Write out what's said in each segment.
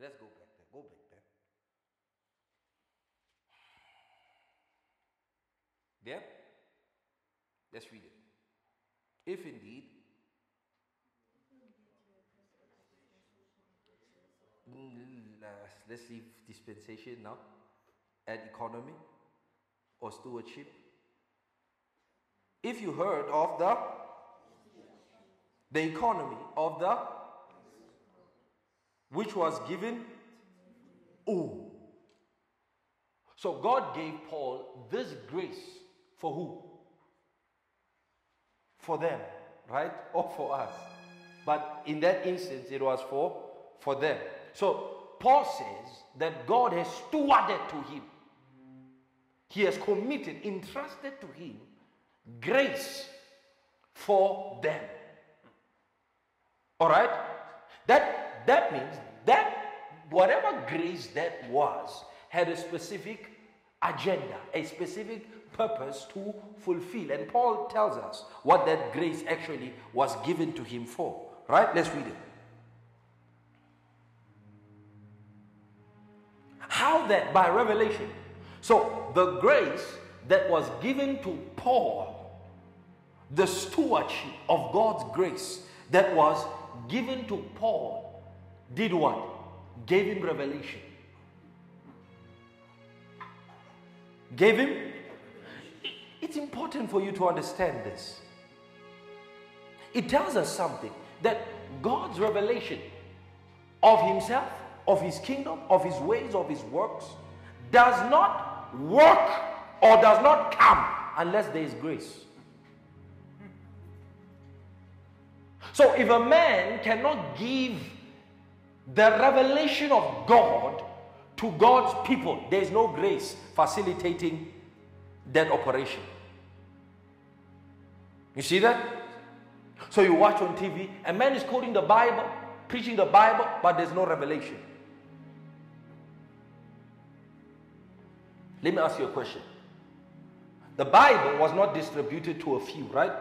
Let's go back there. Go back there. There. Let's read it. If indeed Mm, let's leave dispensation now and economy or stewardship. If you heard of the the economy of the which was given oh so God gave Paul this grace for who? For them, right? Or for us. But in that instance it was for for them. So Paul says that God has stewarded to him. He has committed, entrusted to him grace for them. All right? That that means that whatever grace that was had a specific agenda, a specific purpose to fulfill. And Paul tells us what that grace actually was given to him for. Right? Let's read it. How that? By revelation. So the grace that was given to Paul, the stewardship of God's grace that was given to Paul, did what? Gave him revelation. Gave him. It's important for you to understand this. It tells us something that God's revelation of Himself of his kingdom, of his ways, of his works, does not work or does not come unless there is grace. So if a man cannot give the revelation of God to God's people, there is no grace facilitating that operation. You see that? So you watch on TV, a man is quoting the Bible, preaching the Bible, but there's no revelation. Let me ask you a question. The Bible was not distributed to a few, right?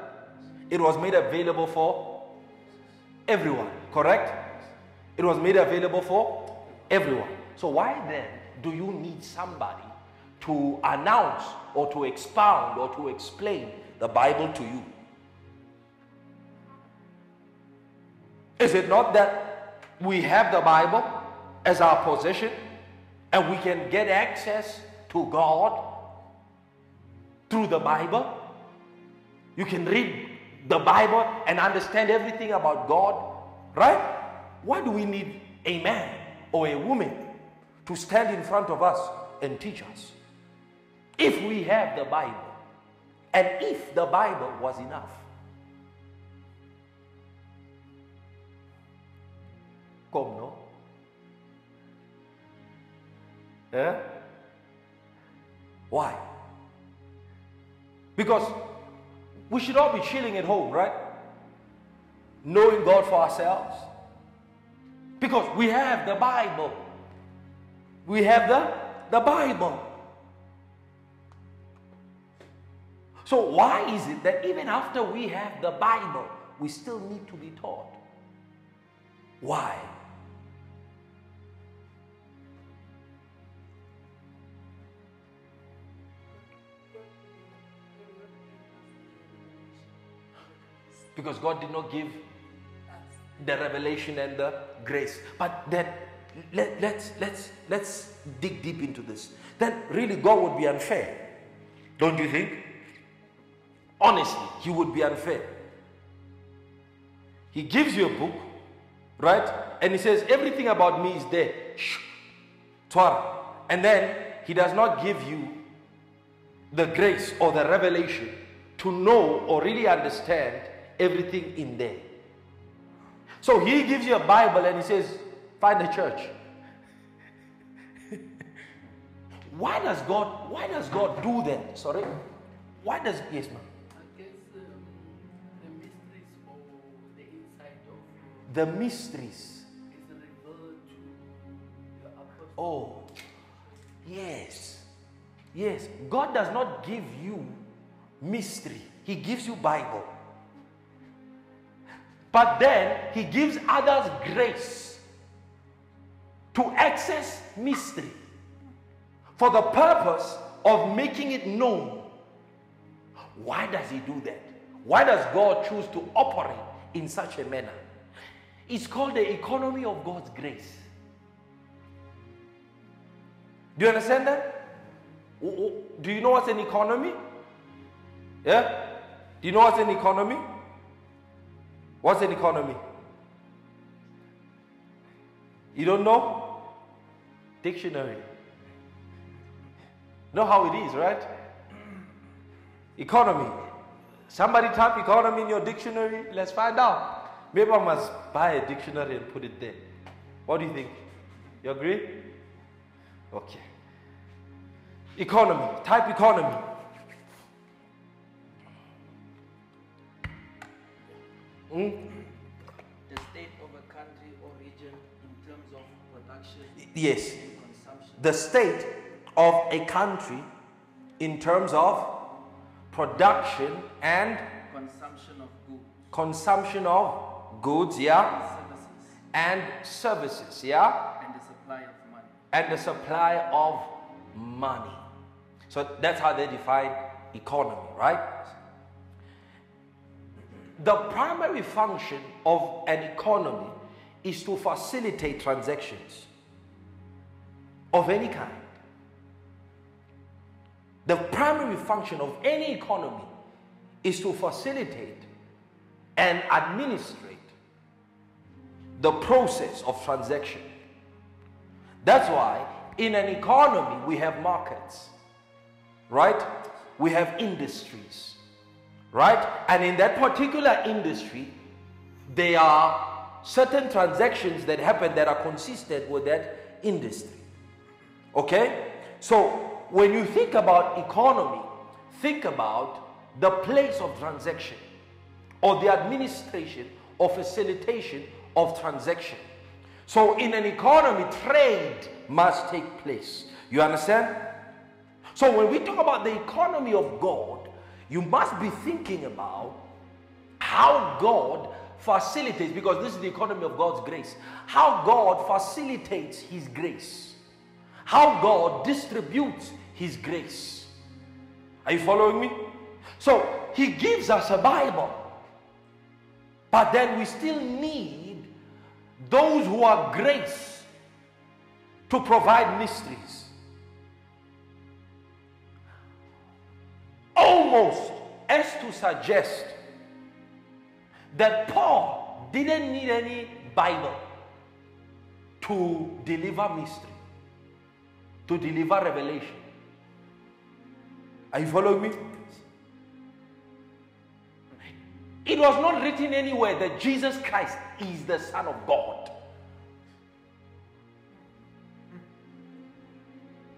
It was made available for everyone, correct? It was made available for everyone. So, why then do you need somebody to announce or to expound or to explain the Bible to you? Is it not that we have the Bible as our possession and we can get access to God through the Bible. You can read the Bible and understand everything about God, right? Why do we need a man or a woman to stand in front of us and teach us? If we have the Bible, and if the Bible was enough. Come, no? Eh? Why? Because we should all be chilling at home, right? Knowing God for ourselves. Because we have the Bible. We have the, the Bible. So, why is it that even after we have the Bible, we still need to be taught? Why? because God did not give the revelation and the grace. But then let, let's let's let's dig deep into this. Then really God would be unfair. Don't you think? Honestly, he would be unfair. He gives you a book, right? And he says, everything about me is there. Shh. And then he does not give you the grace or the revelation to know or really understand everything in there. So he gives you a Bible and he says, find a church. why does God why does God do that? Sorry? Why does yes ma'am? the the mysteries. Oh, yes. Yes. God does not give you mystery. He gives you Bible. But then he gives others grace to access mystery for the purpose of making it known. Why does he do that? Why does God choose to operate in such a manner? It's called the economy of God's grace. Do you understand that? Do you know what's an economy? Yeah? Do you know what's an economy? What's an economy? You don't know? Dictionary. Know how it is, right? Economy. Somebody type economy in your dictionary. Let's find out. Maybe I must buy a dictionary and put it there. What do you think? You agree? Okay. Economy. Type economy. Hmm? The state of a country or region in terms of production. Yes. The state of a country in terms of production and consumption of goods. Consumption of goods, yeah. Services. And services, yeah. And the supply of money. And the supply of money. So that's how they define economy, right? The primary function of an economy is to facilitate transactions of any kind. The primary function of any economy is to facilitate and administrate the process of transaction. That's why in an economy we have markets, right? We have industries, right? And in that particular industry, there are certain transactions that happen that are consistent with that industry. Okay? So when you think about economy, think about the place of transaction or the administration or facilitation of transaction. So in an economy, trade must take place. You understand? So when we talk about the economy of God, you must be thinking about how God facilitates, because this is the economy of God's grace, how God facilitates His grace how God distributes His grace. Are you following me? So He gives us a Bible, but then we still need those who are grace to provide mysteries. Almost as to suggest that Paul didn't need any Bible to deliver mystery to deliver revelation. Are you following me? It was not written anywhere that Jesus Christ is the Son of God.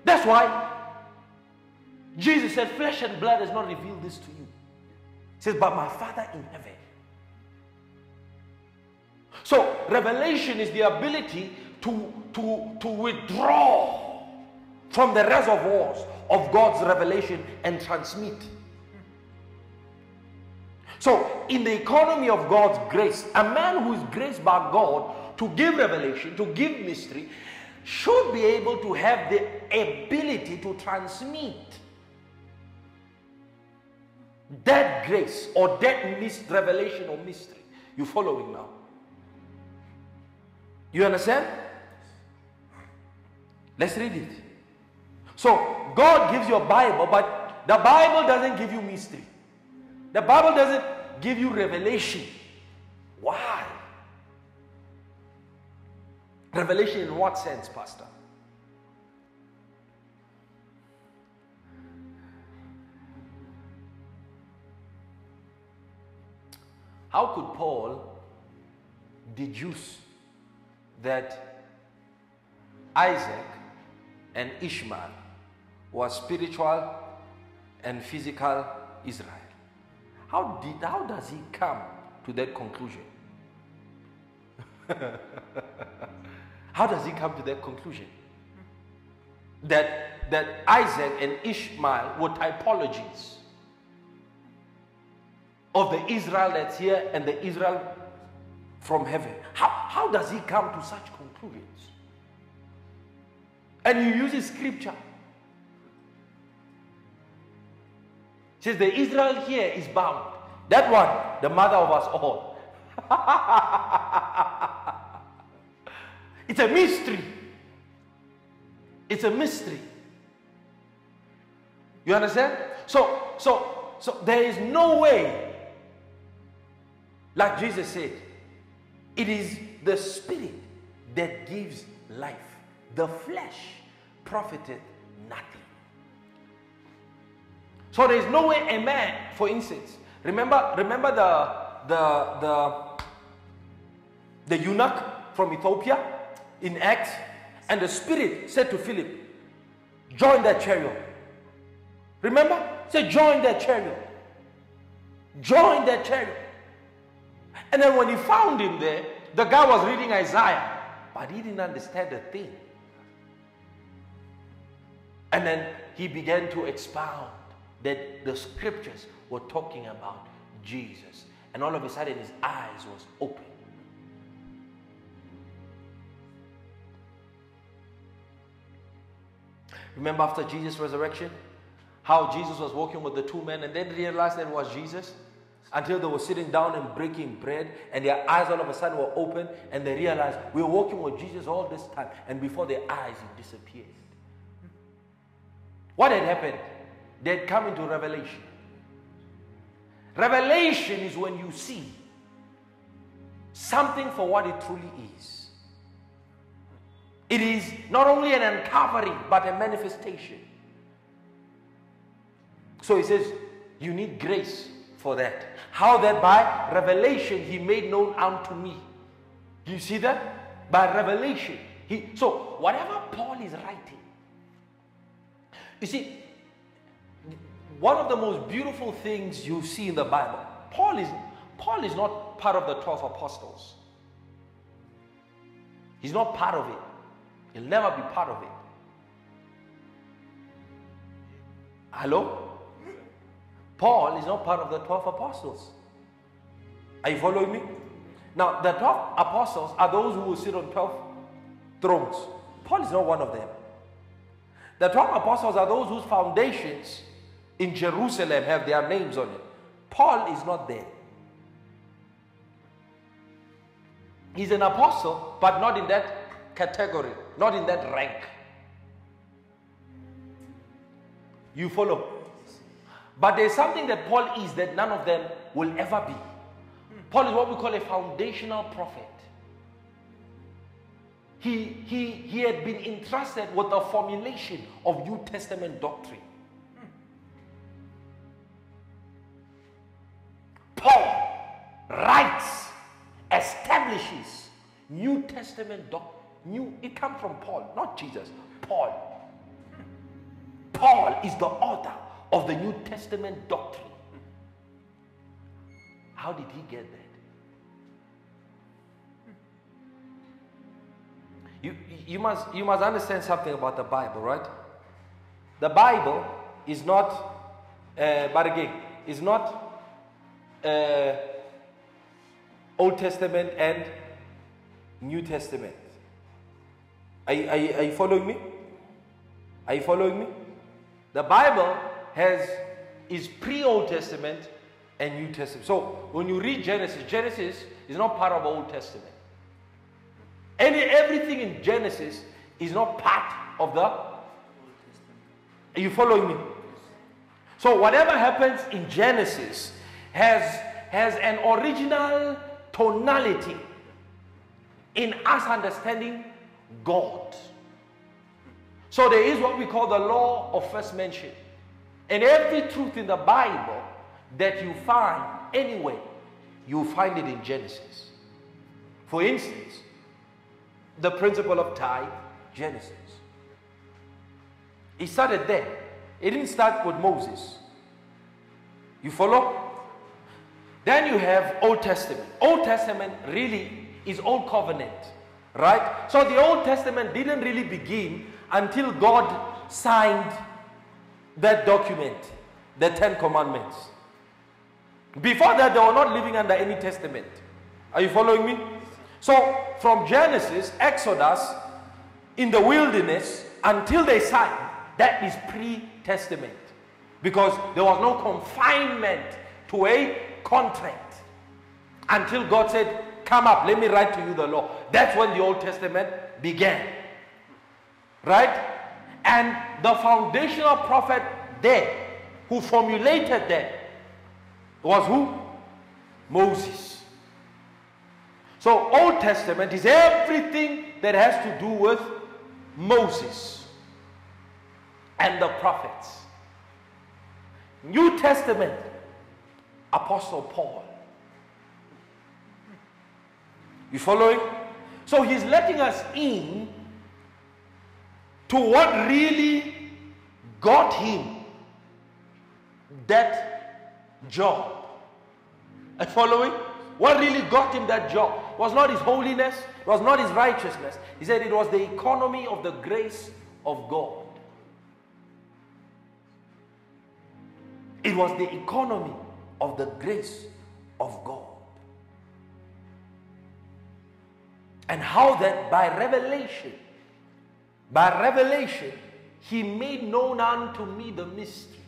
That's why Jesus said, Flesh and blood has not revealed this to you. He says, But my Father in heaven. So, revelation is the ability to, to, to withdraw from the reservoirs of God's revelation and transmit. So, in the economy of God's grace, a man who is graced by God to give revelation, to give mystery, should be able to have the ability to transmit that grace or that mis- revelation or mystery. You following now? You understand? Let's read it. So God gives you a Bible, but the Bible doesn't give you mystery. The Bible doesn't give you revelation. Why? Revelation in what sense, Pastor? How could Paul deduce that Isaac and Ishmael was spiritual and physical Israel. How, did, how does he come to that conclusion? how does he come to that conclusion? That, that Isaac and Ishmael were typologies of the Israel that's here and the Israel from heaven. How, how does he come to such conclusions? And he uses scripture. Says, The Israel here is bound. That one, the mother of us all. it's a mystery. It's a mystery. You understand? So, so, so there is no way, like Jesus said, it is the spirit that gives life. The flesh profited nothing. So there is no way a man, for instance, remember, remember the the the the eunuch from Ethiopia in Acts, and the spirit said to Philip, join that chariot. Remember? Say, join that chariot. Join that chariot. And then when he found him there, the guy was reading Isaiah, but he didn't understand a thing. And then he began to expound that the scriptures were talking about Jesus. And all of a sudden his eyes was open. Remember after Jesus' resurrection? How Jesus was walking with the two men and then realized that it was Jesus? Until they were sitting down and breaking bread, and their eyes all of a sudden were open, and they realized we were walking with Jesus all this time, and before their eyes it disappeared. What had happened? They had come into revelation. Revelation is when you see something for what it truly is. It is not only an uncovering, but a manifestation. So he says, You need grace for that. How that by revelation he made known unto me. Do you see that? By revelation. He, so whatever Paul is writing, you see, one of the most beautiful things you see in the Bible, Paul is Paul is not part of the 12 apostles. He's not part of it. He'll never be part of it. Hello? Paul is not part of the 12 apostles. Are you following me? Now, the 12 apostles are those who will sit on 12 thrones. Paul is not one of them. The 12 apostles are those whose foundations in Jerusalem have their names on it. Paul is not there. He's an apostle, but not in that category, not in that rank. You follow? But there's something that Paul is that none of them will ever be. Paul is what we call a foundational prophet. He, he, he had been entrusted with the formulation of New Testament doctrine. Paul writes, establishes New Testament doctrine. New, it comes from Paul, not Jesus. Paul. Paul is the author of the New Testament doctrine. How did he get that? You, you, must, you must understand something about the Bible, right? The Bible is not, uh, but again, is not uh, Old Testament and New Testament. Are, are, are you following me? Are you following me? The Bible has is pre-Old Testament and New Testament. So when you read Genesis, Genesis is not part of Old Testament. Any everything in Genesis is not part of the Old Testament. Are you following me? So whatever happens in Genesis has has an original tonality in us understanding God. So there is what we call the law of first mention. And every truth in the Bible that you find anywhere, you find it in Genesis. For instance, the principle of tithe, Genesis. It started there. It didn't start with Moses. You follow? Then you have Old Testament. Old Testament really is Old Covenant, right? So the Old Testament didn't really begin until God signed that document, the Ten Commandments. Before that, they were not living under any testament. Are you following me? So, from Genesis, Exodus, in the wilderness, until they sign, that is pre testament. Because there was no confinement to a contract until God said, Come up, let me write to you the law. That's when the Old Testament began. Right? And the foundational prophet there who formulated that was who? Moses. So Old Testament is everything that has to do with Moses and the prophets. New Testament, Apostle Paul. You following? So he's letting us in to what really got him that job. And following? What really got him that job was not his holiness, was not his righteousness. He said it was the economy of the grace of God. It was the economy of the grace of God. And how that by revelation, by revelation, he made known unto me the mystery.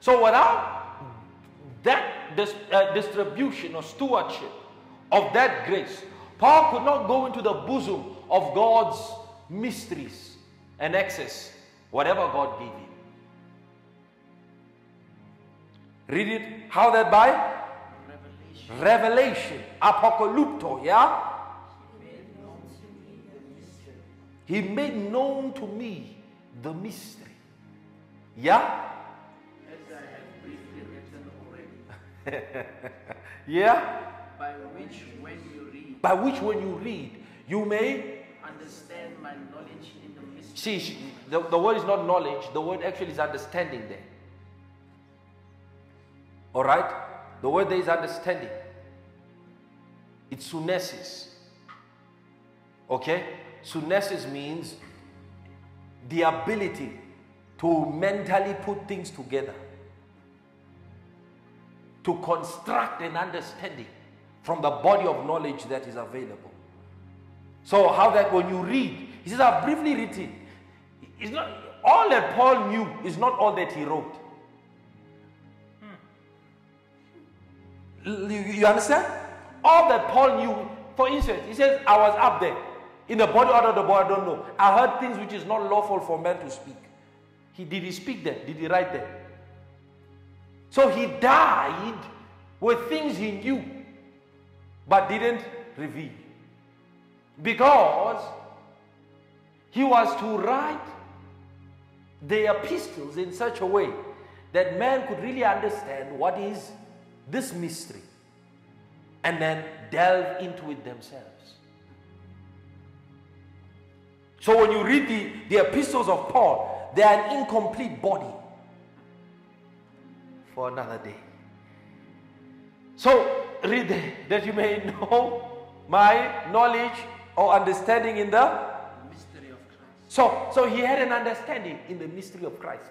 So without that dis- uh, distribution or stewardship of that grace, Paul could not go into the bosom of God's mysteries and access whatever God gave him. Read it. How that by? Revelation. Revelation. Apocalypto, yeah? He made known to me the mystery. Yeah? As I have briefly written already, Yeah? by which when you read, By which when you read, you may understand my knowledge in the mystery. see the, the word is not knowledge, the word actually is understanding there. Alright? The word there is understanding. It's sunesis. Okay? Sunesis means the ability to mentally put things together, to construct an understanding from the body of knowledge that is available. So, how that when you read, he says, I've briefly written. It's not all that Paul knew is not all that he wrote. L- You, you understand? All that Paul knew, for instance, he says, I was up there in the body out of the body, I don't know. I heard things which is not lawful for man to speak. He did he speak there? Did he write there? So he died with things he knew, but didn't reveal. Because he was to write the epistles in such a way that man could really understand what is this mystery and then delve into it themselves. So when you read the, the epistles of Paul, they are an incomplete body for another day. So read that you may know my knowledge or understanding in the Mystery of Christ. so, so he had an understanding in the mystery of Christ.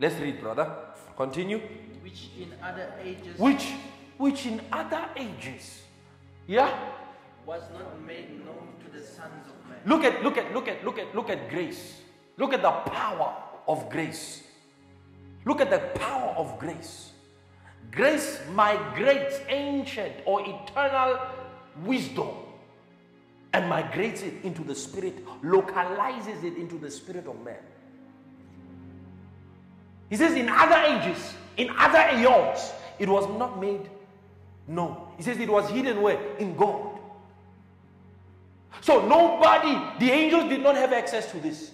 Let's read, brother. Continue. Which in other ages Which, which in other ages, yeah. was not made known Look at, look at, look at, look at, look at grace. Look at the power of grace. Look at the power of grace. Grace migrates ancient or eternal wisdom and migrates it into the spirit, localizes it into the spirit of man. He says, in other ages, in other eons, it was not made known. He says it was hidden where? In God. So nobody, the angels did not have access to this.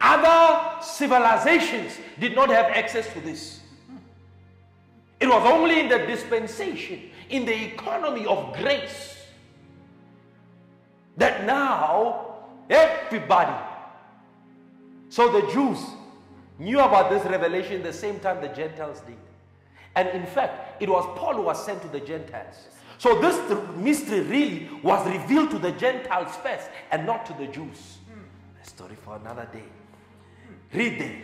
Other civilizations did not have access to this. Hmm. It was only in the dispensation, in the economy of grace, that now everybody, so the Jews knew about this revelation the same time the Gentiles did. And in fact, it was Paul who was sent to the Gentiles. So this mystery really was revealed to the Gentiles first and not to the Jews. A story for another day. Read them.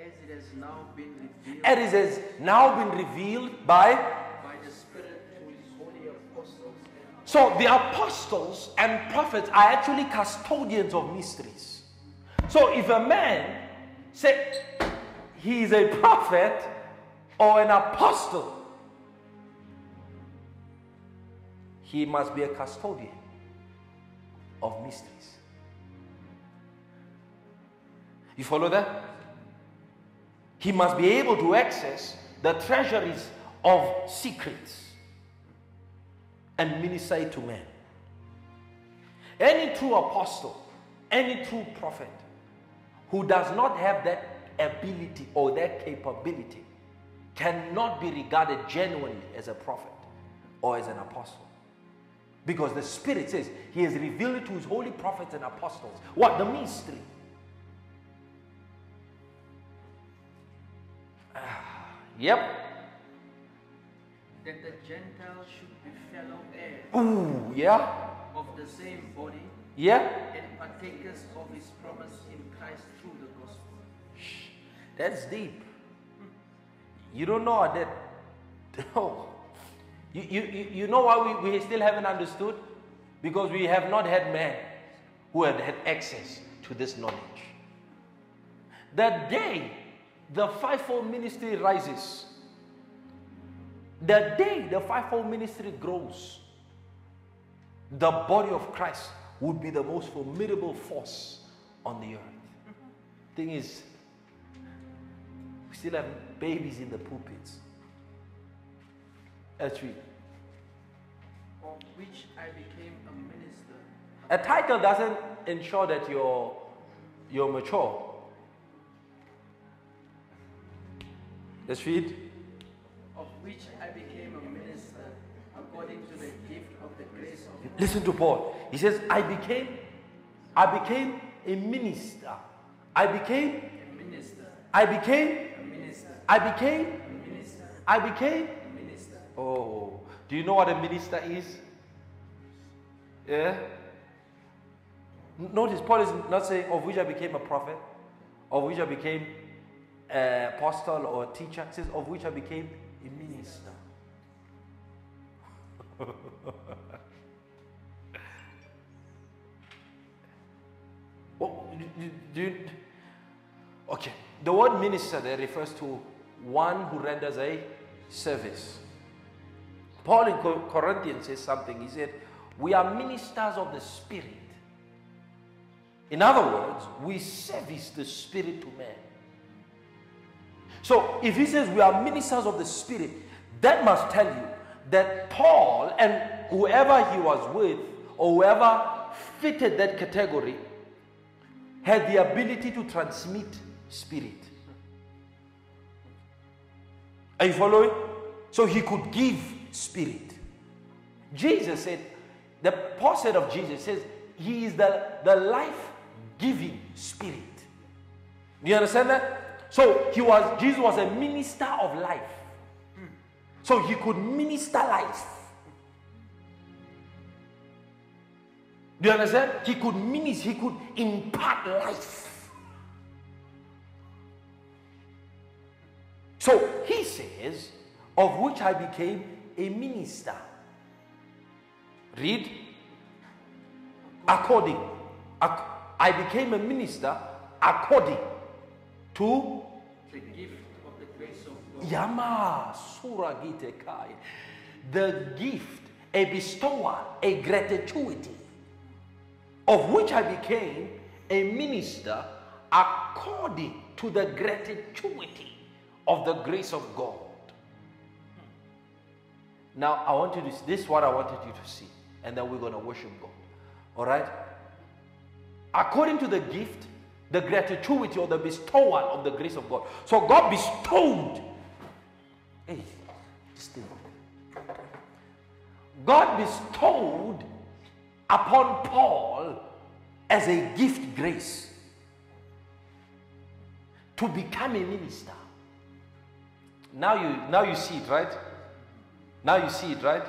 As it has now been revealed And it has now been revealed by by the Spirit to his holy apostles So the apostles and prophets are actually custodians of mysteries. So if a man say he is a prophet or an apostle, he must be a custodian of mysteries. You follow that? He must be able to access the treasuries of secrets and minister to men. Any true apostle, any true prophet who does not have that ability or that capability cannot be regarded genuinely as a prophet or as an apostle. Because the Spirit says He has revealed it to His holy prophets and apostles. What? The mystery. yep. That the Gentiles should be fellow heirs Ooh, yeah. of the same body Yeah. and partakers of his promise in Christ through the gospel. Shh, That's deep. You don't know that. Oh. You, you, you know why we, we still haven't understood? Because we have not had men who have had access to this knowledge. The day the fivefold ministry rises, the day the fivefold ministry grows, the body of Christ would be the most formidable force on the earth. Thing is, we still have babies in the pulpits. That's real. Of which I became a minister. A title doesn't ensure that you're you're mature. Let's read. Of which I became a minister according to the gift of the grace of God. Listen to Paul. He says, I became, I became a minister. I became, A minister. I became, A minister. I became, A minister. I became. Oh, do you know what a minister is? Yeah? Notice Paul is not saying of which I became a prophet, of which I became an apostle or a teacher. He says of which I became a minister. Oh, what, do, do okay, the word minister there refers to one who renders a service. Paul in Corinthians says something. He said, We are ministers of the Spirit. In other words, we service the Spirit to man. So if he says we are ministers of the Spirit, that must tell you that Paul and whoever he was with, or whoever fitted that category, had the ability to transmit spirit. Are you following? So he could give spirit. Jesus said, the Paul said of Jesus says, he is the, the life-giving spirit. Do you understand that? So he was Jesus was a minister of life. So he could minister life. Do you understand? He could minister, he could impart life. So he says, of which I became a minister. Read. According. I became a minister according to The gift of the grace of God. Yama Suragite Kai. The gift, a bestowal, a gratuity, of which I became a minister according to the gratuity of the grace of God. Now, I want you to, this is what I wanted you to see, and then we're going to worship God. All right? According to the gift, the gratuity or the bestowal of the grace of God. So, God bestowed. Hey, just. God bestowed upon Paul as a gift grace to become a minister. Now you now you see it, right? Now you see it, right?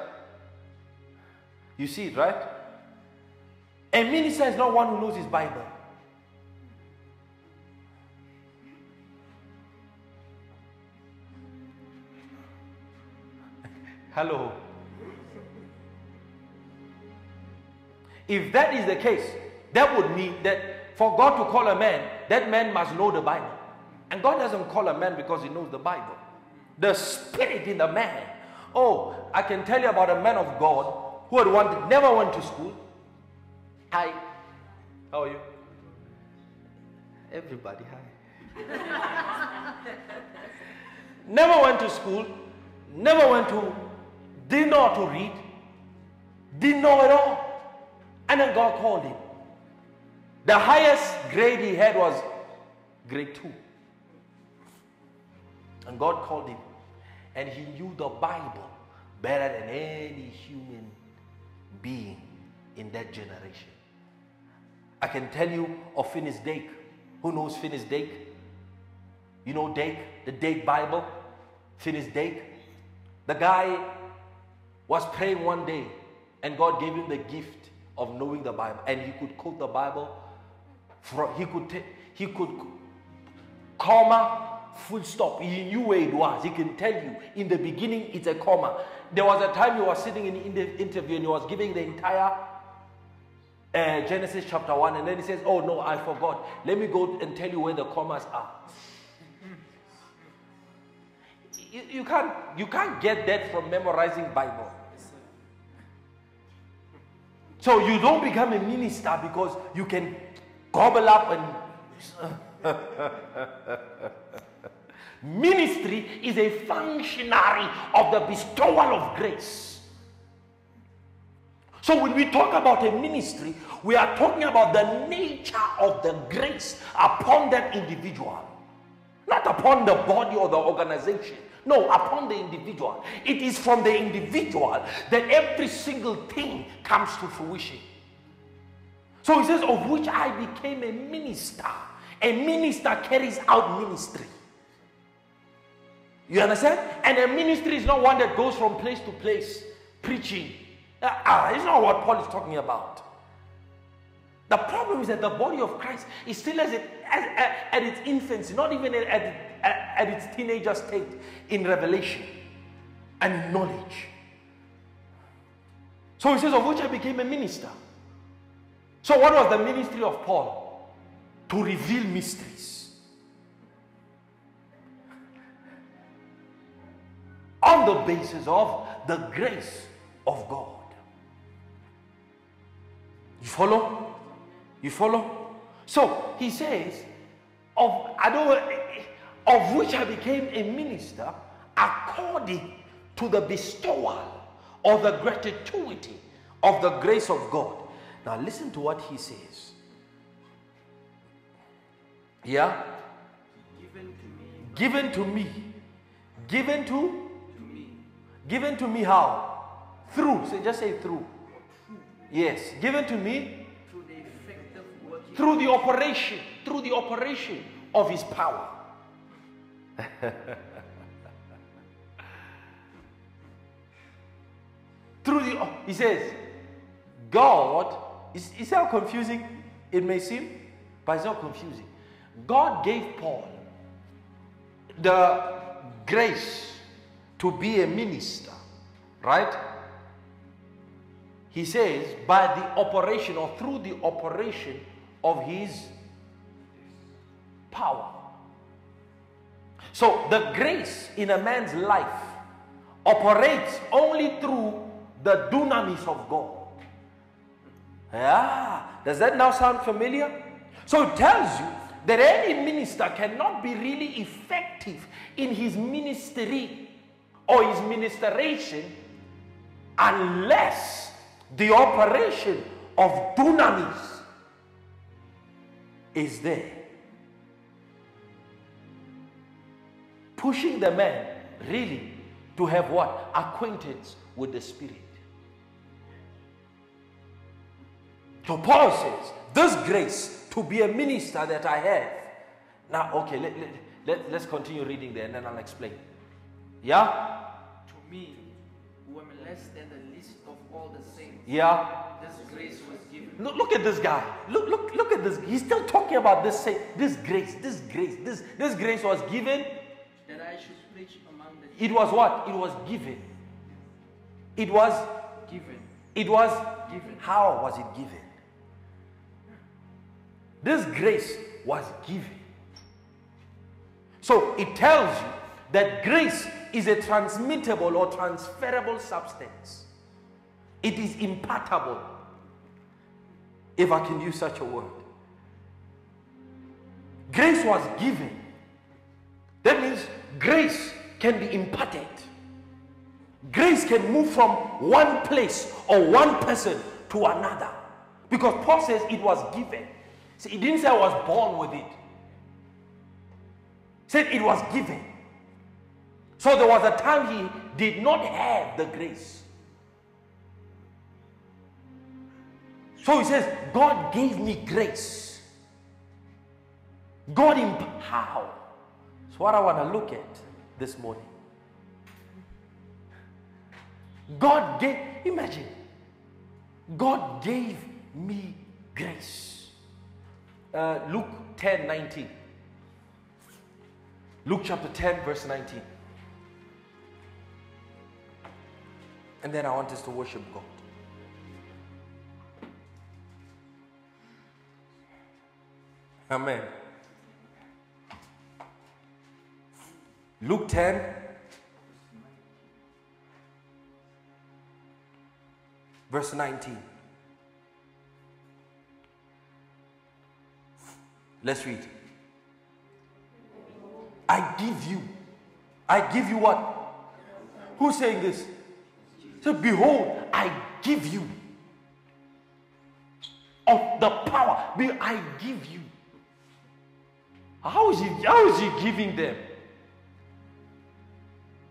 You see it, right? A minister is not one who knows his Bible. Hello. If that is the case, that would mean that for God to call a man, that man must know the Bible. And God doesn't call a man because he knows the Bible. The spirit in the man. Oh, I can tell you about a man of God who had wanted, never went to school. Hi. How are you? Everybody, hi. never went to school, never went to, didn't know how to read, didn't know at all. And then God called him. The highest grade he had was grade two. And God called him. And he knew the Bible better than any human being in that generation. I can tell you of Finis Dake. Who knows Finis Dake? You know Dake, the Dake Bible? Finis Dake? The guy was praying one day and God gave him the gift of knowing the Bible. And he could quote the Bible. From, he could, t- he could comma full stop. He knew where it was. He can tell you in the beginning it's a comma. There was a time he was sitting in, the interview and he was giving the entire uh, Genesis chapter 1 and then he says, Oh no, I forgot. Let me go and tell you where the commas are. You, you, can't, you can't get that from memorizing Bible. So you don't become a minister because you can gobble up and Ministry is a functionary of the bestowal of grace. So when we talk about a ministry, we are talking about the nature of the grace upon that individual, not upon the body or the organization. No, upon the individual. It is from the individual that every single thing comes to fruition. So he says, of which I became a minister. A minister carries out ministry. You understand? And a ministry is not one that goes from place to place preaching. Ah, it's not what Paul is talking about. The problem is that the body of Christ is still as it, as, at, at its infancy, not even at, at, at its teenager state in revelation and knowledge. So he says, of which I became a minister. So, what was the ministry of Paul? To reveal mysteries. On the basis of the grace of God. You follow? You follow? So he says, of I don't of which I became a minister according to the bestowal or the gratuity of the grace of God. Now listen to what he says. Yeah? Given to me, Given to me. Given to? Given to me how? Through. So just say through. Yes. Given to me through the effective working through the operation, through the operation of his power. through the, oh, he says, God, is, is that confusing? It may seem, but it's not confusing. God gave Paul the grace to be a minister, right? He says, by the operation or through the operation of his power. So the grace in a man's life operates only through the dunamis of God. Yeah. Does that now sound familiar? So it tells you that any minister cannot be really effective in his ministry or his ministration unless the operation of dunamis is there. Pushing the man really to have what? Acquaintance with the Spirit. So Paul says, This grace to be a minister that I have. Now, okay, let, let, let, let's continue reading there and then I'll explain. Yeah? to me, who am less than the least of all the saints. Yeah? This grace was given Look, look at this guy. Look, look, look at this. He's still talking about this, say, this grace, this grace, this, this grace was given. that I should preach among the It was what? It was given. It was given It was given. How was it given? This grace was given. So it tells you that grace is a transmittable or transferable substance. It is impartable, if I can use such a word. Grace was given. That means grace can be imparted. Grace can move from one place or one person to another. Because Paul says it was given. See, he didn't say I was born with it. He said it was given. So there was a time he did not have the grace. So he says, God gave me grace. God empowered. That's what I want to look at this morning. God gave, imagine, God gave me grace. Uh, Luke 10 19. Luke chapter 10, verse 19. And then I want us to worship God. Amen. Luke 10, verse 19. Let's read. I give you. I give you what? Who's saying this? So behold, I give you of the power. Be I give you. How is he, how is he giving them?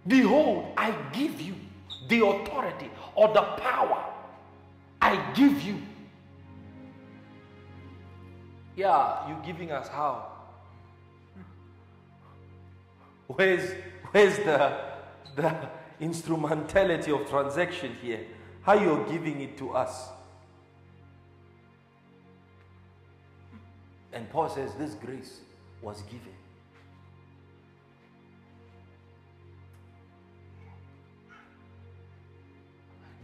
Behold, I give you the authority or the power. I give you. Yeah, you're giving us how? Where's where's the the instrumentality of transaction here? How you're giving it to us? And Paul says this grace was given.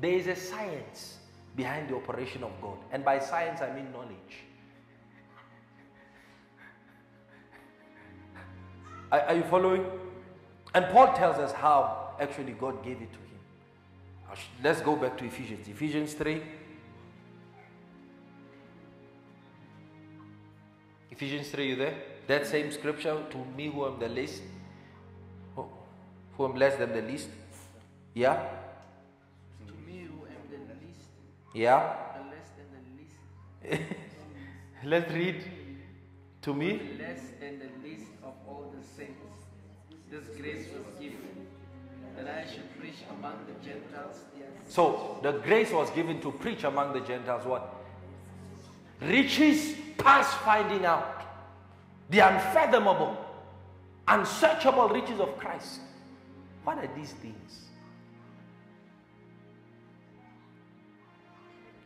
There is a science behind the operation of God. And by science, I mean knowledge. Are, are, you following? And Paul tells us how actually God gave it to him. Let's go back to Ephesians. Ephesians 3. Ephesians 3, you there? That same scripture, to me who am the least, who am less than the least. Yeah? To me who am the least. Yeah? The less than the least. Let's read. To me? Less than the least of all the saints. This grace was given that I should preach among the Gentiles. Yes. So the grace was given to preach among the Gentiles what? Riches past finding out. The unfathomable, unsearchable riches of Christ. What are these things?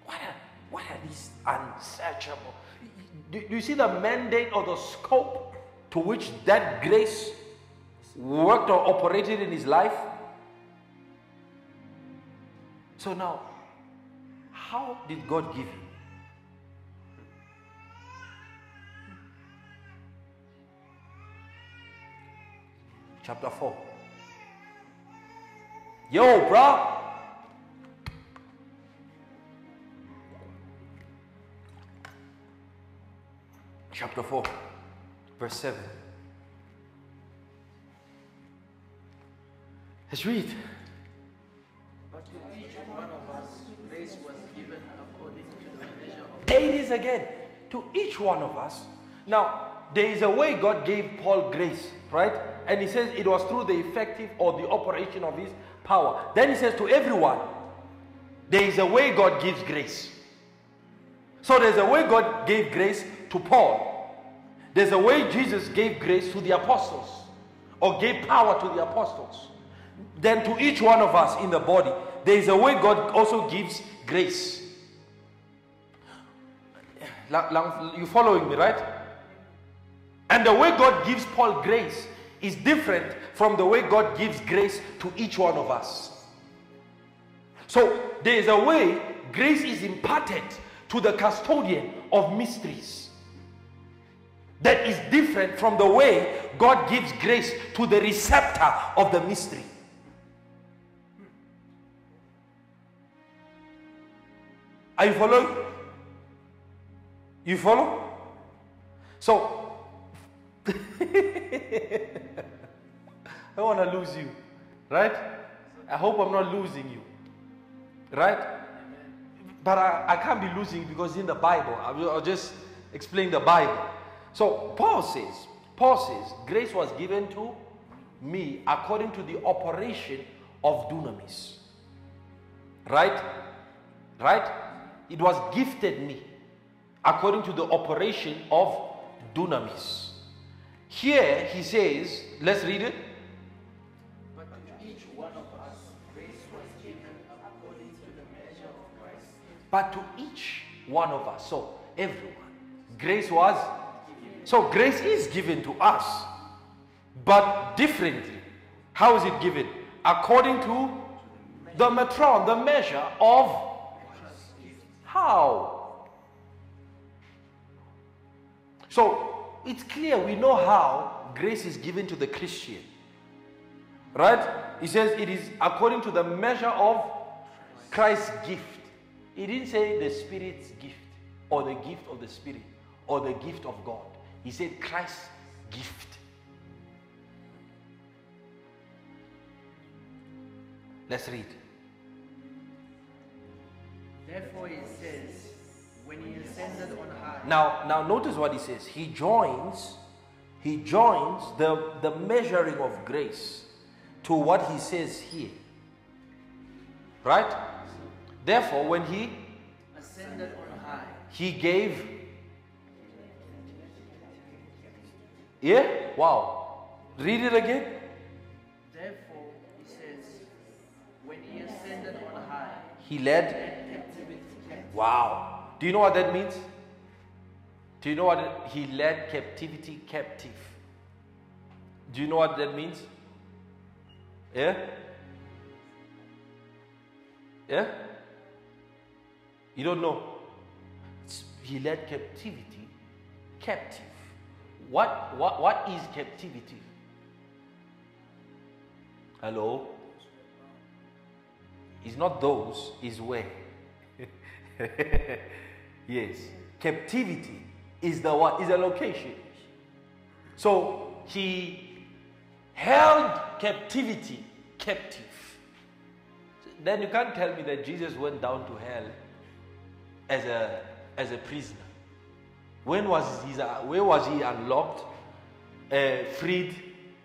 What are, what are these unsearchable? Do, do you see the mandate or the scope to which that grace worked or operated in his life? So now, how did God give him? Chapter 4. Yo, bro. Chapter 4, verse 7. Let's read. But to each one of us, grace was given according to the measure of. There it is again. To each one of us. Now, there is a way God gave Paul grace, right? And he says it was through the effective or the operation of his power. Then he says to everyone, there is a way God gives grace. So there's a way God gave grace to Paul. There's a way Jesus gave grace to the apostles or gave power to the apostles. Then to each one of us in the body, there is a way God also gives grace. You following me, right? And the way God gives Paul grace is different from the way God gives grace to each one of us. So there is a way grace is imparted to the custodian of mysteries. That is different from the way God gives grace to the receptor of the mystery. Are you following? You follow? So, I want to lose you, right? I hope I'm not losing you, right? But I, I can't be losing because in the Bible, I'll, I'll just explain the Bible. So, Paul says, Paul says, grace was given to me according to the operation of dunamis. Right? Right? It was gifted me according to the operation of dunamis. Here he says, let's read it. But to each one of us, grace was given according to the measure of Christ. But to each one of us, so everyone, grace was, so grace is given to us, but differently. How is it given? According to the metron, the measure of how. So it's clear we know how grace is given to the Christian. Right? He says it is according to the measure of Christ's gift. He didn't say the Spirit's gift or the gift of the Spirit or the gift of God. He said Christ's gift. Let's read. Therefore it says, when he ascended on high, Now, now notice what he says. He joins, he joins the, the measuring of grace to what he says here. Right? Therefore, when he ascended on high, he gave Yeah? Wow. Read it again. therefore he says, when he ascended on high, He led led captivity captive. Wow. Do you know what that means? Do you know what he led captivity captive? Do you know what that means? Yeah? Yeah? You don't know. It's- He led captivity captive. What, what, what is captivity? Hello? It's not those, is where. yes. Captivity is the what? Is a location. So he held captivity captive. Then you can't tell me that Jesus went down to hell as a as a prisoner. When was he where was he unlocked, uh, freed,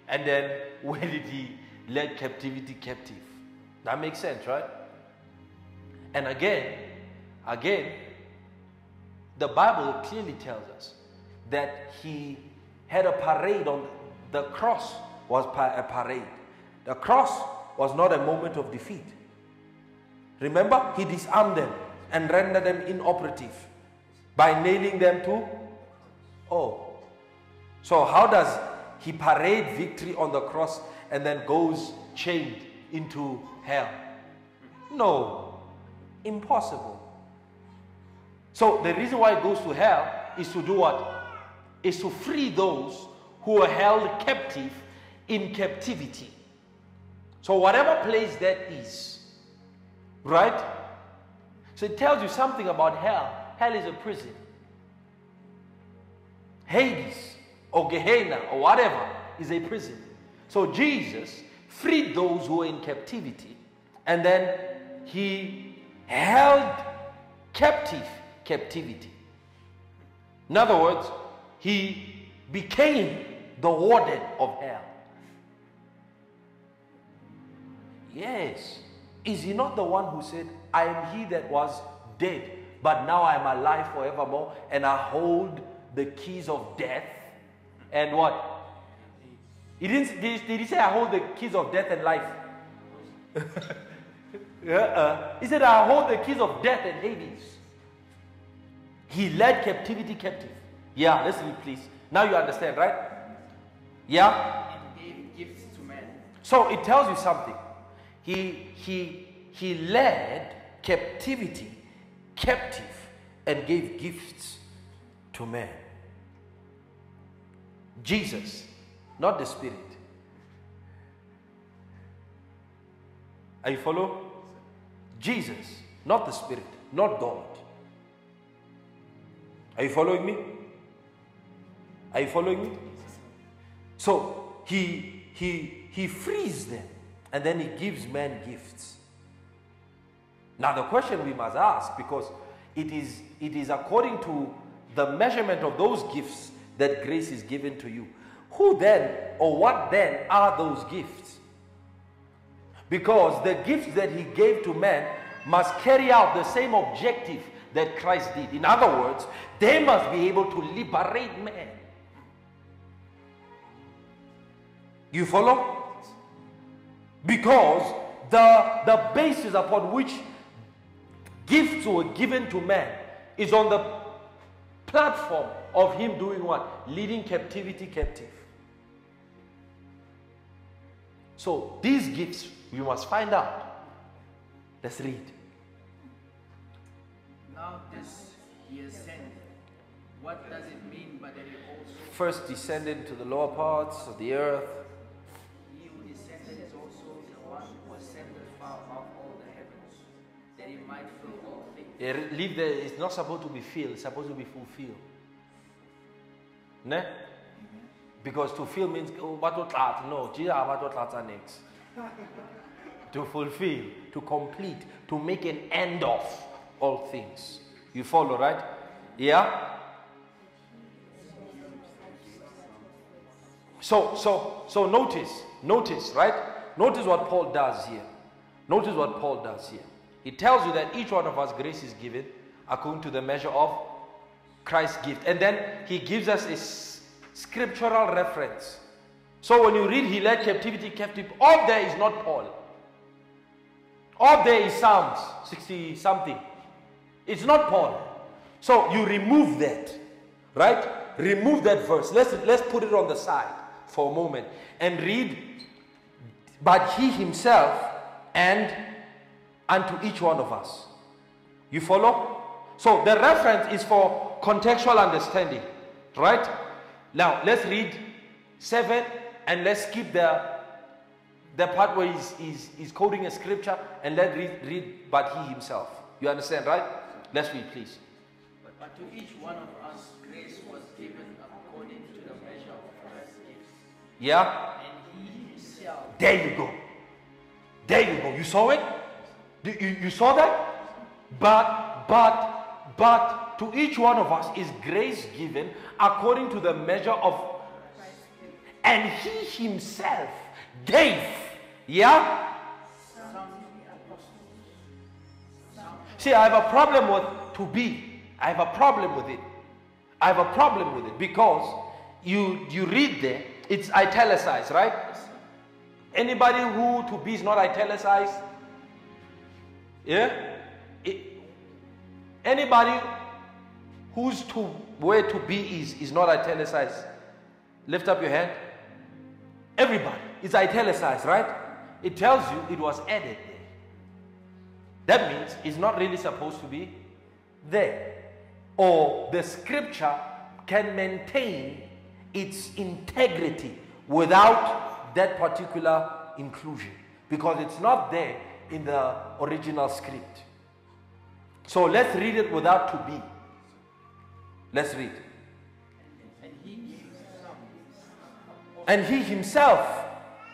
and then when did he let captivity captive? That makes sense, right? And again, again, the Bible clearly tells us that he had a parade on the cross was a parade. The cross was not a moment of defeat. Remember, he disarmed them and rendered them inoperative by nailing them to oh. So how does he parade victory on the cross and then goes chained into hell? No, impossible. So the reason why it goes to hell is to do what? Is to free those who are held captive in captivity. So whatever place that is, right? So it tells you something about hell. Hell is a prison. Hades or Gehenna or whatever is a prison. So Jesus freed those who were in captivity and then he held captive captivity. In other words, he became the warden of hell. Yes. Is he not the one who said, I am he that was dead, but now I am alive forevermore, and I hold the keys of death? And what? He didn't, did, he say, I hold the keys of death and life? uh-uh. He said, I hold the keys of death and Hades. He led captivity captive. Yeah, let's read, please. Now you understand, right? Yeah? and gave gifts to men. So it tells you something. He, he, he led captivity captive and gave gifts to men. Jesus, not the Spirit. Are you follow? Jesus, not the Spirit, not God. Are you following me? Are you following me? So he he he frees them and then he gives men gifts. Now the question we must ask because it is it is according to the measurement of those gifts that grace is given to you. Who then or what then are those gifts? Because the gifts that he gave to men must carry out the same objective that Christ did. In other words, they must be able to liberate men. You follow? Because the, the basis upon which gifts were given to man is on the platform of him doing what? Leading captivity captive. So these gifts we must find out. Let's read. He ascended. What does it mean but that he also First descended to the lower parts of the earth. he who descended is also the one who ascended far above all the heavens, that he might fill all things. Eh, Leave there it's not supposed to be filled, it's supposed to be fulfilled. Ne? Because to fill means oh, what. No, Jesus what to tlat next. to fulfill, to complete, to make an end of all things. You follow, right? Yeah? So, so, so notice, notice, right? Notice what Paul does here. Notice what Paul does here. He tells you that each one of us grace is given according to the measure of Christ's gift. And then he gives us a scriptural reference. So when you read he led captivity captive, all there is not Paul. All there is Psalms 60 something. It's not Paul. So you remove that, right? Remove that verse. Let's let's put it on the side for a moment and read. But he himself and unto each one of us. You follow? So the reference is for contextual understanding, right? Now let's read seven and let's skip the the part where he's, he's, he's quoting a scripture and let's read, read but he himself. You understand, right? Let's read, please. But, but to each one of us grace was given according to the measure of Christ's gifts. Yeah? And he himself There you go. There you go. You saw it? You, you, you saw that? But, but, but to each one of us is grace given according to the measure of. And he himself gave. Yeah? See, I have a problem with to be. I have a problem with it. I have a problem with it because you you read there, it's italicized, right? Anybody who to be is not italicized? Yeah? It- anybody who's to where to be is is not italicized. Lift up your hand. Everybody. It's italicized, right? It tells you it was added. That means it's not really supposed to be there. Or the scripture can maintain its integrity without that particular inclusion because it's not there in the original script. So let's read it without to be. Let's read. and he himself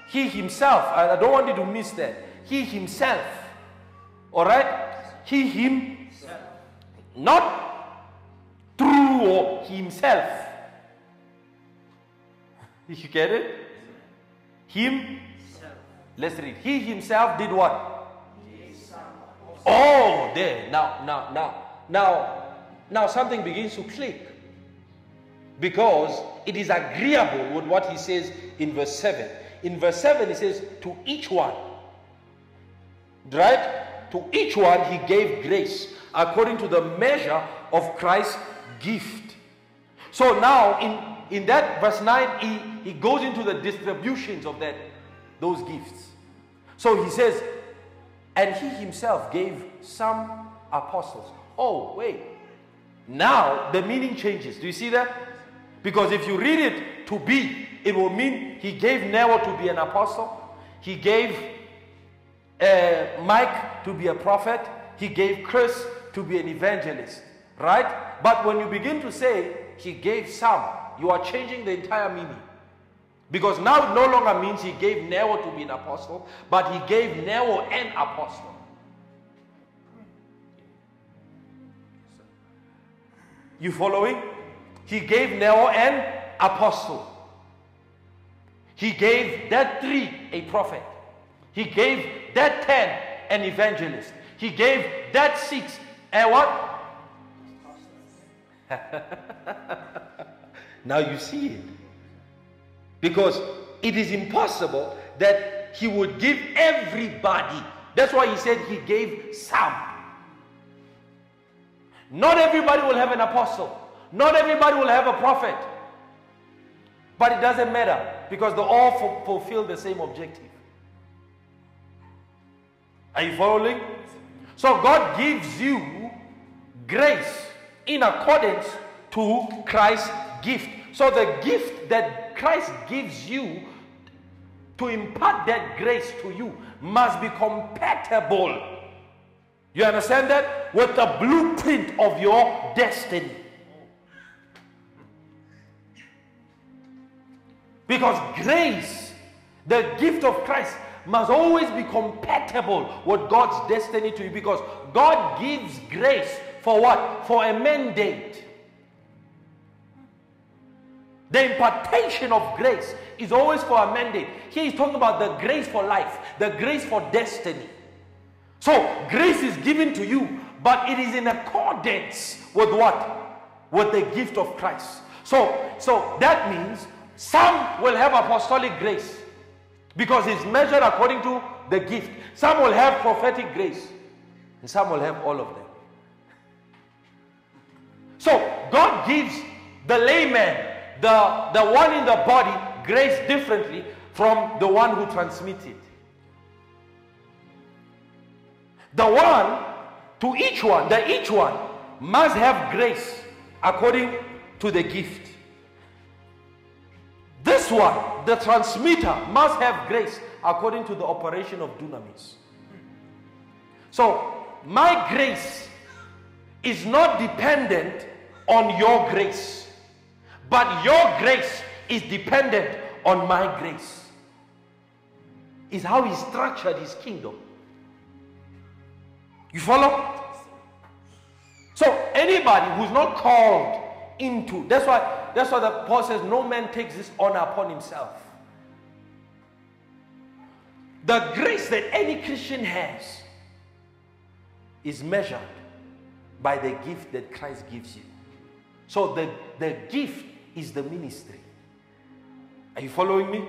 he himself, I don't want you to miss that. He himself, all right? He him, not through or himself. You get it? Him, let's read. He himself did what? Oh, there. Now, now, now, now, now something begins to click because it is agreeable with what he says in verse 7. In verse 7, he says, To each one, right? To each one he gave grace according to the measure of Christ's gift. So now, in, in that verse 9, he, he goes into the distributions of that those gifts. So he says, and he himself gave some apostles. Oh, wait. Now the meaning changes. Do you see that? Because if you read it to be, it will mean he gave Nero to be an apostle, he gave uh, Mike to be a prophet, he gave Chris to be an evangelist, right? But when you begin to say he gave some, you are changing the entire meaning. Because now it no longer means he gave Nero to be an apostle, but he gave Nero an apostle. You following? He gave Nero an apostle. He gave that three a prophet. He gave that ten an evangelist. He gave that six a what? now you see it. Because it is impossible that he would give everybody. That's why he said he gave some. Not everybody will have an apostle. Not everybody will have a prophet. But it doesn't matter because they all fulfill the same objective. Are you following? So God gives you grace in accordance to Christ's gift. So the gift that Christ gives you to impart that grace to you must be compatible. You understand that? With the blueprint of your destiny. Because grace, the gift of Christ, must always be compatible with God's destiny to you. Because God gives grace for what? For a mandate. The impartation of grace is always for a mandate. Here he's talking about the grace for life, the grace for destiny. So grace is given to you, but it is in accordance with what? With the gift of Christ. So, so that means some will have apostolic grace because it's measured according to the gift. Some will have prophetic grace, and some will have all of them. So God gives the layman, the, the one in the body, grace differently from the one who transmits it. The one, to each one, the each one must have grace according to the gift. This one, the transmitter, must have grace according to the operation of dunamis. So, my grace is not dependent on your grace, but your grace is dependent on my grace. Is how he structured his kingdom. You follow? So anybody who's not called into that's why that's why the Paul says, No man takes this honor upon himself. The grace that any Christian has is measured by the gift that Christ gives you. So the, the gift is the ministry. Are you following me?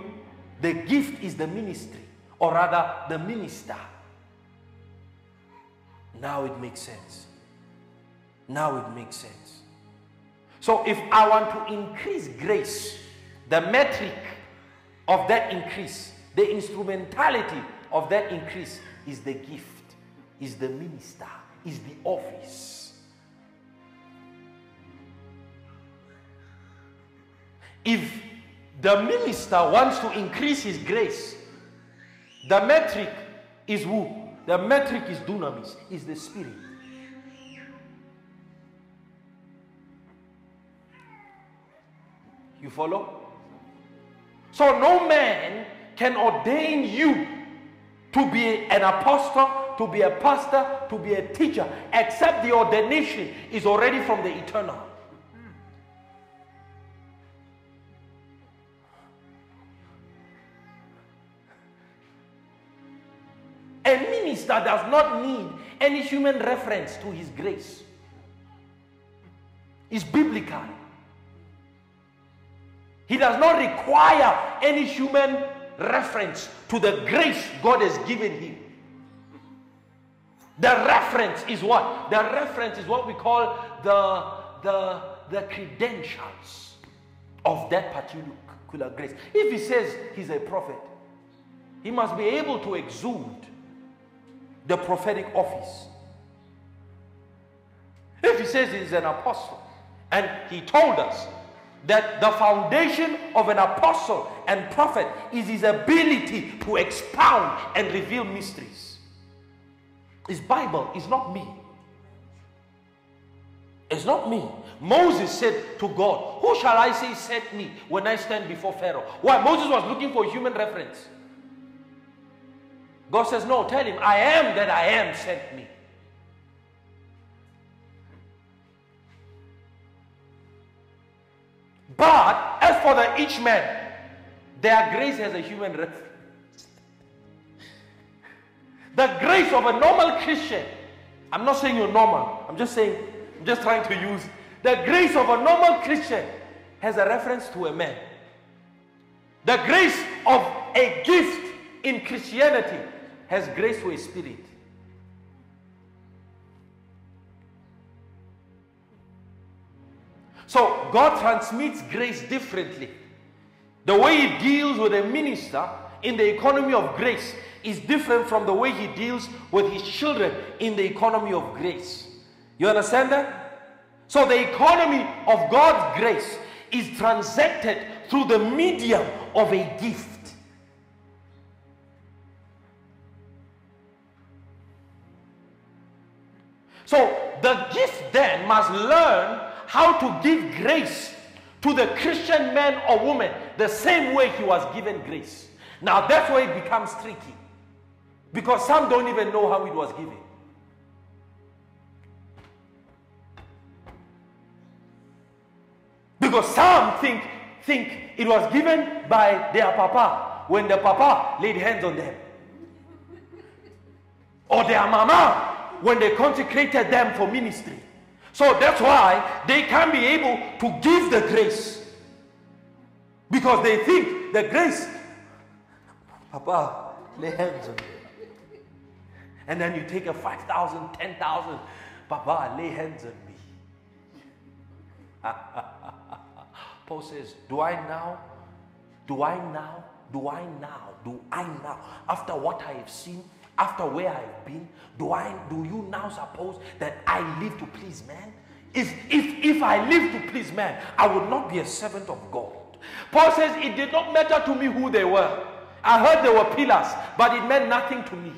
The gift is the ministry, or rather, the minister. Now it makes sense. Now it makes sense. So if I want to increase grace, the metric of that increase, the instrumentality of that increase is the gift, is the minister, is the office. If the minister wants to increase his grace, the metric is who? The metric is dunamis, is the spirit. You follow? So no man can ordain you to be an apostle, to be a pastor, to be a teacher, except the ordination is already from the eternal. A minister does not need any human reference to his grace. It's biblical. He does not require any human reference to the grace God has given him. The reference is what? The reference is what we call the, the, the credentials of that particular grace. If he says he's a prophet, he must be able to exude the prophetic office. If he says he's an apostle. And he told us that the foundation of an apostle and prophet is his ability to expound and reveal mysteries. His Bible is not me. It's not me. Moses said to God, Who shall I say sent me when I stand before Pharaoh? Why? Moses was looking for human reference. God says, No, tell him, I am that I am sent me. But as for the each man, their grace has a human reference. The grace of a normal Christian, I'm not saying you're normal, I'm just saying, I'm just trying to use the grace of a normal Christian has a reference to a man. The grace of a gift in Christianity has grace to a spirit. So God transmits grace differently. The way He deals with a minister in the economy of grace is different from the way He deals with His children in the economy of grace. You understand that? So the economy of God's grace is transacted through the medium of a gift. So the gift then must learn how to give grace to the Christian man or woman the same way he was given grace. Now that's where it becomes tricky. Because some don't even know how it was given. Because some think, think it was given by their papa when the papa laid hands on them. Or their mama when they consecrated them for ministry. So that's why they can't be able to give the grace. Because they think the grace, Papa, lay hands on me. And then you take a 5,000, 10,000, Papa, lay hands on me. Paul says, Do I now? Do I now? Do I now? Do I now? After what I have seen, after where I've been, do I do you now suppose that I live to please man? If if if I live to please man, I would not be a servant of God. Paul says it did not matter to me who they were. I heard they were pillars, but it meant nothing to me.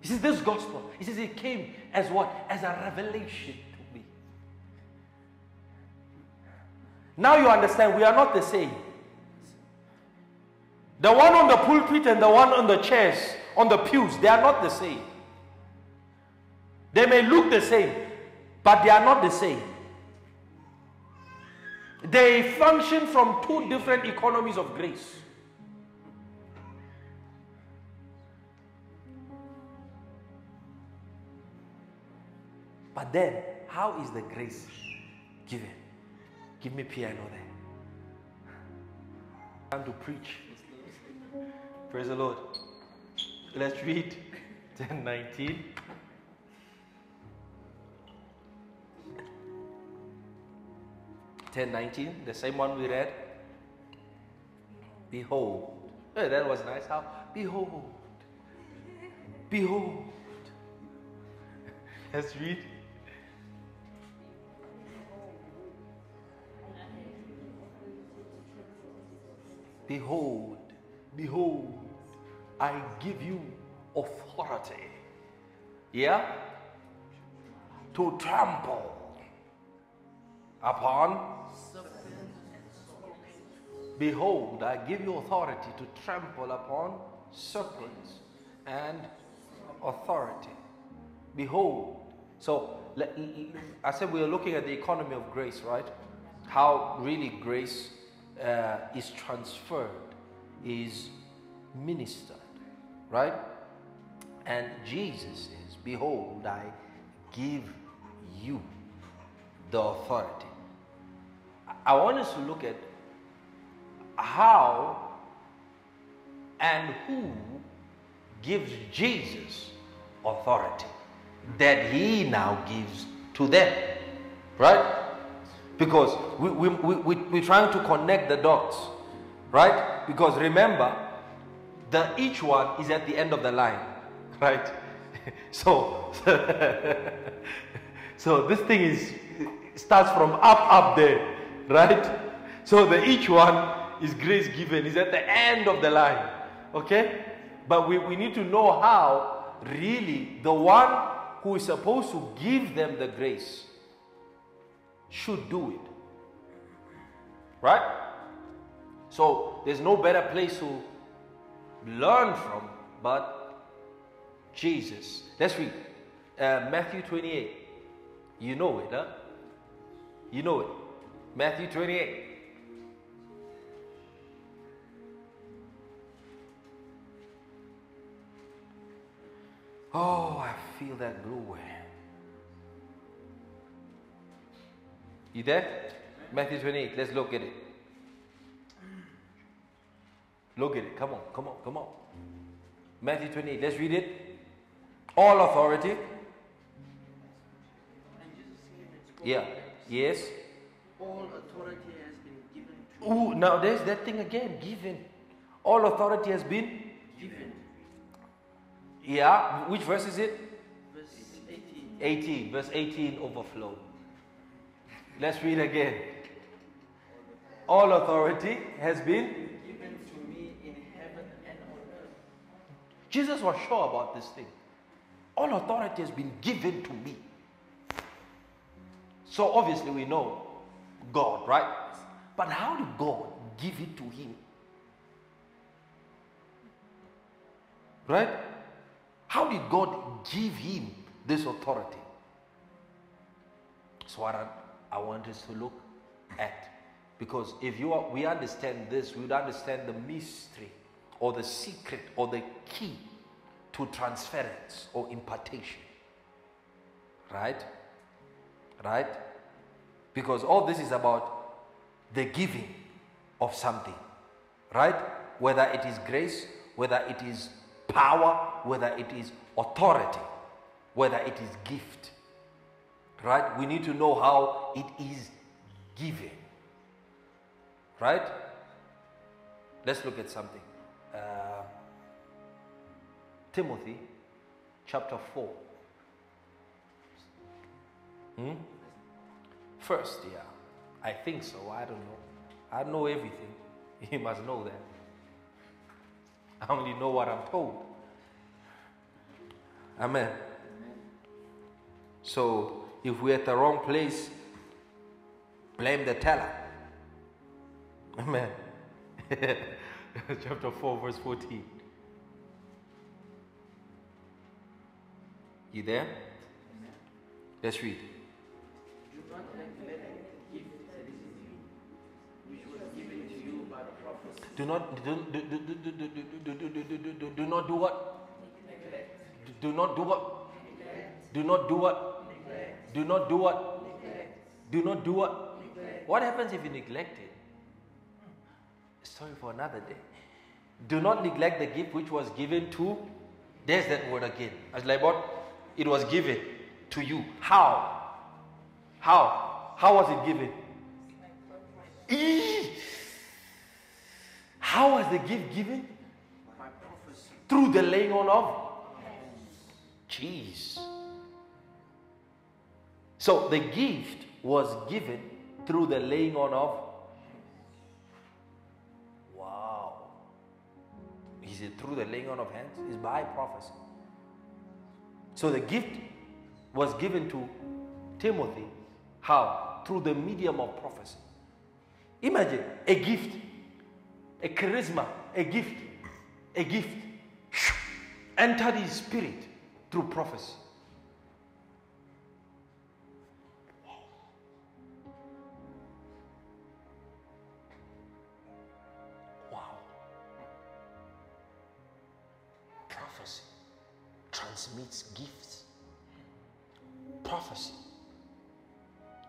He says, This gospel, he says, it came as what? As a revelation to me. Now you understand, we are not the same. The one on the pulpit and the one on the chairs, on the pews, they are not the same. They may look the same, but they are not the same. They function from two different economies of grace. But then, how is the grace given? Give me piano there. Time to preach. Praise the Lord. Let's read 1019. Ten nineteen, the same one we read. Behold. Hey, that was nice. How? Behold. Behold. Let's read. Behold, behold, I give you authority. Yeah? To trample upon. Behold, I give you authority to trample upon serpents and authority. Behold. So, I said we are looking at the economy of grace, right? How really grace uh, is transferred, is ministered, right? And Jesus says, Behold, I give you the authority. I want us to look at how and who gives Jesus authority that he now gives to them. Right? Because we, we, we, we, we're trying to connect the dots, right? Because remember, the each one is at the end of the line, right? So, so this thing is starts from up up there, right? So the each one is grace given is at the end of the line, okay? But we, we need to know how really the one who is supposed to give them the grace should do it. Right? So there's no better place to learn from but Jesus. Let's read uh, Matthew 28. You know it, huh? You know it. Matthew 28. Oh, I feel that blue glory. You there? Matthew 28. Let's look at it. Look at it. Come on, come on, come on. Matthew 28. Let's read it. All authority. Yeah. Yes. All authority has been given to Ooh, now there's that thing again. Given. All authority has been. given. Yeah. Which verse is it? Verse 18. 18. Verse 18 overflow. Let's read again. All authority has been. Given to me in heaven and on earth. Jesus was sure about this thing. All authority has been given to me. So obviously we know God, right? But how did God give it to him? Right? How did God give him this authority? So what I, want us to look at. Because if you are, we understand this, we would understand the mystery or the secret or the key to transference or impartation. Right? Right? Because all this is about the giving of something. Right? Whether it is grace, whether it is power, whether it is authority, whether it is gift. Right? We need to know how it is given. Right? Let's look at something. Uh, Timothy chapter 4. Hmm? First, yeah. I think so. I don't know. I know everything. You must know that. I only know what I'm told. Amen. So, if we're at the wrong place, blame the teller. Amen. Chapter 4, verse 14. You there? Let's read. Do not neglect the gift that is in you, which was given to you by the prophets. Do not do, do, do, do, do, do, do, do, do, do, do, not do what? Do not do what? Do not do what? Neglect. Do not do what? Neglect. Do not do what? Neglect. What happens if you neglect it? Hmm. Sorry for another day. Do not neglect the gift which was given to. There's that word again. As like what? It was given to you. How? How? How was it given? Eee! How was the gift given? By prophecy. Through the laying on of. Jeez. So the gift was given through the laying on of. Wow. Is it through the laying on of hands? It's by prophecy. So the gift was given to Timothy. How? Through the medium of prophecy. Imagine a gift, a charisma, a gift, a gift entered his spirit through prophecy.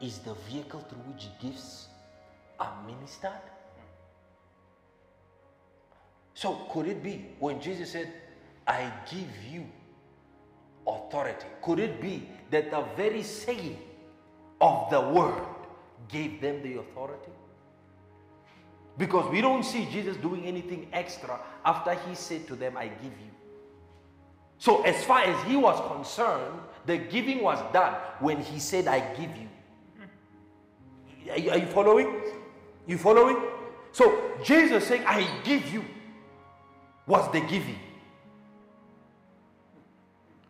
Is the vehicle through which gifts are ministered. So, could it be when Jesus said, I give you authority, could it be that the very saying of the word gave them the authority? Because we don't see Jesus doing anything extra after he said to them, I give you. So, as far as he was concerned, the giving was done when he said, I give you. Are you, are you following? You following? So, Jesus saying, I give you was the giving.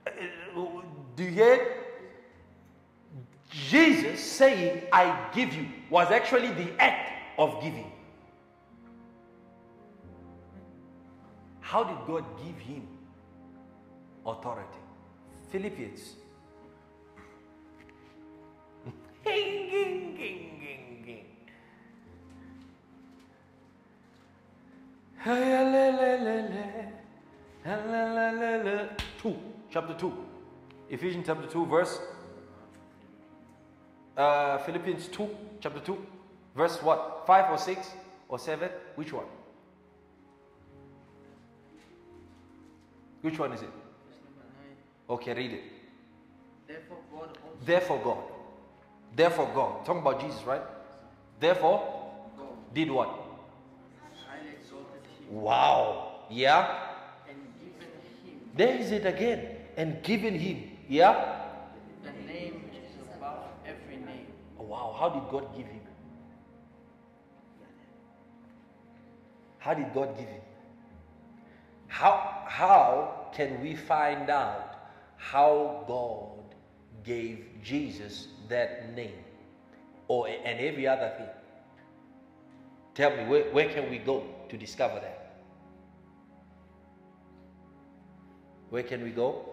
Uh, do you hear? Jesus saying, I give you, was actually the act of giving. How did God give him authority? Philippians. Two, chapter two, Ephesians chapter two, verse. Uh, Philippians two, chapter two, verse what? Five or six or seven? Which one? Which one is it? Verse number nine. Okay, read it. Therefore, God also Therefore, God. Therefore, God. Talking about Jesus, right? Therefore, God did what? highly exalted him Wow. Yeah. and given him There is it again. And given him. Yeah. the name which is above every name. Wow. How did God give him? How did God give him? How, how can we find out how God gave Jesus that name or and every other thing? Tell me, where, where can we go to discover that? Where can we go?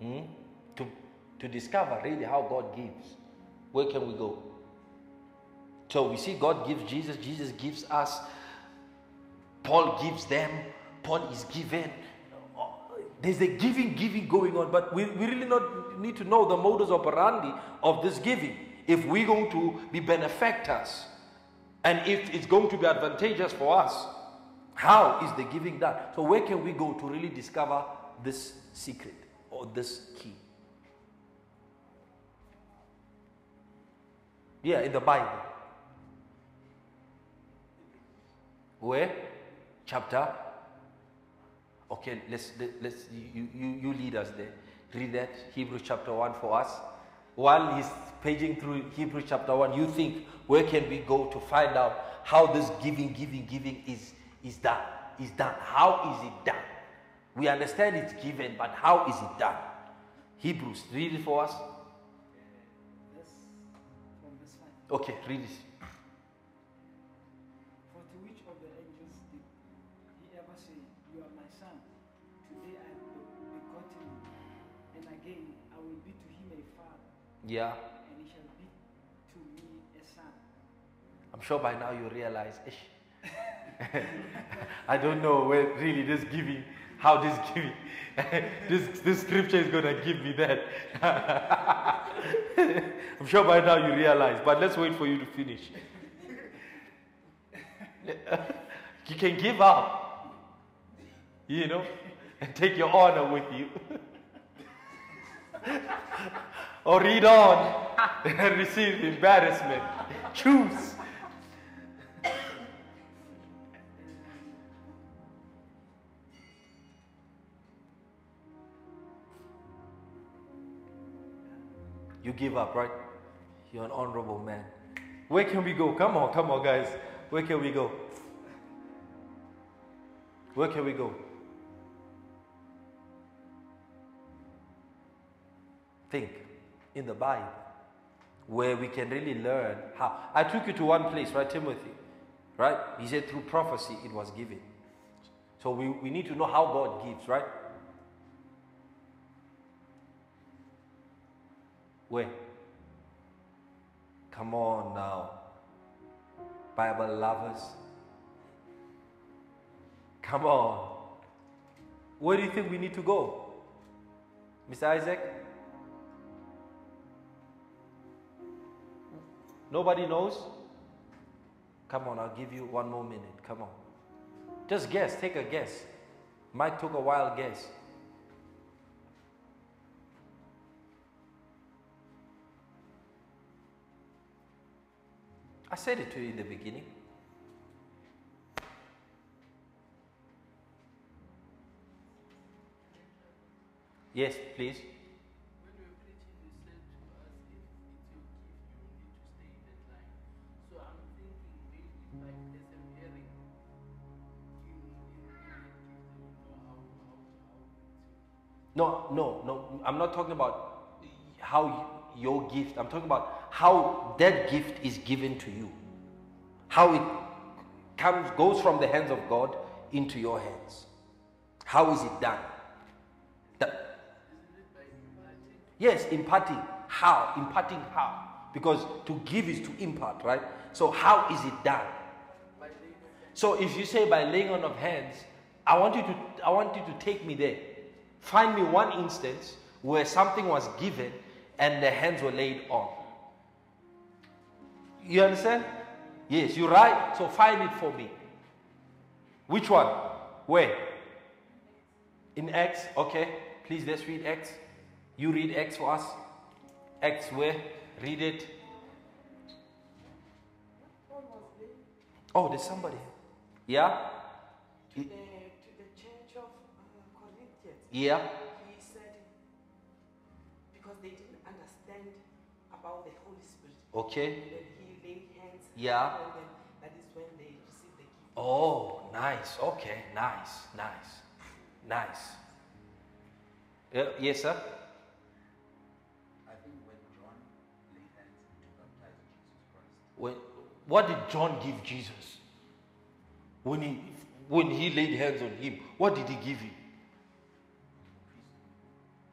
Hmm? To, to discover really how God gives. Where can we go? So we see God gives Jesus, Jesus gives us, Paul gives them, Paul is given. There's a giving, giving going on, but we, we really not need to know the modus operandi of this giving if we're going to be benefactors and if it's going to be advantageous for us. How is the giving done? So, where can we go to really discover this secret or this key? Yeah, in the Bible. Where? Chapter? Okay, let's let- let's you, you you lead us there. Read that Hebrews chapter one for us. While he's paging through Hebrews chapter one, you think where can we go to find out how this giving, giving, giving is is done? Is done. How is it done? We understand it's given, but how is it done? Hebrews, read it for us. Verse from verse 5. Okay, read it. Yeah. and he shall be to me a son. I'm sure by now you realize, ish. I don't know where really this giving, how this giving, this, this scripture is going to give me that. I'm sure by now you realize, but let's wait for you to finish. you can give up, you know, and take your honor with you. Or read on and receive embarrassment. Choose. You give up, right? You're an honorable man. Where can we go? Come on, come on, guys. Where can we go? Where can we go? Think in the Bible where we can really learn how. I took you to one place, right, Timothy? Right? He said through prophecy it was given. So we, we need to know how God gives, right? Where? Come on now. Bible lovers. Come on. Where do you think we need to go? Mr. Isaac? Nobody knows? Come on, I'll give you one more minute. Come on. Just guess, take a guess. Mike took a wild guess. I said it to you in the beginning. Yes, please. No, no, no. I'm not talking about how your gift. I'm talking about how that gift is given to you. How it comes goes from the hands of God into your hands. How is it done? That- yes, imparting. How? Imparting how? Because to give is to impart, right? So how is it done? So if you say by laying on of hands, I want you to I want you to take me there. Find me one instance where something was given and the hands were laid on. You understand? Yes, you're right. So find it for me. Which one? Where? In Acts, okay. Please let's read Acts. You read Acts for us. Acts where? Read it. Oh, there's somebody. Yeah? to the, to the church of uh, Corinthians. Yeah. He said, because they didn't understand about the Holy Spirit. Okay. Then he laid hands Yeah. on them. That is when they received the gift. Oh, nice. Okay, nice, nice, nice. Yeah, yes, sir. I think when John laid hands to baptize Jesus Christ, When, what did John give Jesus? When he when he laid hands on him, what did he give him?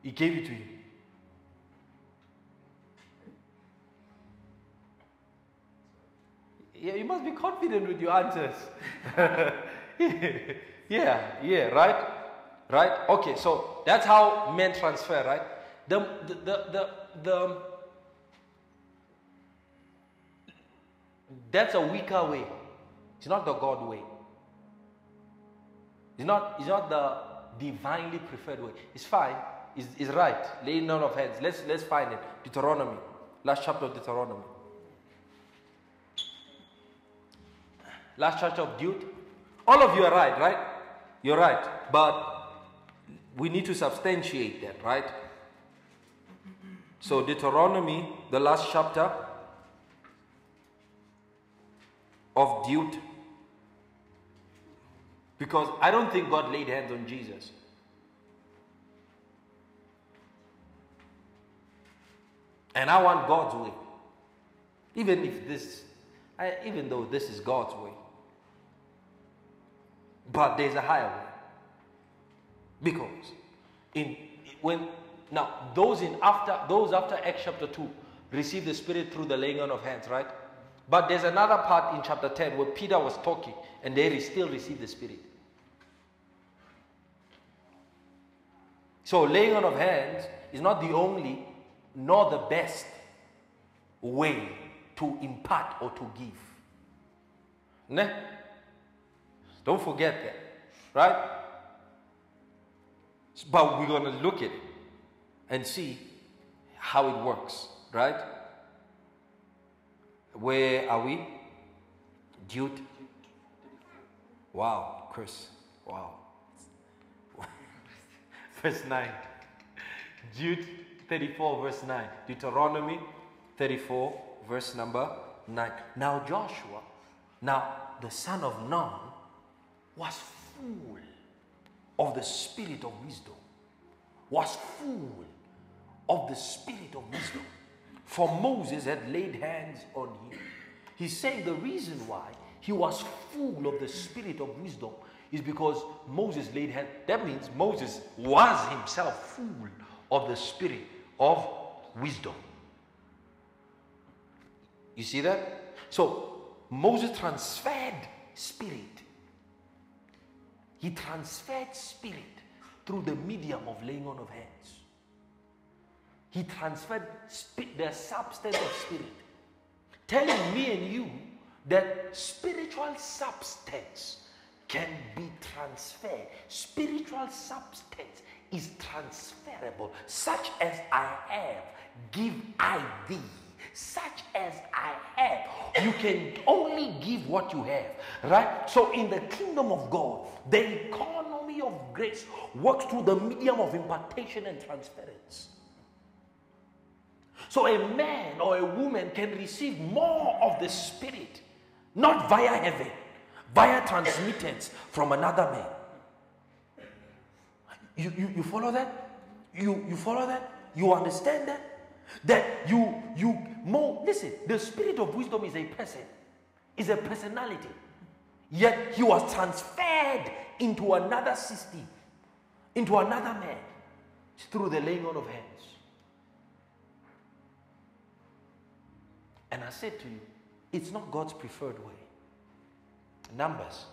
He gave it to you. Yeah, you must be confident with your answers. yeah, yeah, right? Right? Okay, so that's how men transfer, right? The, the, the, the, the that's a weaker way. It's not the God way. It's not, it's not the divinely preferred way. It's fine. It's, it's right. Laying on of hands. Let's, let's find it. Deuteronomy. Last chapter of Deuteronomy. Last chapter of Deuteronomy. All of you are right, right? You're right. But we need to substantiate that, right? So, Deuteronomy, the last chapter of Deuteronomy. Because I don't think God laid hands on Jesus. And I want God's way. Even if this, I, even though this is God's way. But there's a higher way. Because in when now those in after those after Acts chapter 2 receive the Spirit through the laying on of hands, right? But there's another part in chapter 10 where Peter was talking and they still receive the Spirit. So, laying on of hands is not the only nor the best way to impart or to give. Ne? Don't forget that. Right? But we're going to look at it and see how it works. Right? Where are we? Jude. Wow, Chris. Wow. verse 9. Jude 34, verse 9. Deuteronomy 34, verse number 9. Now Joshua, now the son of Nun, was full of the spirit of wisdom. Was full of the spirit of wisdom. For Moses had laid hands on him. He's saying the reason why he was full of the spirit of wisdom is because Moses laid hands. That means Moses was himself full of the spirit of wisdom. You see that? So Moses transferred spirit. He transferred spirit through the medium of laying on of hands. He transferred spi- the substance of spirit, telling me and you that spiritual substance can be transferred. Spiritual substance is transferable, such as I have, give I thee. such as I have. You can only give what you have, right? So, in the kingdom of God, the economy of grace works through the medium of impartation and transference. So, a man or a woman can receive more of the Spirit, not via heaven, via transmittance from another man. You, you, you follow that? You, you follow that? You understand that? That you, you more, listen, the spirit of wisdom is a person, is a personality. Yet he was transferred into another system, into another man, through the laying on of hands. And I said to you, it's not God's preferred way. Numbers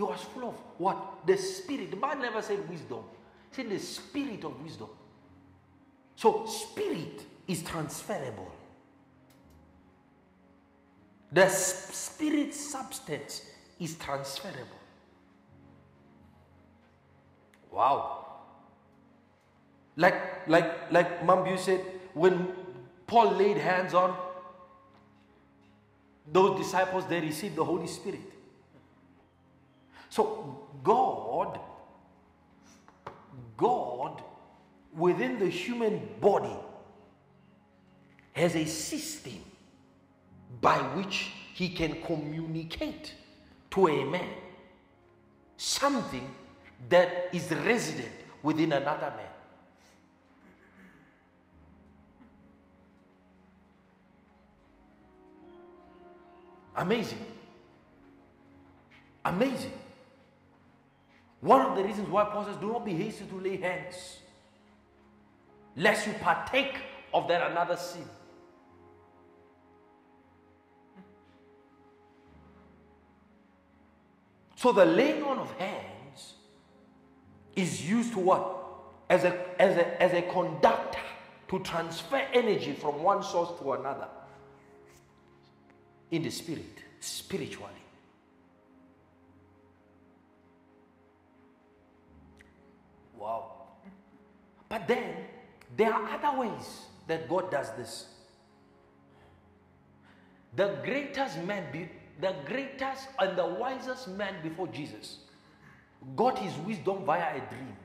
You are full of what? The spirit. The Bible never said wisdom. It said the spirit of wisdom. So spirit is transferable. The spirit substance is transferable. Wow. Like like like Mambu said, when Paul laid hands on those disciples, they received the Holy Spirit. So God, God within the human body has a system by which he can communicate to a man something that is resident within another man. Amazing. Amazing. One of the reasons why Paul says, do not be hasty to lay hands, lest you partake of that another sin. So the laying on of hands is used to what? As a, as a, as a conductor to transfer energy from one source to another in the spirit, spiritually. Wow. But then there are other ways that God does this. The greatest man, be, the greatest and the wisest man before Jesus got his wisdom via a dream.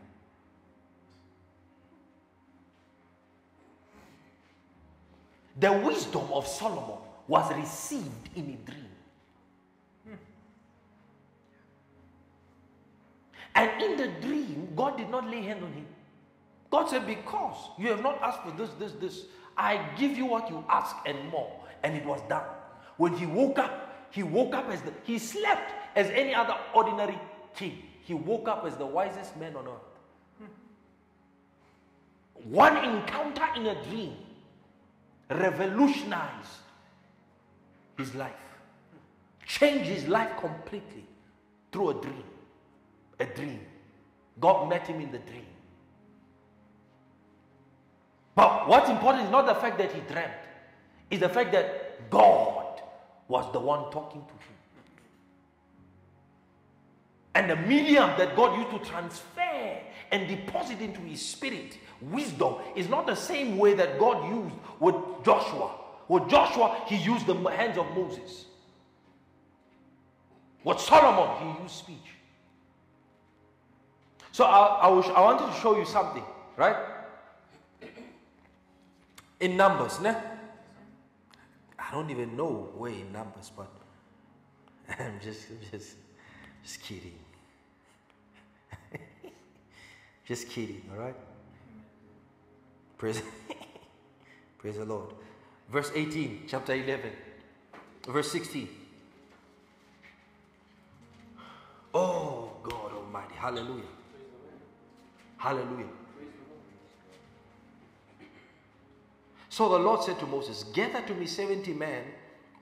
The wisdom of Solomon was received in a dream. And in the dream, God did not lay hand on him. God said, Because you have not asked for this, this, this, I give you what you ask and more. And it was done. When he woke up, he woke up as the, he slept as any other ordinary king. He woke up as the wisest man on earth. One encounter in a dream revolutionized his life, changed his life completely through a dream a dream. God met him in the dream. But what's important is not the fact that he dreamt, it's the fact that God was the one talking to him. And the medium that God used to transfer and deposit into his spirit, wisdom, is not the same way that God used with Joshua. With Joshua, he used the hands of Moses. With Solomon, he used speech. So I, I, I wanted to show you something, right? In numbers, ne? I don't even know where in numbers, but I'm just, just, just kidding. just kidding, all right? Praise, praise the Lord. Verse 18, chapter 11, verse 16. Oh, God Almighty. Hallelujah. Hallelujah. So the Lord said to Moses, Gather to me 70 men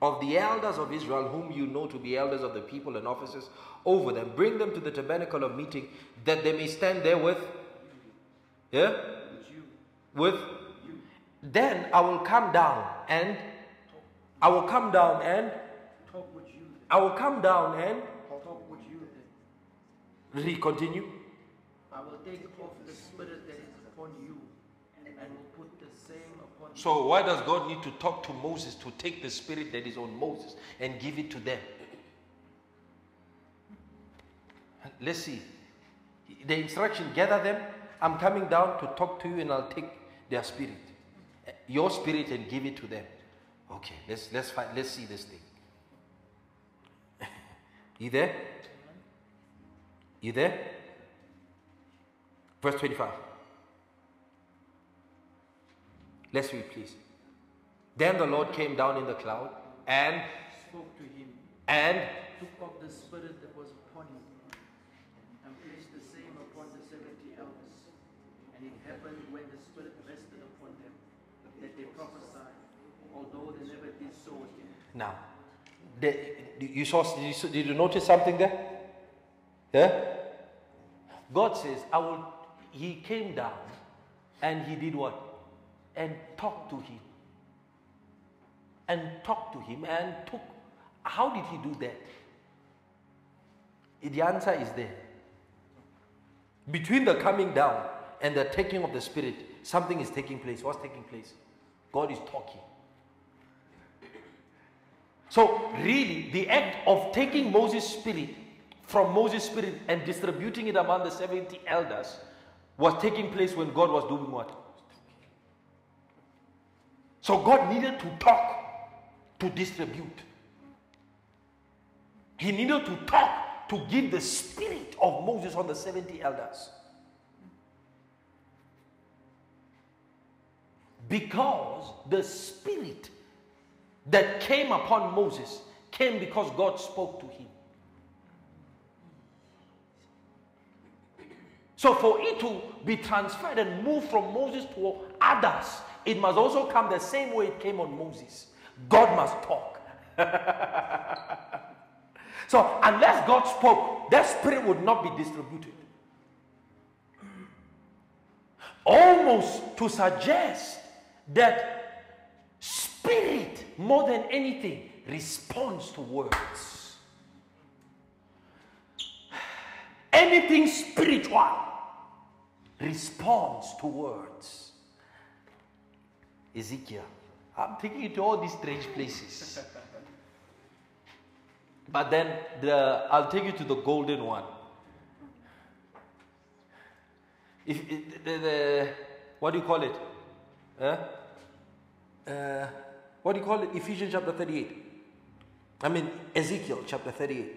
of the elders of Israel, whom you know to be elders of the people and officers over them. Bring them to the tabernacle of meeting, that they may stand there with. Yeah? With. then I will come down and I will come down and Talk with you. I will come down and Talk with you then. re continue. I will take off the spirit that is upon you and will put the same upon you. So why does God need to talk to Moses to take the spirit that is on Moses and give it to them? Let's see. The instruction gather them. I'm coming down to talk to you and I'll take their spirit. Your spirit and give it to them. Okay, let's let's find let's see this thing. you there? You there? Verse 25. Let's read, please. Then the Lord came down in the cloud and Spoke to him, and took off the spirit that was upon him, and placed the same upon the seventy elders. And it happened when the spirit rested upon them that they prophesied, although they never did so again. now. You saw did you, did you notice something there? Yeah? God says, I will he came down and he did what? And talked to him. And talked to him and took how did he do that? The answer is there. Between the coming down and the taking of the Spirit, something is taking place. What's taking place? God is talking. So, really, the act of taking Moses' spirit from Moses' spirit and distributing it among the 70 elders was taking place when God was doing what? So, God needed to talk to distribute. He needed to talk to give the spirit of Moses on the 70 elders. Because the spirit that came upon Moses came because God spoke to him. So, for it to be transferred and move from Moses to others, it must also come the same way it came on Moses. God must talk. so, unless God spoke, that spirit would not be distributed. Almost to suggest that spirit, more than anything, responds to words. Anything spiritual responds to words. Ezekiel. I'm taking you to all these strange places. But then the, I'll take you to the golden one. If, the, the, what do you call it? Huh? Uh, what do you call it? Ephesians chapter 38. I mean Ezekiel chapter 38.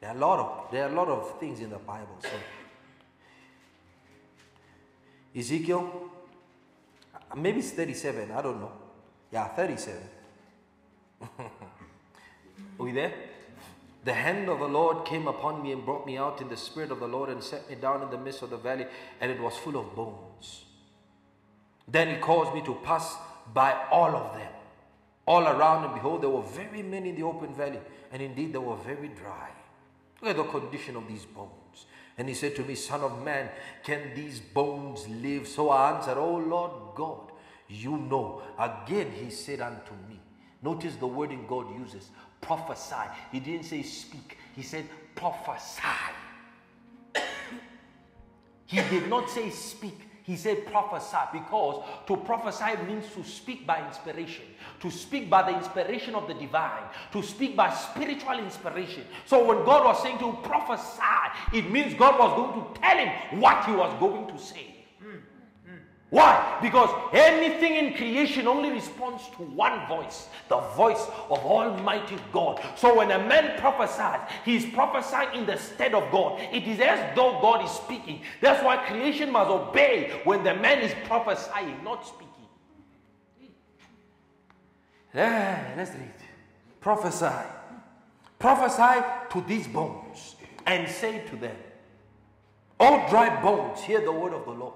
There are a lot of there are a lot of things in the Bible. So Ezekiel, maybe it's 37, I don't know. Yeah, 37. Are we there? The hand of the Lord came upon me and brought me out in the spirit of the Lord and set me down in the midst of the valley, and it was full of bones. Then he caused me to pass by all of them, all around, and behold, there were very many in the open valley, and indeed they were very dry. Look at the condition of these bones. And he said to me, Son of man, can these bones live? So I answered, Oh Lord God, you know. Again he said unto me, Notice the wording God uses prophesy. He didn't say speak, he said prophesy. He did not say speak, he said prophesy because to prophesy means to speak by inspiration, to speak by the inspiration of the divine, to speak by spiritual inspiration. So when God was saying to prophesy, it means God was going to tell him what he was going to say. Why? Because anything in creation only responds to one voice, the voice of Almighty God. So when a man prophesies, he is prophesying in the stead of God. It is as though God is speaking. That's why creation must obey when the man is prophesying, not speaking. Yeah, let's read. Prophesy. Prophesy to these bones and say to them, All dry bones, hear the word of the Lord.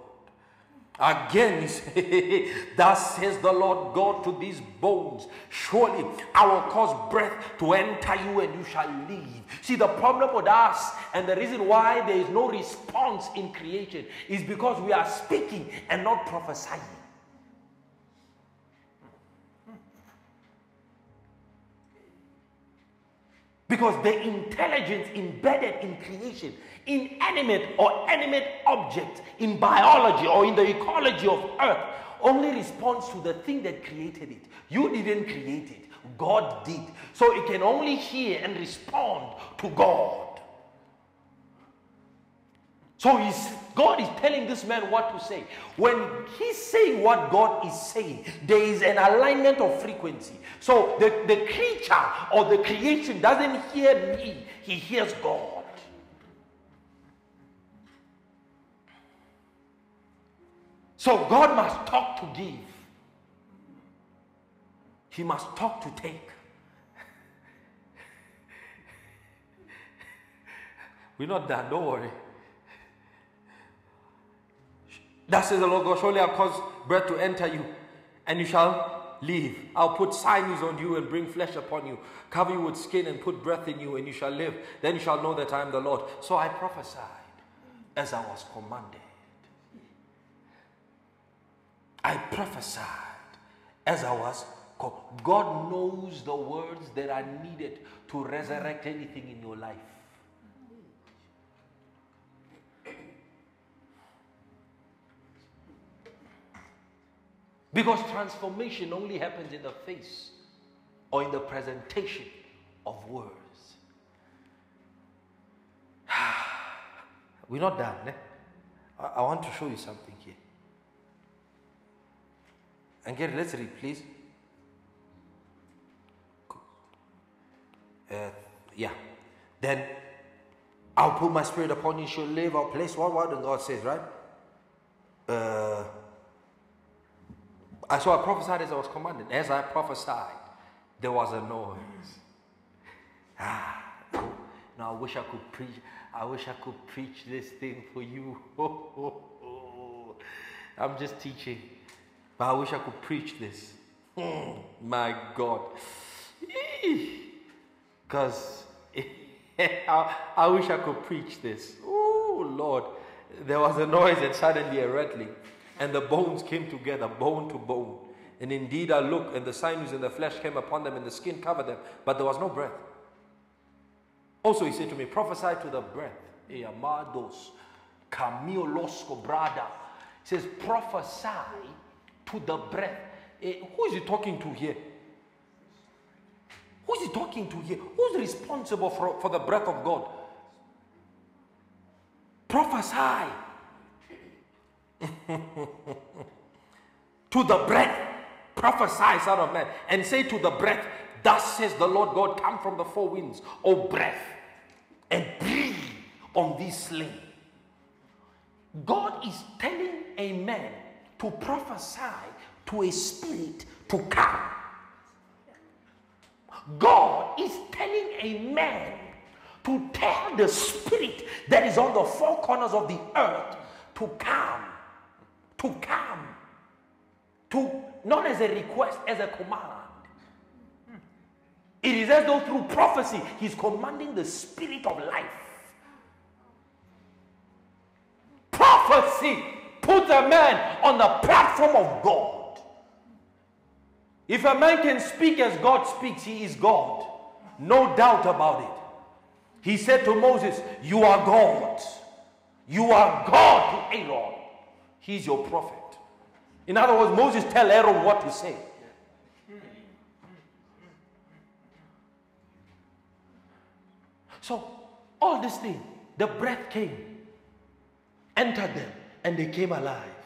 Again, Thus says the Lord God to these bones, Surely I will cause breath to enter you and you shall live. See, the problem with us and the reason why there is no response in creation is because we are speaking and not prophesying. Because the intelligence embedded in creation inanimate or animate object in biology or in the ecology of earth, only responds to the thing that created it. You didn't create it, God did. So it can only hear and respond to God. So he's, God is telling this man what to say. When he's saying what God is saying, there is an alignment of frequency. So the, the creature or the creation doesn't hear me, he hears God. So God must talk to give, he must talk to take. We're not done, don't worry. That says the Lord God, surely I'll cause breath to enter you, and you shall live. I'll put sinews on you and bring flesh upon you, cover you with skin and put breath in you, and you shall live. Then you shall know that I am the Lord. So I prophesied as I was commanded. I prophesied as I was. God knows the words that are needed to resurrect anything in your life. Because transformation only happens in the face or in the presentation of words. We're not done. Eh? I, I want to show you something here. And get let's please. Uh, yeah. Then I'll put my spirit upon you, shall live. I'll place what word God says, right? Uh, I saw I prophesied as I was commanded. As I prophesied, there was a noise. Ah, now I wish I could preach. I wish I could preach this thing for you. I'm just teaching, but I wish I could preach this. Hmm, my God, because I, I wish I could preach this. Oh Lord, there was a noise and suddenly a rattling and the bones came together, bone to bone. And indeed I looked, and the sinews and the flesh came upon them, and the skin covered them, but there was no breath. Also, he said to me, Prophesy to the breath. Amados, brada. He says, Prophesy to the breath. Eh, who is he talking to here? Who is he talking to here? Who's responsible for, for the breath of God? Prophesy to the breath, prophesy, son of man, and say to the breath, Thus says the Lord God, come from the four winds, O breath, and breathe on this slain. God is telling a man to prophesy to a spirit to come. God is telling a man to tell the spirit that is on the four corners of the earth to come to come, to not as a request, as a command. It is as though through prophecy, he's commanding the spirit of life. Prophecy puts a man on the platform of God. If a man can speak as God speaks, he is God. No doubt about it. He said to Moses, You are God. You are God to Aaron. He's your prophet. In other words, Moses tell Aaron what to say. So, all this thing, the breath came, entered them, and they came alive.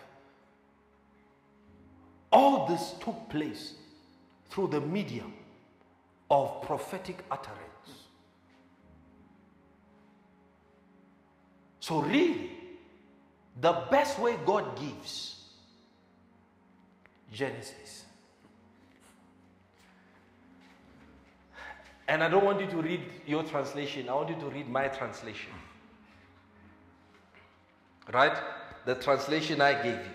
All this took place through the medium of prophetic utterance. So, really, the best way God gives Genesis. And I don't want you to read your translation, I want you to read my translation. Right? The translation I gave you.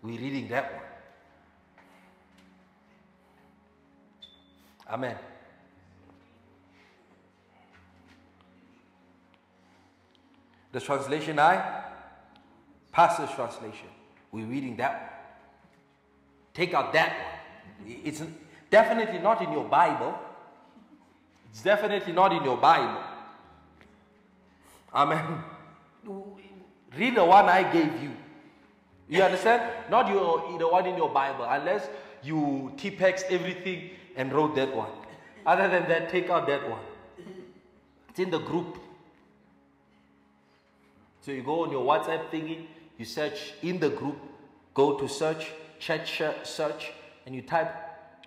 We're reading that one. Amen. The translation I Pastor's translation. We're reading that one. Take out that one. It's definitely not in your Bible. It's definitely not in your Bible. Amen. Read the one I gave you. You understand? Not your the one in your Bible, unless you T-Pex everything and wrote that one. Other than that, take out that one. It's in the group. So you go on your WhatsApp thingy, you search in the group, go to search, chat search, and you type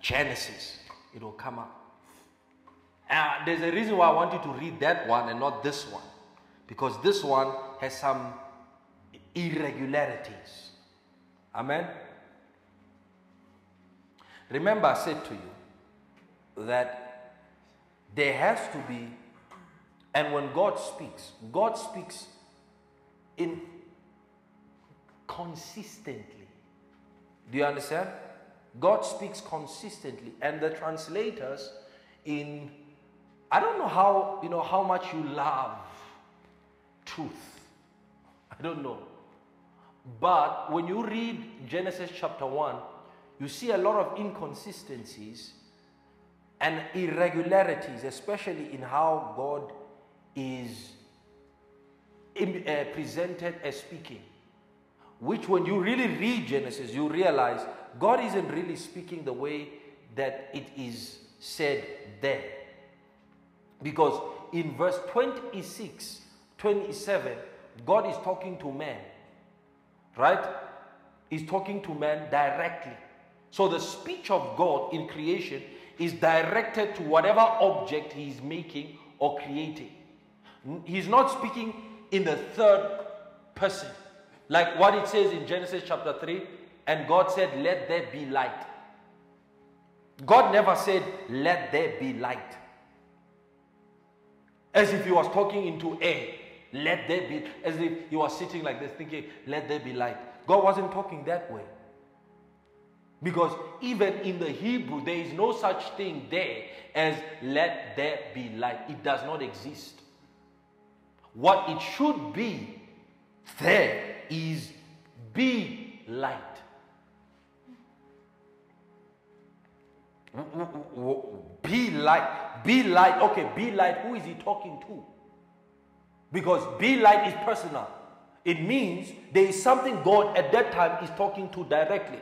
Genesis. It will come up. Uh, there's a reason why I want you to read that one and not this one. Because this one has some irregularities. Amen. Remember, I said to you that there has to be, and when God speaks, God speaks in consistently. Do you understand? God speaks consistently, and the translators in I don't know how you know how much you love truth. I don't know. But when you read Genesis chapter 1, you see a lot of inconsistencies and irregularities, especially in how God is uh, presented as speaking. Which, when you really read Genesis, you realize God isn't really speaking the way that it is said there. Because in verse 26, 27, God is talking to man. Right? He's talking to man directly. So the speech of God in creation is directed to whatever object he is making or creating. He's not speaking in the third person. Like what it says in Genesis chapter 3 and God said, Let there be light. God never said, Let there be light. As if he was talking into air. Let there be, as if he was sitting like this thinking, Let there be light. God wasn't talking that way. Because even in the Hebrew, there is no such thing there as let there be light. It does not exist. What it should be there is be light. Be light. Be light. Okay, be light. Who is he talking to? Because be light is personal. It means there is something God at that time is talking to directly.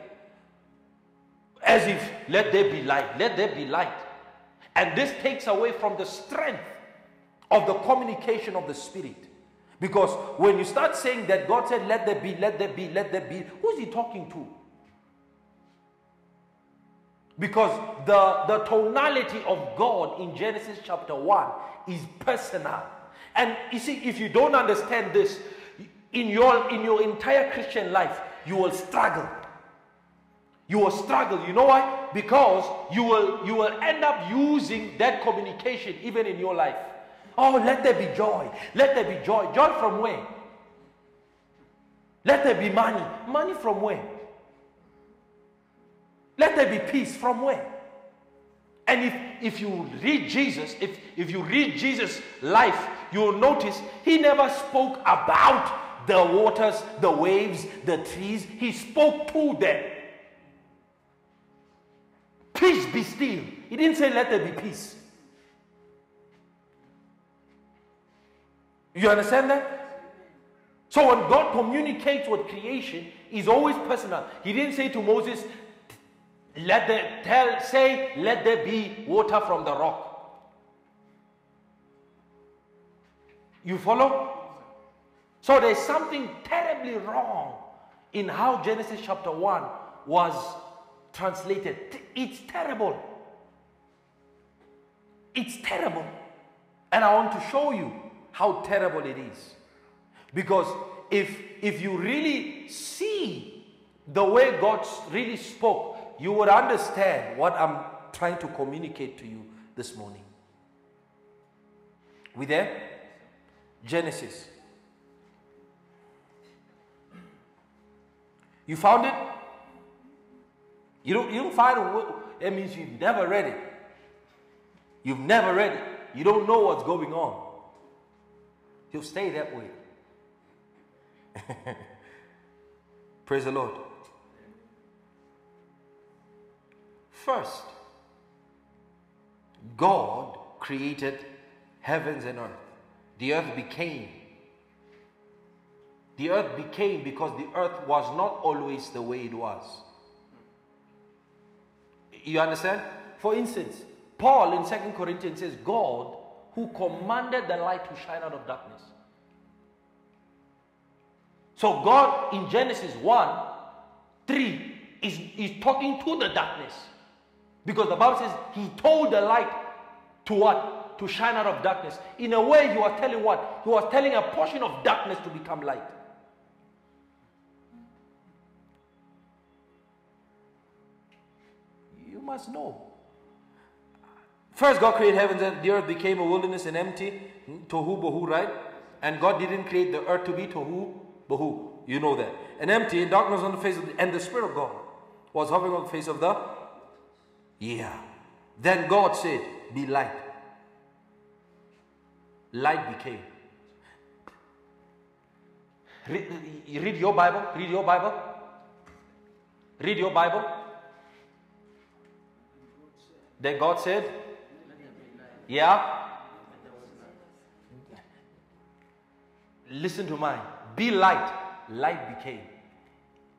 As if, let there be light, let there be light. And this takes away from the strength of the communication of the Spirit. Because when you start saying that God said, let there be, let there be, let there be, who's he talking to? Because the, the tonality of God in Genesis chapter 1 is personal. And you see, if you don't understand this, in your, in your entire Christian life, you will struggle. You will struggle. You know why? Because you will, you will end up using that communication even in your life. Oh, let there be joy. Let there be joy. Joy from where? Let there be money. Money from where? Let there be peace from where? And if, if you read Jesus, if, if you read Jesus' life, you will notice he never spoke about the waters, the waves, the trees. He spoke to them. Peace be still. He didn't say, let there be peace. You understand that? So when God communicates with creation, He's always personal. He didn't say to Moses, let there tell say, let there be water from the rock. You follow? So there's something terribly wrong in how Genesis chapter 1 was translated. It's terrible. It's terrible. And I want to show you how terrible it is. Because if, if you really see the way God really spoke, you would understand what I'm trying to communicate to you this morning. We there? Genesis. You found it? You don't, you don't find it. That means you've never read it. You've never read it. You don't know what's going on. You'll stay that way. Praise the Lord. First, God created heavens and earth. The earth became. The earth became because the earth was not always the way it was. You understand? For instance, Paul in 2 Corinthians says, God who commanded the light to shine out of darkness. So God in Genesis 1, 3 is, is talking to the darkness. Because the Bible says he told the light to what? To shine out of darkness. In a way, he was telling what? He was telling a portion of darkness to become light. You must know. First, God created heavens and the earth became a wilderness and empty. Tohu bohu, right? And God didn't create the earth to be tohu bohu. You know that. And empty and darkness on the face of the, and the Spirit of God was hovering on the face of the yeah. Then God said, Be light. Light became. Read, read your Bible. Read your Bible. Read your Bible. Then God said, Yeah. Listen to mine. Be light. Light became.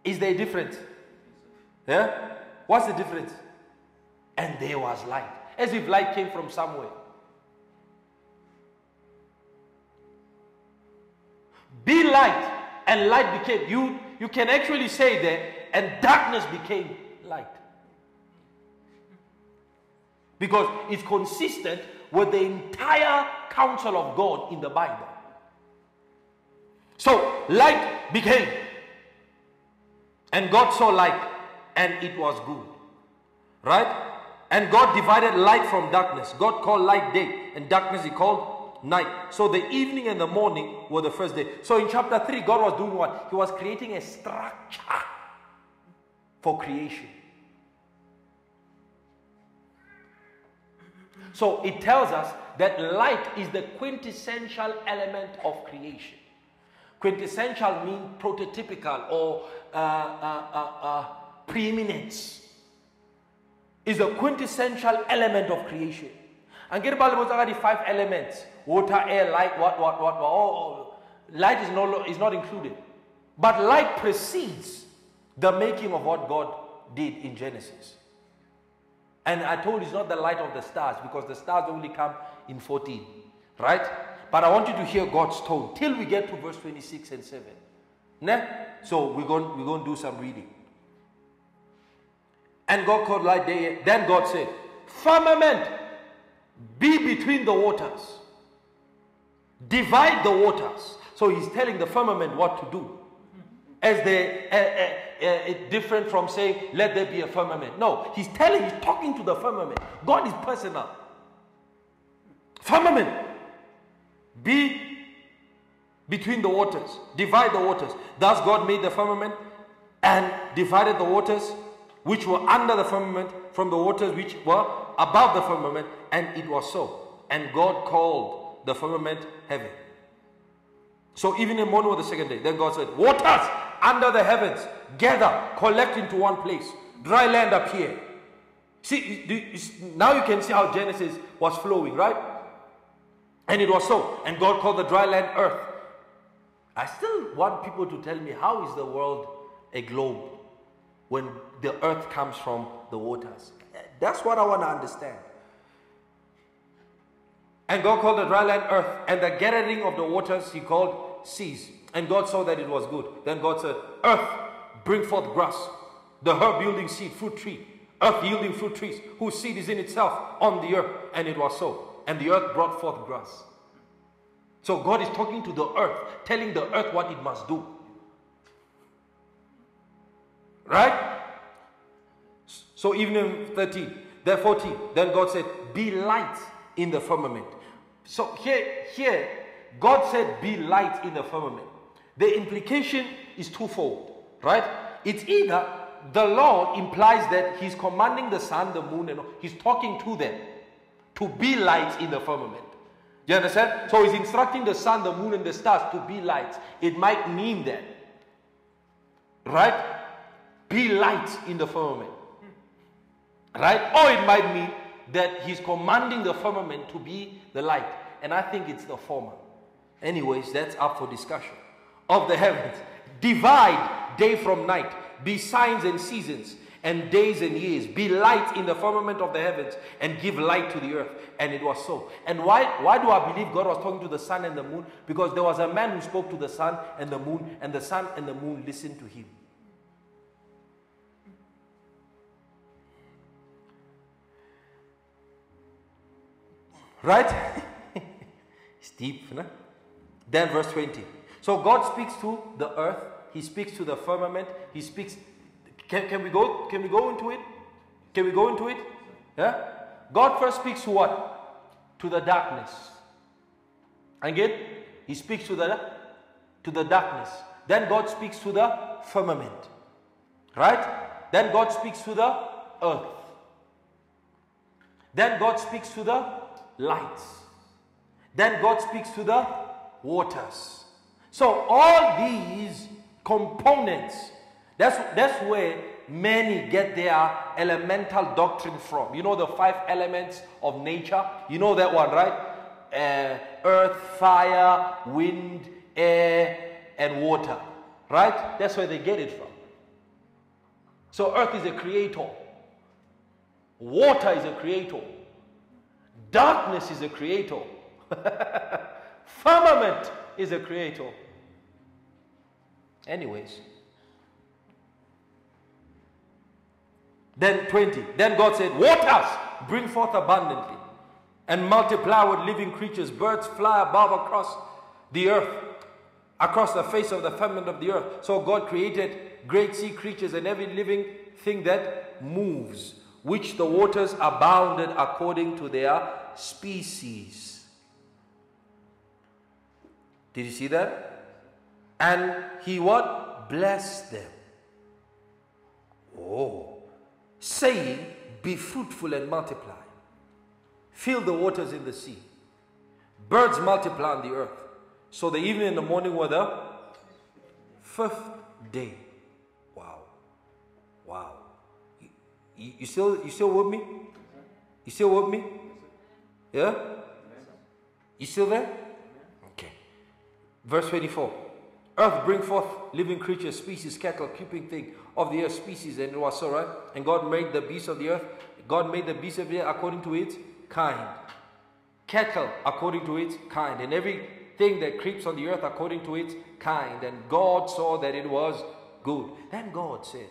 Is there a difference? Yeah? What's the difference? And there was light. As if light came from somewhere. Be light, and light became. You, you can actually say there, and darkness became light. Because it's consistent with the entire counsel of God in the Bible. So, light became. And God saw light, and it was good. Right? And God divided light from darkness. God called light day, and darkness he called night. So the evening and the morning were the first day. So in chapter 3, God was doing what? He was creating a structure for creation. So it tells us that light is the quintessential element of creation. Quintessential means prototypical or uh, uh, uh, uh preeminence is the quintessential element of creation. And get about the five elements water, air, light, what, what, what, what. Oh. Light is, is not included. But light precedes the making of what God did in Genesis. And I told you it's not the light of the stars because the stars only come in 14. Right? But I want you to hear God's tone till we get to verse 26 and 7. Ne? So we're going, we're going to do some reading. And God called light day. Then God said, Firmament, be between the waters. Divide the waters. So he's telling the firmament what to do. As they uh, uh, uh, different from saying, let there be a firmament. No, he's telling, he's talking to the firmament. God is personal. Firmament, be between the waters, divide the waters. Thus God made the firmament and divided the waters which were under the firmament from the waters which were above the firmament, and it was so. And God called the firmament heaven. So even in morning of the second day, then God said, Waters under the heavens, gather, collect into one place. Dry land appear. See, now you can see how Genesis was flowing, right? And it was so. And God called the dry land earth. I still want people to tell me how is the world a globe? when the earth comes from the waters. That's what I want to understand. And God called the dry land earth, and the gathering of the waters he called seas. And God saw that it was good. Then God said, Earth, bring forth grass, the herb yielding seed, fruit tree, earth yielding fruit trees, whose seed is in itself on the earth. And it was so. And the earth brought forth grass. So God is talking to the earth, telling the earth what it must do. Right? So even in 13, then 14, then God said, Be light in the firmament. So here, here, God said, Be light in the firmament. The implication is twofold, right? It's either the law implies that He's commanding the sun, the moon, and He's talking to them to be light in the firmament. You understand? So He's instructing the sun, the moon, and the stars to be lights. It might mean that, right? Be light in the firmament. Right? Or it might mean that he's commanding the firmament to be the light. And I think it's the former. Anyways, that's up for discussion. Of the heavens, divide day from night, be signs and seasons, and days and years, be light in the firmament of the heavens, and give light to the earth. And it was so. And why, why do I believe God was talking to the sun and the moon? Because there was a man who spoke to the sun and the moon, and the sun and the moon listened to him. Right? it's deep, no? Then verse 20. So God speaks to the earth, He speaks to the firmament, He speaks. Can, can we go can we go into it? Can we go into it? Yeah? God first speaks to what? To the darkness. Again, He speaks to the to the darkness. Then God speaks to the firmament. Right? Then God speaks to the earth. Then God speaks to the lights. Then God speaks to the waters. So all these components, that's, that's where many get their elemental doctrine from. You know the five elements of nature? You know that one, right? Uh, earth, fire, wind, air, and water. Right? That's where they get it from. So earth is a creator. Water is a creator. Darkness is a creator. Firmament is a creator. Anyways. Then 20. Then God said, Waters bring forth abundantly and multiply with living creatures. Birds fly above across the earth, across the face of the firmament of the earth. So God created great sea creatures and every living thing that moves, which the waters abounded according to their species. Did you see that? And he what? Blessed them. Oh. Saying, Be fruitful and multiply. Fill the waters in the sea. Birds multiply on the earth. So the evening and the morning were the fifth day. Wow. Wow. You, you, still you still with me? You still with me? Yeah? You still there? Okay. Verse 24. Earth bring forth living creatures, species, cattle, creeping thing of the earth, species, and it was so, right? And God made the beasts of the earth. God made the beasts of the earth according to its kind. Cattle according to its kind. And everything that creeps on the earth according to its kind. And God saw that it was good. Then God said,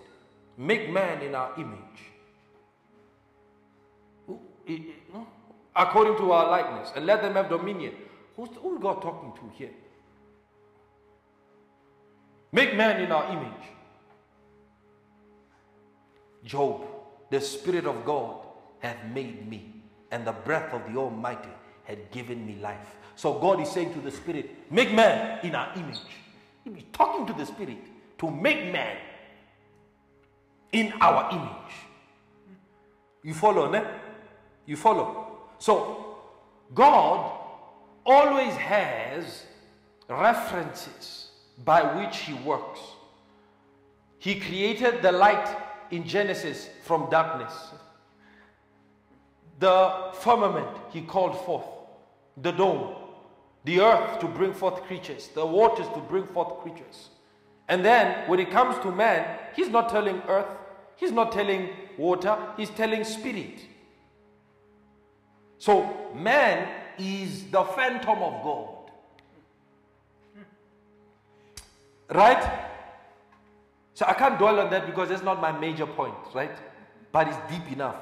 Make man in our image. Who- i- i- no? According to our likeness, and let them have dominion. Who's, who's God talking to here? Make man in our image. Job, the Spirit of God hath made me, and the breath of the Almighty had given me life. So God is saying to the Spirit, Make man in our image. He's talking to the Spirit to make man in our image. You follow, ne? You follow? So, God always has references by which He works. He created the light in Genesis from darkness. The firmament He called forth, the dome, the earth to bring forth creatures, the waters to bring forth creatures. And then when it comes to man, He's not telling earth, He's not telling water, He's telling spirit. So man is the phantom of God. Right? So I can't dwell on that because that's not my major point, right? But it's deep enough.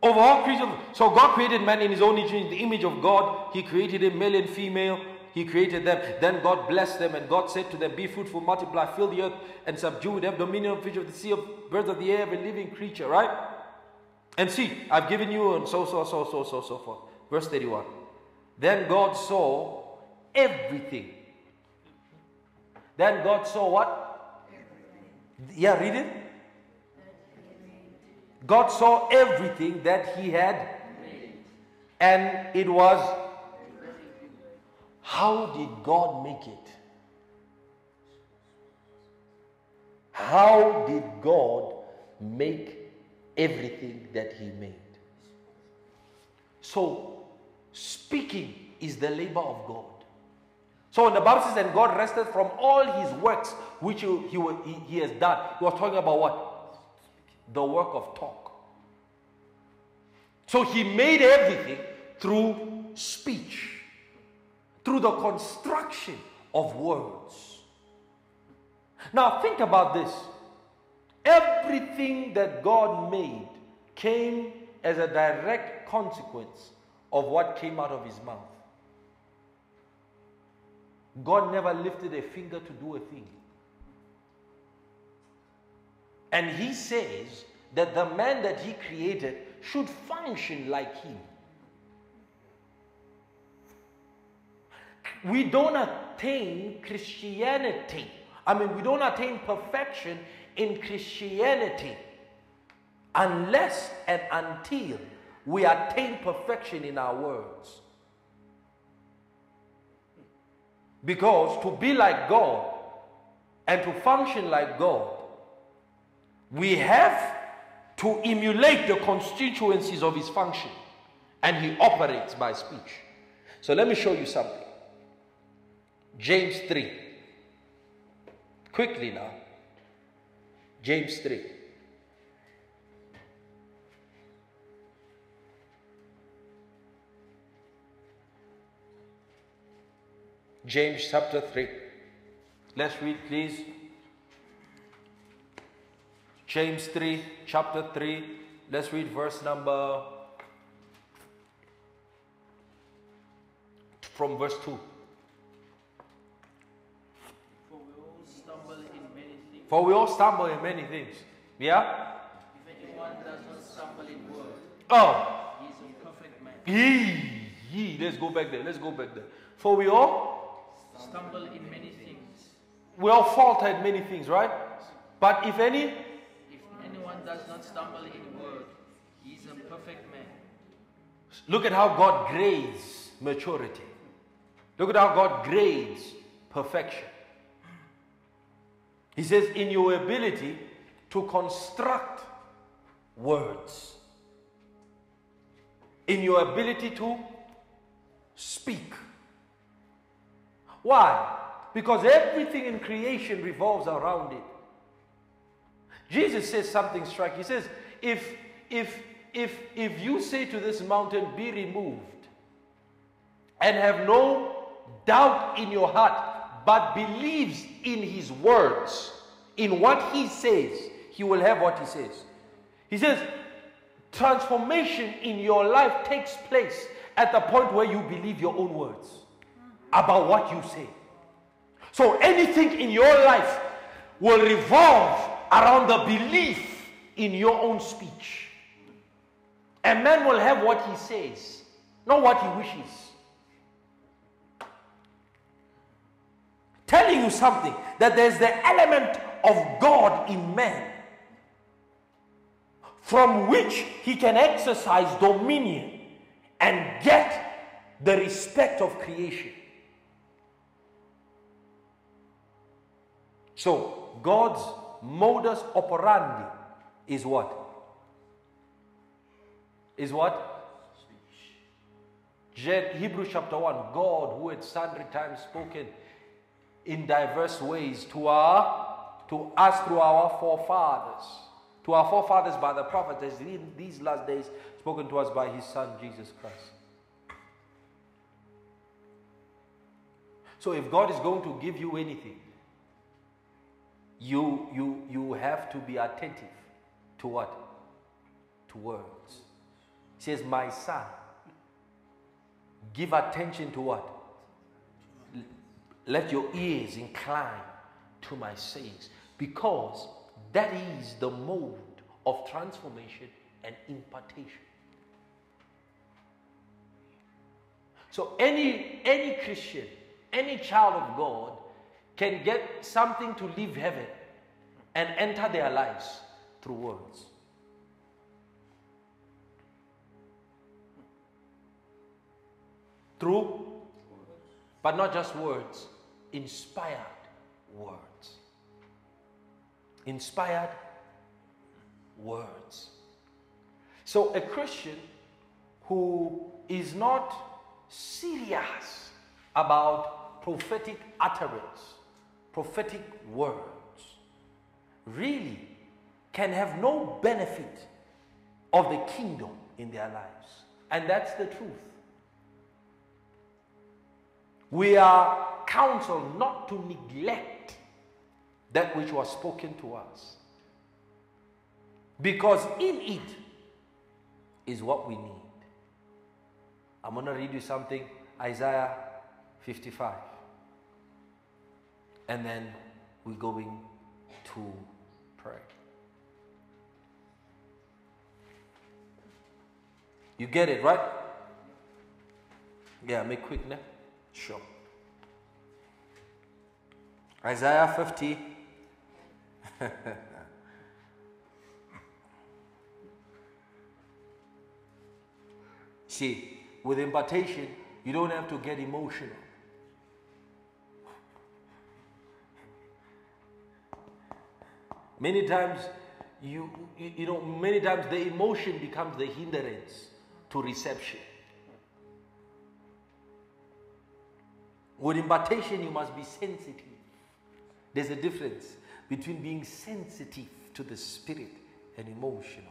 Over all creatures, so God created man in his own image, in the image of God. He created him male and female. He created them. Then God blessed them, and God said to them, Be fruitful, multiply, fill the earth, and subdue it. Have dominion of fish of the sea, of birds of the air, every living creature, right? And see, I've given you and so, so, so, so, so, so forth. Verse 31. Then God saw everything. Then God saw what? Yeah, read it. God saw everything that He had, and it was. How did God make it? How did God make everything that he made. So, speaking is the labor of God. So when the Bible says, and God rested from all his works which he, he, he, has done, he was talking about what? The work of talk. So he made everything through speech, through the construction of words. Now think about this. Everything that God made came as a direct consequence of what came out of his mouth. God never lifted a finger to do a thing. And he says that the man that he created should function like him. We don't attain Christianity. I mean, we don't attain perfection in Christianity unless and until we attain perfection in our words. Because to be like God and to function like God, we have to emulate the constituencies of his function. And he operates by speech. So let me show you something. James 3. Quickly now. James 3. James chapter 3. Let's read, please. James 3, chapter 3. Let's read verse number from verse 2. For we all stumble in many things. Yeah? If anyone does not stumble in word, Oh, he is a perfect man. yee, yee. Let's go back there. Let's go back there. For we all Stumble in many things. we all falter in many things, right? But if any, If anyone does not stumble in word, he is a perfect man. look at how God grades maturity. Look at how God grades perfection. He says, in your ability to construct words, in your ability to speak. Why? Because everything in creation revolves around it. Jesus says something striking. He says, if, if, if, if you say to this mountain, be removed, and have no doubt in your heart, but believes in his words, in what he says, he will have what he says. He says, transformation in your life takes place at the point where you believe your own words about what you say. So anything in your life will revolve around the belief in your own speech. A man will have what he says, not what he wishes. You something that there's the element of God in man from which he can exercise dominion and get the respect of creation. So, God's modus operandi is what? Is what? Hebrews chapter 1 God, who had sundry times spoken in diverse ways to our to us through our forefathers. To our forefathers by the prophets has in these last days spoken to us by his son jesus christ. So if god is going to give you anything you you you have to be attentive to what? To words. He says my son give attention to what let your ears incline to my sayings because that is the mode of transformation and impartation. So any any christian any child of god can get something to leave heaven and enter their lives through words. Through but not just words inspired words inspired words So a Christian who is not serious about prophetic utterance, prophetic words, really can have no benefit of the kingdom in their lives. And that's the truth. We are counseled not to neglect that which was spoken to us. Because in it is what we need. I'm going to read you something Isaiah 55. And then we're going to pray. You get it, right? Yeah, make quick now. Sure. Isaiah 50. See, with impartation, you don't have to get emotional. Many times, you, you, you know, many times the emotion becomes the hindrance to reception. With impartation, you must be sensitive. There's a difference between being sensitive to the spirit and emotional.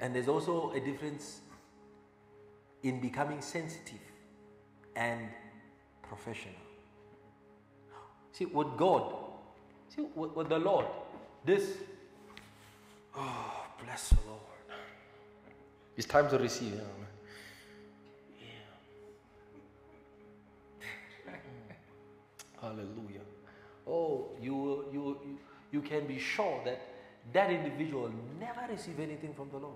And there's also a difference in becoming sensitive and professional. See, with God, see, with, with the Lord, this, oh, bless the Lord. It's time to receive. Yeah. Hallelujah. Oh, you, you, you, you can be sure that that individual never receive anything from the Lord.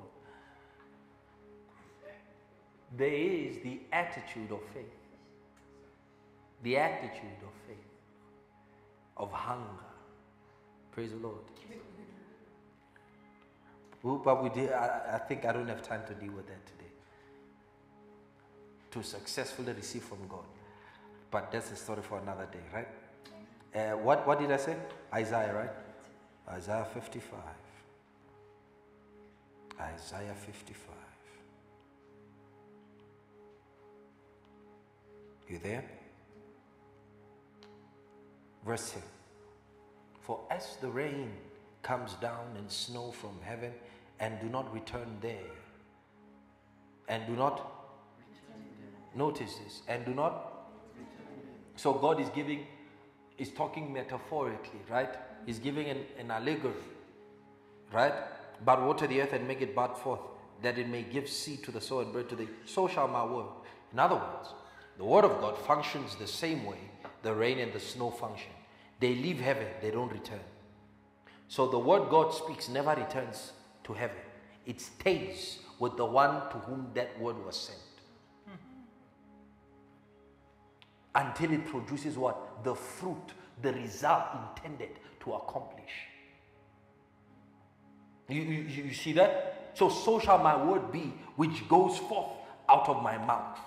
There is the attitude of faith. The attitude of faith, of hunger. Praise the Lord. Well, But we did, I, I think I don't have time to deal with that today. To successfully receive from God. But that's a story for another day, right? Uh, what, what did I say? Isaiah, right? Isaiah 55. Isaiah 55. You there? Verse 10. For as the rain comes down and snow from heaven and do not return there, and do not notice this, and do not. So God is giving, is talking metaphorically, right? He's giving an, an allegory, right? But water the earth and make it bud forth, that it may give seed to the sower and bread to the. So shall my word. In other words, the word of God functions the same way the rain and the snow function. They leave heaven, they don't return. So the word God speaks never returns to heaven. It stays with the one to whom that word was sent. Until it produces what? The fruit, the result intended to accomplish. You, you, you see that? So, so shall my word be, which goes forth out of my mouth.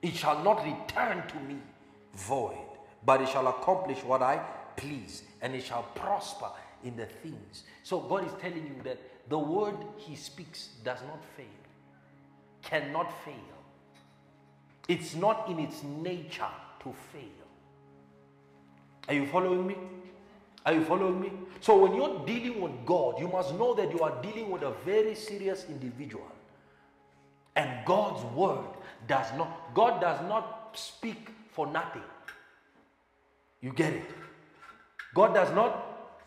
It shall not return to me void, but it shall accomplish what I please, and it shall prosper in the things. So God is telling you that the word He speaks does not fail, cannot fail. It's not in its nature to fail. Are you following me? Are you following me? So when you're dealing with God, you must know that you are dealing with a very serious individual. And God's word does not, God does not speak for nothing. You get it? God does not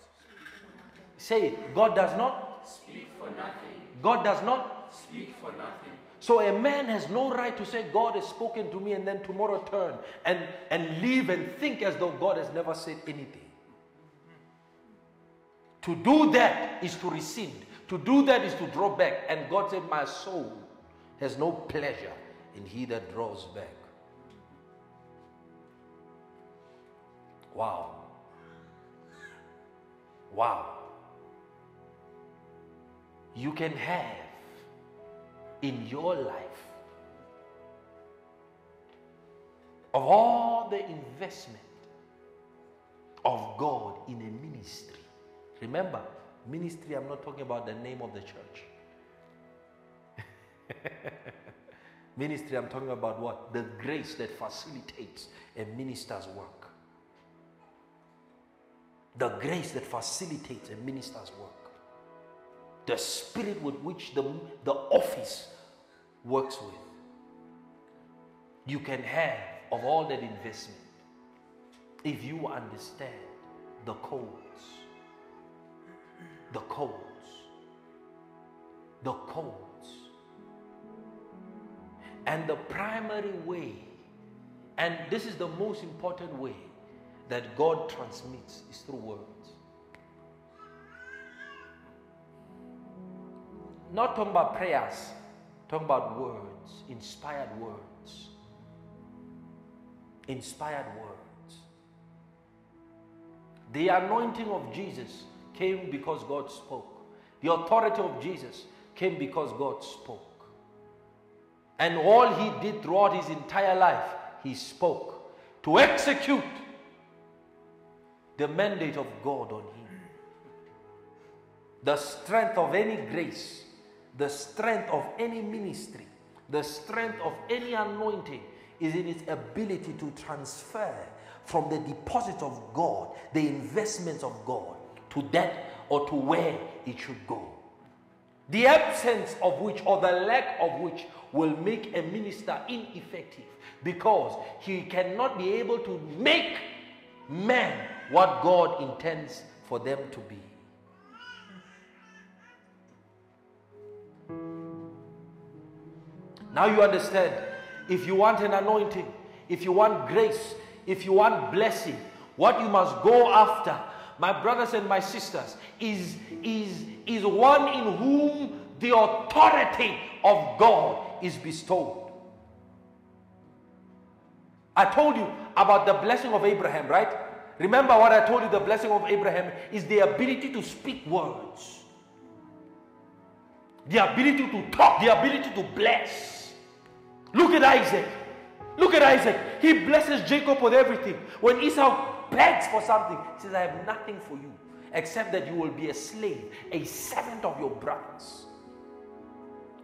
say it. God does not Speak for nothing. God does not. Speak for nothing. So a man has no right to say God has spoken to me and then tomorrow turn and, and leave and think as though God has never said anything. To do that is to rescind. To do that is to draw back. And God said, My soul has no pleasure in he that draws back. Wow. Wow. You can have in your life of all the investment of God in a ministry, Remember, ministry, I'm not talking about the name of the church. ministry, I'm talking about what? The grace that facilitates a minister's work. The grace that facilitates a minister's work. The spirit with which the, the office works with. You can have of all that investment if you understand the codes. The codes. The codes. And the primary way, and this is the most important way that God transmits, is through words. Not talking about prayers, talking about words, inspired words. Inspired words. The anointing of Jesus came because God spoke. The authority of Jesus came because God spoke. And all he did throughout his entire life, he spoke to execute the mandate of God on him. The strength of any grace, the strength of any ministry, the strength of any anointing is in its ability to transfer from the deposit of God, the investments of God, to that or to where it should go. The absence of which or the lack of which will make a minister ineffective because he cannot be able to make men what God intends for them to be. Now you understand. If you want an anointing, if you want grace, if you want blessing, what you must go after, my brothers and my sisters, is, is, is one in whom the authority of God is bestowed. I told you about the blessing of Abraham, right? Remember what I told you the blessing of Abraham is the ability to speak words, the ability to talk, the ability to bless. Look at Isaac. Look at Isaac. He blesses Jacob with everything. When Esau begs for something, he says, I have nothing for you except that you will be a slave, a servant of your brothers.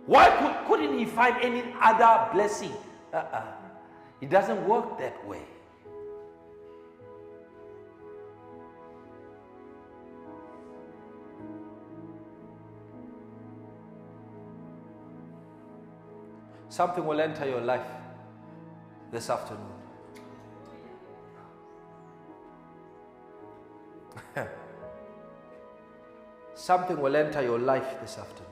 Why could, couldn't he find any other blessing? Uh-uh. It doesn't work that way. Something will enter your life this afternoon. Something will enter your life this afternoon.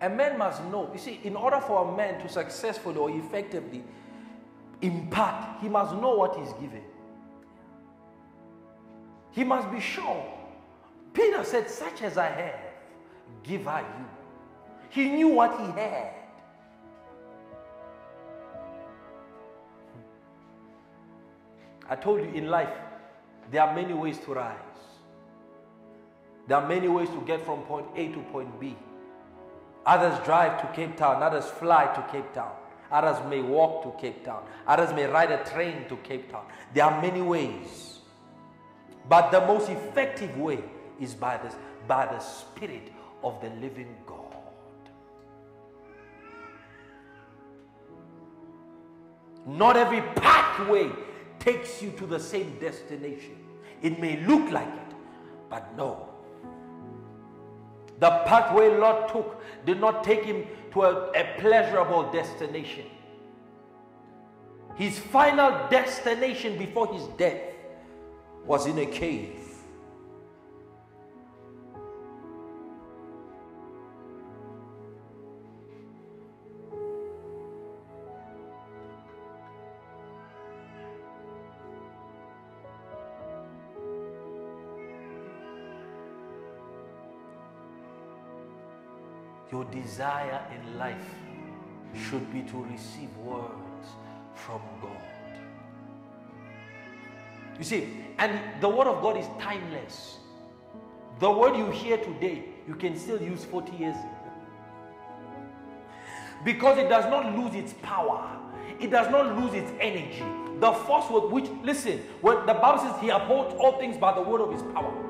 A man must know. You see, in order for a man to successfully or effectively impart, he must know what he's given. He must be sure. Peter said, Such as I have, give I you. He knew what he had. I told you in life, there are many ways to rise. There are many ways to get from point A to point B. Others drive to Cape Town, others fly to Cape Town. Others may walk to Cape Town. Others may ride a train to Cape Town. There are many ways. But the most effective way is by, this, by the Spirit of the living God. Not every pathway takes you to the same destination. It may look like it, but no. The pathway Lot took did not take him to a, a pleasurable destination. His final destination before his death was in a cave. Your desire in life should be to receive words from God. You see, and the word of God is timeless. The word you hear today, you can still use 40 years. Because it does not lose its power, it does not lose its energy. The force with which, listen, when the Bible says he upholds all things by the word of his power.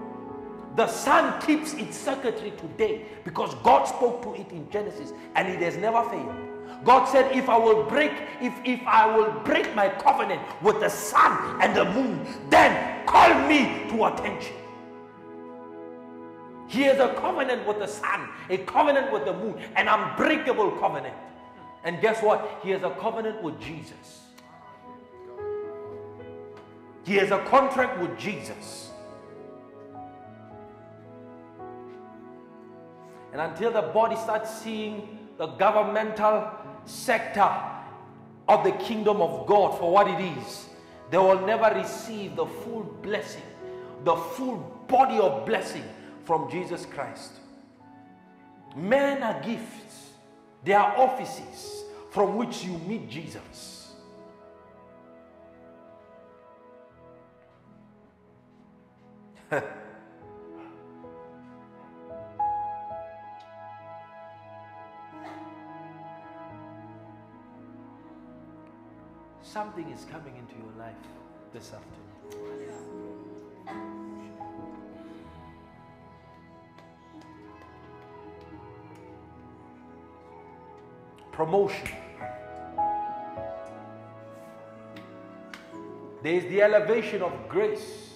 The sun keeps its circuitry today because God spoke to it in Genesis and it has never failed. God said, if I will break, if, if I will break my covenant with the sun and the moon, then call me to attention. He has a covenant with the sun, a covenant with the moon, an unbreakable covenant. And guess what? He has a covenant with Jesus. He has a contract with Jesus. And until the body starts seeing the governmental sector of the kingdom of God for what it is, they will never receive the full blessing, the full body of blessing from Jesus Christ. Men are gifts, they are offices from which you meet Jesus. Something is coming into your life this afternoon. Promotion. There is the elevation of grace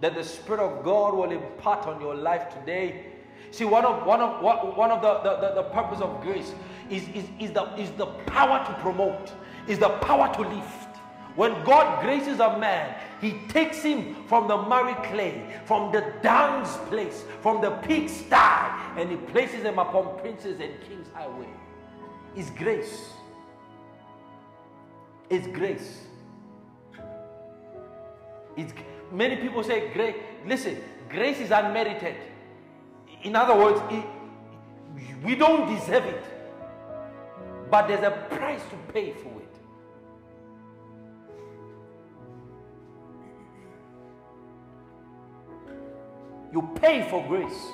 that the Spirit of God will impart on your life today. See, one of one of one of the, the, the, the purpose of grace is, is, is the is the power to promote, is the power to lift. When God graces a man, he takes him from the murray clay, from the dung's place, from the pigsty, and he places him upon princes and kings' highway. It's grace. It's grace. It's, many people say grace. Listen, grace is unmerited. In other words, it, we don't deserve it. But there's a price to pay for it. You pay for grace.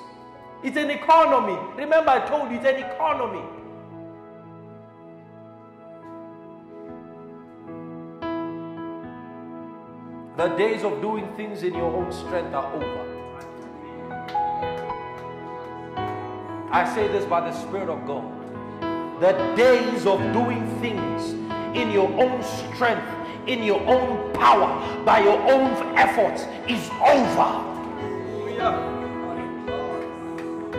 It's an economy. Remember, I told you it's an economy. The days of doing things in your own strength are over. I say this by the Spirit of God. The days of doing things in your own strength, in your own power, by your own efforts is over.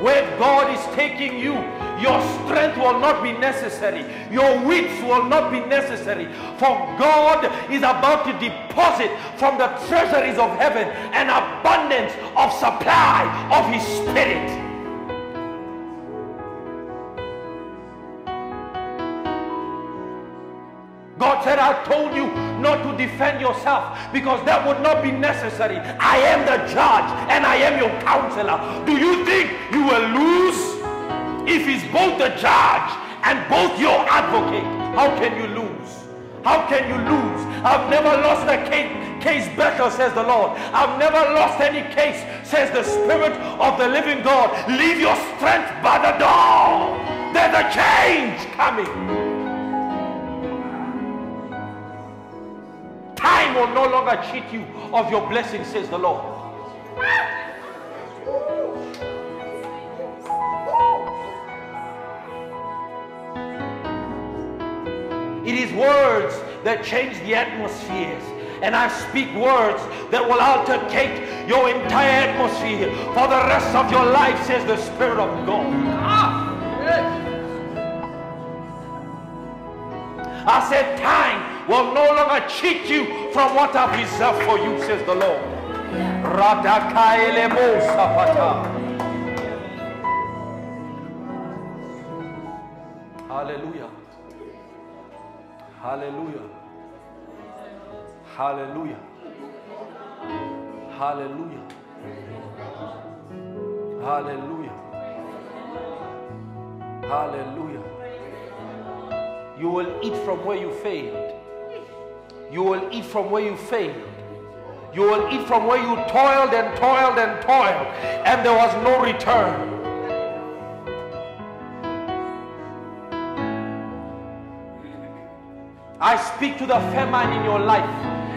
Where God is taking you, your strength will not be necessary. Your wits will not be necessary. For God is about to deposit from the treasuries of heaven an abundance of supply of His Spirit. God said, I told you not to defend yourself because that would not be necessary. I am the judge and I am your counselor. Do you think you will lose if he's both the judge and both your advocate? How can you lose? How can you lose? I've never lost a case, case better, says the Lord. I've never lost any case, says the Spirit of the living God. Leave your strength by the door. There's a change coming. Time will no longer cheat you of your blessing, says the Lord. It is words that change the atmospheres. And I speak words that will altercate your entire atmosphere for the rest of your life, says the Spirit of God. Ah, I said, time will no longer cheat you from what I've reserved for you, says the Lord. Hallelujah. Hallelujah. Hallelujah. Hallelujah. Hallelujah. Hallelujah. You will eat from where you failed. You will eat from where you failed. You will eat from where you toiled and toiled and toiled, and there was no return. I speak to the famine in your life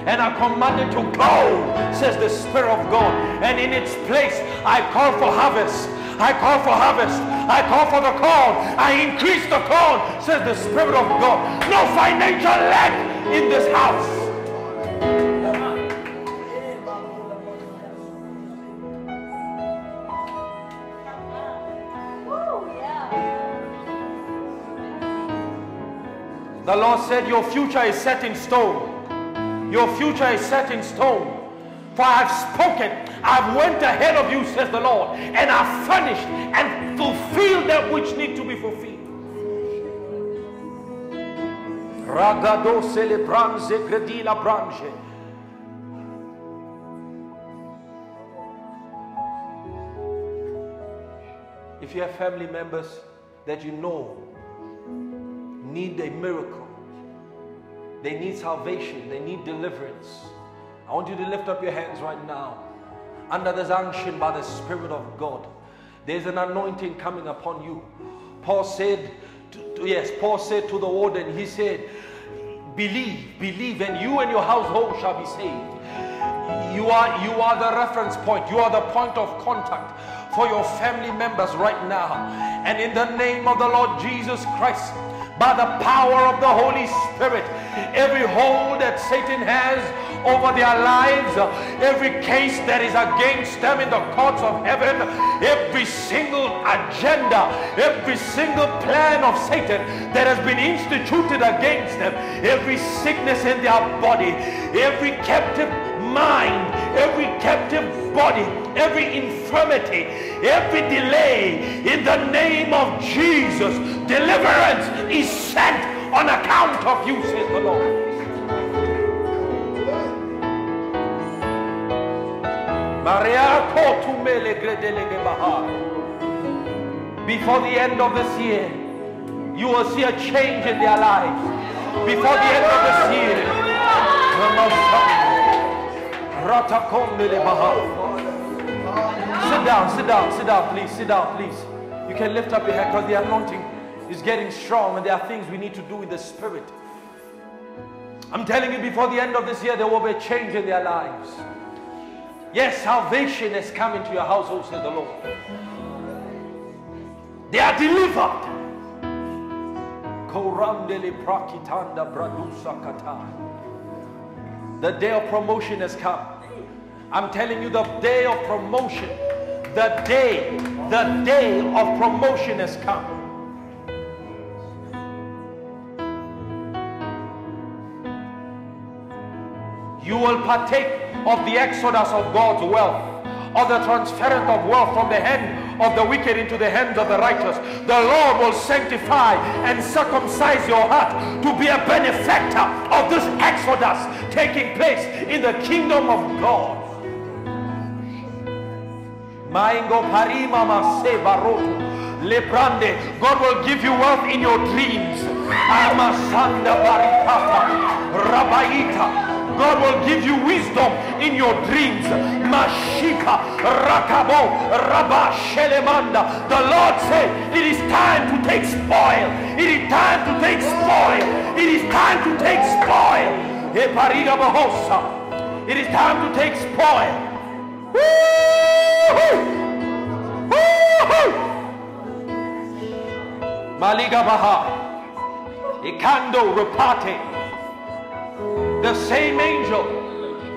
and I command it to go, says the Spirit of God. And in its place, I call for harvest. I call for harvest. I call for the corn. I increase the corn, says the Spirit of God. No financial lack in this house. The Lord said, Your future is set in stone. Your future is set in stone. For I've spoken, I've went ahead of you, says the Lord, and I've furnished and fulfilled that which need to be fulfilled. Ragado celebranze credila branche. If you have family members that you know need a miracle, they need salvation, they need deliverance. I want you to lift up your hands right now. Under this unction by the Spirit of God, there's an anointing coming upon you. Paul said, yes, Paul said to the warden, he said, believe, believe, and you and your household shall be saved. You are, you are the reference point. You are the point of contact for your family members right now. And in the name of the Lord Jesus Christ, by the power of the Holy Spirit, every hold that Satan has over their lives, every case that is against them in the courts of heaven, every single agenda, every single plan of Satan that has been instituted against them, every sickness in their body, every captive mind, every captive body, every infirmity, every delay, in the name of Jesus, deliverance is sent on account of you, says the Lord. Before the end of this year, you will see a change in their lives. Before the end of this year. Sit down, sit down, sit down, please, sit down, please. You can lift up your head because the anointing is getting strong and there are things we need to do in the spirit. I'm telling you, before the end of this year, there will be a change in their lives. Yes, salvation has come into your household, says the Lord. They are delivered. The day of promotion has come. I'm telling you, the day of promotion, the day, the day of promotion has come. You will partake of the exodus of God's wealth, of the transference of wealth from the hand of the wicked into the hands of the righteous. The Lord will sanctify and circumcise your heart to be a benefactor of this exodus taking place in the kingdom of God. Maingo parima mase baroto. Lebrande. God will give you wealth in your dreams. Amasanda barikata. Rabaita. God will give you wisdom in your dreams. Mashika rakabo rabba shelemanda. The Lord said, it is time to take spoil. It is time to take spoil. It is time to take spoil. It is time to take spoil. Woo-hoo! Woo-hoo! Maliga Baha, Ikando Rupate, the same angel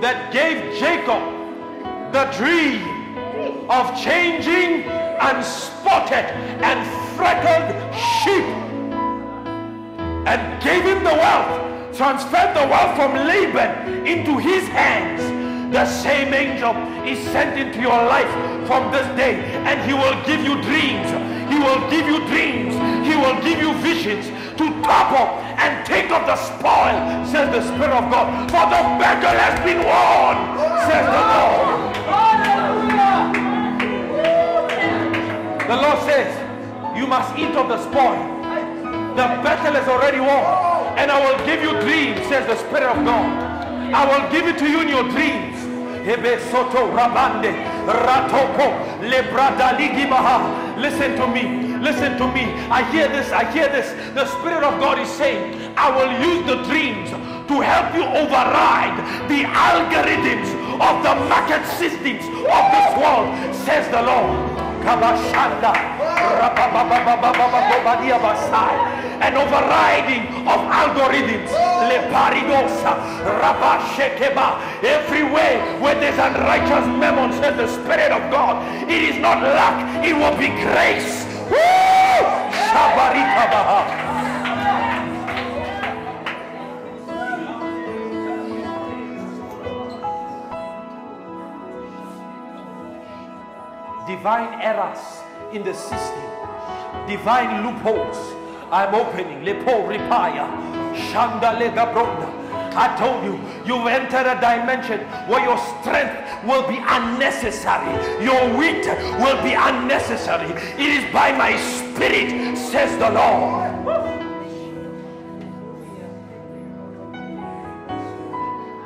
that gave Jacob the dream of changing unspotted and freckled sheep and gave him the wealth, transferred the wealth from Laban into his hands. The same angel is sent into your life from this day and he will give you dreams. He will give you dreams. He will give you visions to topple and take up the spoil, says the Spirit of God. For the battle has been won, says the Lord. The Lord says, you must eat of the spoil. The battle is already won. And I will give you dreams, says the Spirit of God. I will give it to you in your dreams. Ebe soto rabande ratoko. Listen to me. Listen to me. I hear this. I hear this. The Spirit of God is saying, I will use the dreams to help you override the algorithms of the market systems of this world, says the Lord. Kabashanda, and overriding of algorithms. Leparidosa, Rabashekeba. Everywhere where there's unrighteous mammon, says the Spirit of God, it is not luck. it will be grace. Woo! Shabarikabaha. divine errors in the system, divine loopholes, I'm opening. Lepo ripaya, shanda lega. I told you, you've entered a dimension where your strength will be unnecessary. Your wit will be unnecessary. It is by my spirit, says the Lord.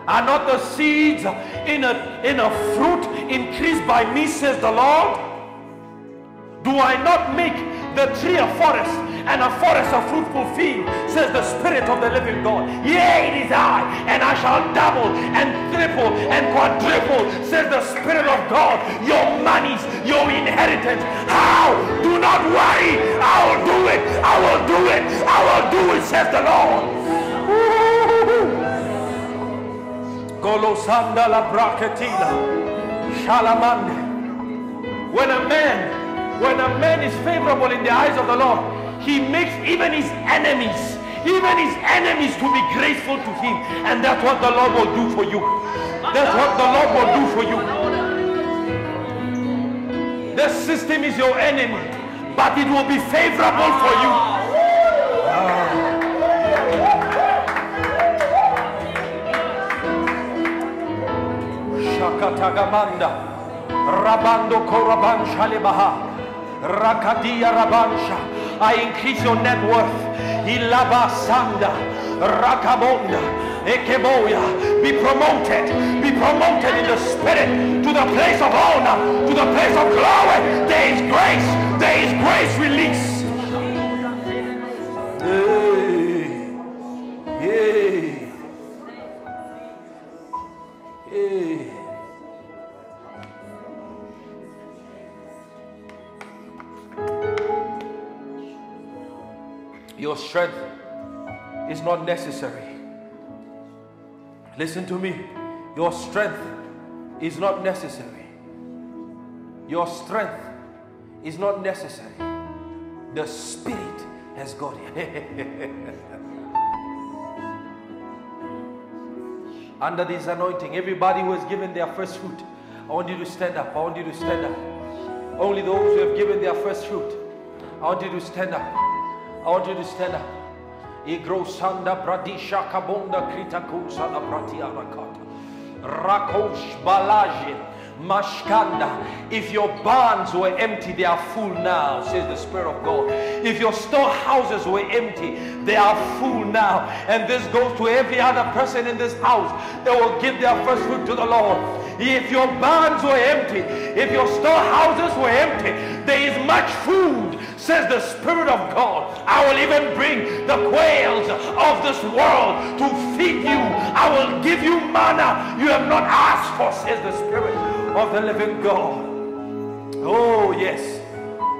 Are not the seeds in a, in a fruit increased by me, says the Lord? Do I not make the tree a forest and a forest a fruitful field, says the Spirit of the living God? Yea, it is I, and I shall double and triple and quadruple, says the Spirit of God, your monies, your inheritance. How? Do not worry. I will do it. I will do it. I will do it, says the Lord. Golosanda la bracatina. Shalamande. When a man, when a man is favorable in the eyes of the Lord, he makes even his enemies, even his enemies to be grateful to him. And that's what the Lord will do for you. That's what the Lord will do for you. The system is your enemy, but it will be favorable for you. Ah. Shakatagamanda Rabando Koraban Shalibaha Rakadia Rabansha. I increase your net worth. Ilaba Sanda. Rakabonda. Ekeboya. Be promoted. Be promoted in the spirit to the place of honor to the place of glory. There is grace. There is grace release. Hey. Hey. Hey. Your strength is not necessary. Listen to me. Your strength is not necessary. Your strength is not necessary. The Spirit has got it. Under this anointing, everybody who has given their first fruit, I want you to stand up. I want you to stand up. Only those who have given their first fruit, I want you to stand up. I want you to stand up. Igro sanda bradisha kabonda kritakusa la pratia rakata. Rakosh balaje. Mashkanda. If your barns were empty, they are full now, says the Spirit of God. If your storehouses were empty, they are full now. And this goes to every other person in this house that will give their first fruit to the Lord. If your barns were empty, if your storehouses were empty, there is much food, says the Spirit of God. I will even bring the quails of this world to feed you. I will give you manna you have not asked for, says the Spirit of the living God. Oh, yes.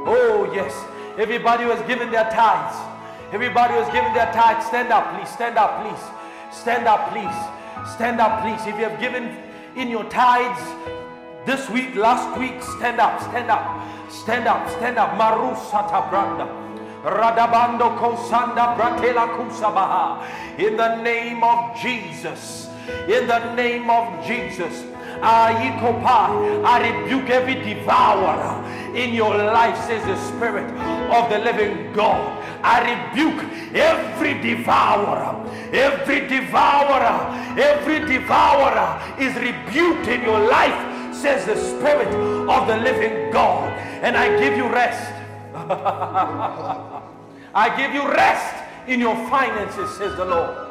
Oh, yes. Everybody who has given their tithes, everybody who has given their tithes, stand up, please. Stand up, please. Stand up, please. Stand up, please. If you have given in your tithes this week, last week, stand up, stand up, stand up, stand up. Marusata branda. Radabando kosanda bratela kusabaha. In the name of Jesus. In the name of Jesus. Aikopai, I rebuke every devourer in your life, says the Spirit of the living God. I rebuke every devourer, every devourer, every devourer is rebuked in your life, says the Spirit of the living God. And I give you rest. I give you rest in your finances, says the Lord.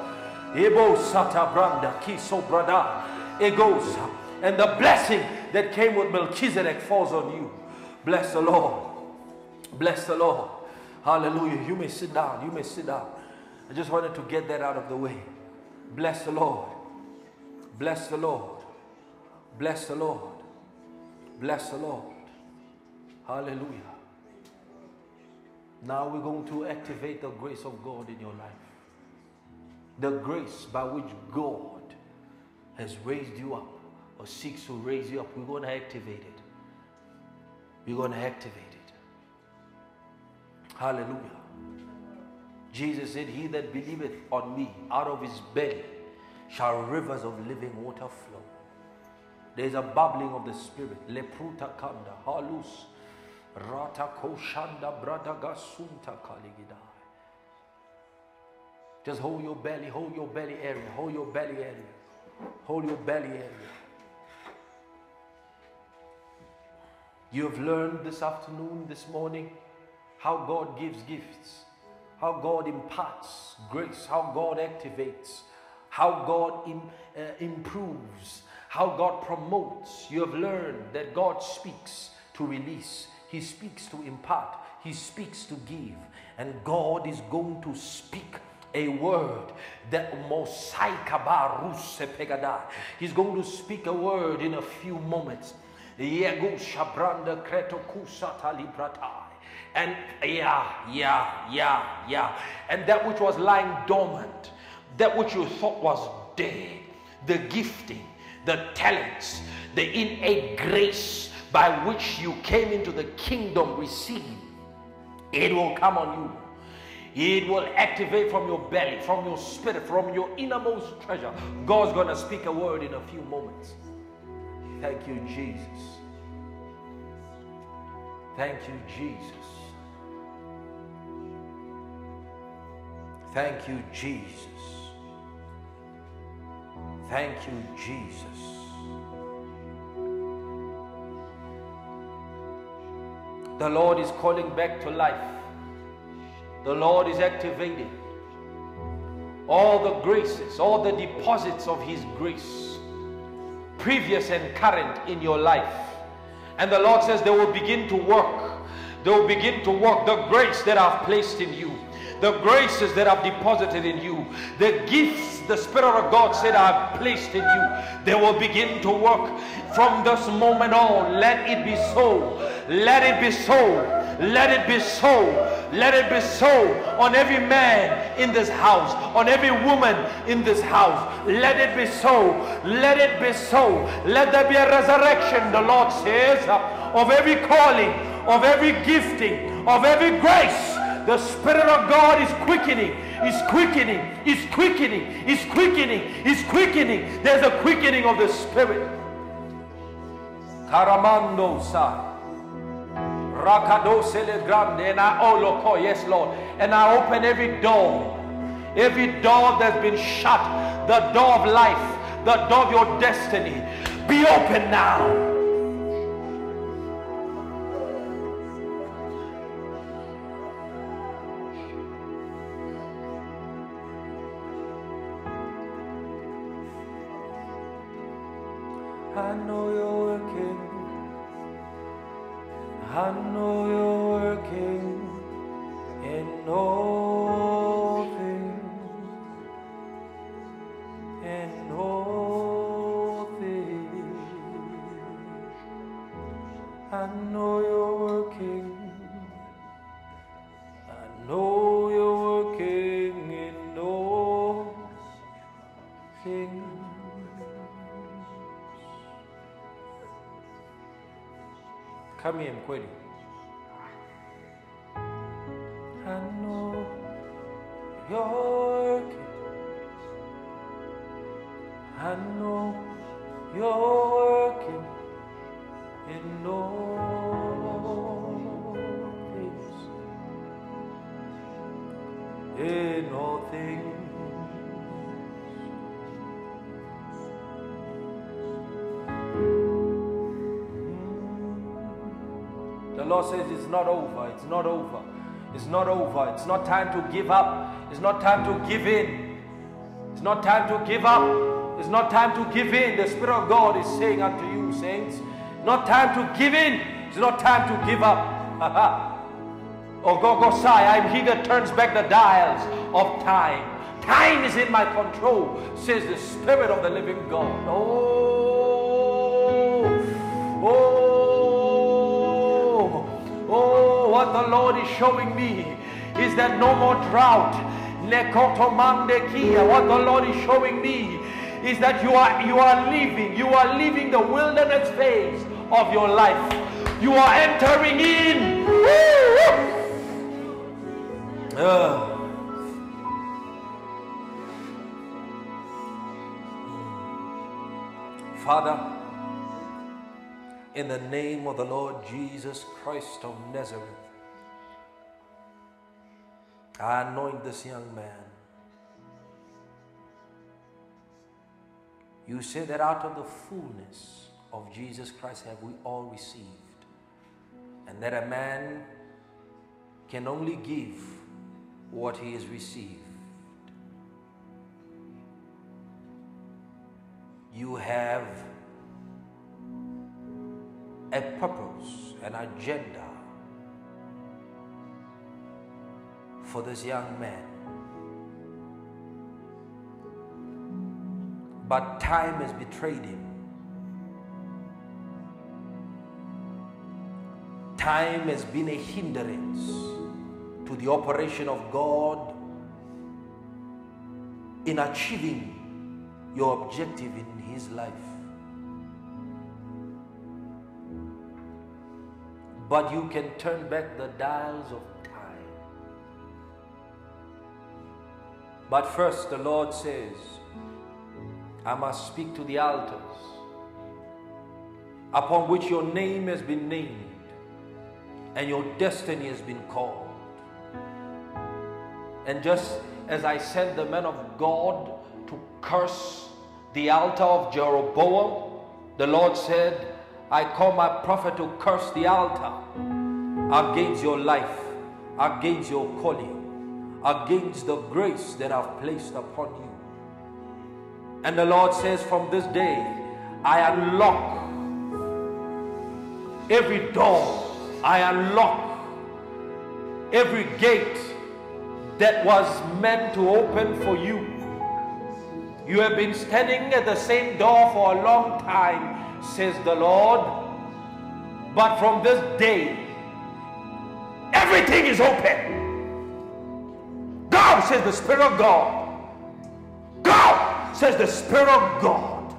Ebo sata branda kiso brada egosa. And the blessing that came with Melchizedek falls on you. Bless the Lord. Bless the Lord. Hallelujah. You may sit down. You may sit down. I just wanted to get that out of the way. Bless the Lord. Bless the Lord. Bless the Lord. Bless the Lord. Hallelujah. Now we're going to activate the grace of God in your life. The grace by which God has raised you up or seeks to raise you up. We're going to activate it. We're going to activate it. Hallelujah. Jesus said, He that believeth on me, out of his belly shall rivers of living water flow. There's a bubbling of the Spirit. Lepruta kanda, halus, rata koshanda, bradaga kaligidai. Just hold your belly, hold your belly area, hold your belly area, hold your belly area. You have learned this afternoon, this morning, how God gives gifts, how God imparts grace, how God activates, how God Im- uh, improves, how God promotes. You have learned that God speaks to release, He speaks to impart, He speaks to give, and God is going to speak a word that He's going to speak a word in a few moments. Yegu shabranda kreto kusata libratai. And yeah, yeah, yeah, yeah. And that which was lying dormant, that which you thought was dead, the gifting, the talents, the innate grace by which you came into the kingdom received, it will come on you. It will activate from your belly, from your spirit, from your innermost treasure. God's going to speak a word in a few moments. Thank you, Jesus. Thank you, Jesus. Thank you, Jesus. Thank you, Jesus. The Lord is calling back to life. The Lord is activating all the graces, all the deposits of His grace, previous and current in your life. And the Lord says they will begin to work. They will begin to work the grace that I've placed in you, the graces that I've deposited in you, the gifts the Spirit of God said I've placed in you. They will begin to work from this moment on. Let it be so. Let it be so. Let it be so. Let it be so on every man in this house, on every woman in this house. Let it be so. Let it be so. Let there be a resurrection, the Lord says, of every calling, of every gifting, of every grace. The Spirit of God is quickening, is quickening, is quickening, is quickening, is quickening. There's a quickening of the Spirit. Caramando sa. Rakadosele grande. And I, oh, loco, yes, Lord. And I open every door. Every door that's been shut. The door of life. The door of your destiny. Be open now. I know you're working. I know you're working in all Here, Mkweli. I know working. I know you're working in all things. In all things. The Lord says it's not over. It's not over. It's not over. It's not time to give up. It's not time to give in. It's not time to give up. It's not time to give in. The Spirit of God is saying unto you, saints, not time to give in. It's not time to give up. oh, go, go, sigh. I'm he that turns back the dials of time. Time is in my control, says the Spirit of the living God. Oh, oh, oh, what the Lord is showing me is that no more drought. What the Lord is showing me is that you are you are leaving, you are leaving the wilderness phase of your life. You are entering in. Uh. Father, in the name of the Lord Jesus Christ of Nazareth, I anoint this young man. You say that out of the fullness of Jesus Christ have we all received, and that a man can only give what he has received. You have a purpose, an agenda for this young man. But time has betrayed him. Time has been a hindrance to the operation of God in achieving your objective in his life. But you can turn back the dials of time. But first, the Lord says, I must speak to the altars upon which your name has been named and your destiny has been called. And just as I sent the man of God to curse the altar of Jeroboam, the Lord said, I call my prophet to curse the altar against your life, against your calling, against the grace that I've placed upon you. And the Lord says, From this day, I unlock every door, I unlock every gate that was meant to open for you. You have been standing at the same door for a long time, says the Lord. But from this day, everything is open. God says the Spirit of God. God says the Spirit of God.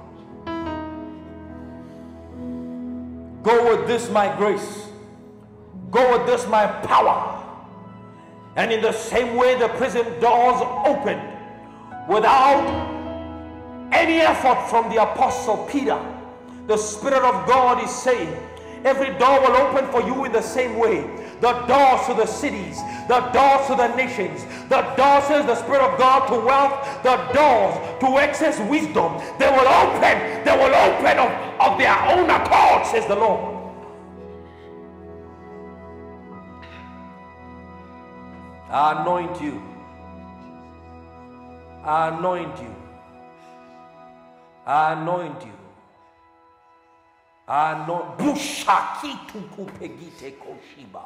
Go with this, my grace. Go with this, my power. And in the same way, the prison doors opened without any effort from the Apostle Peter. The Spirit of God is saying, every door will open for you in the same way. The doors to the cities, the doors to the nations, the doors, says the Spirit of God, to wealth, the doors to excess wisdom. They will open, they will open of, of their own accord, says the Lord. I anoint you. I anoint you. I anoint you. Koshiba.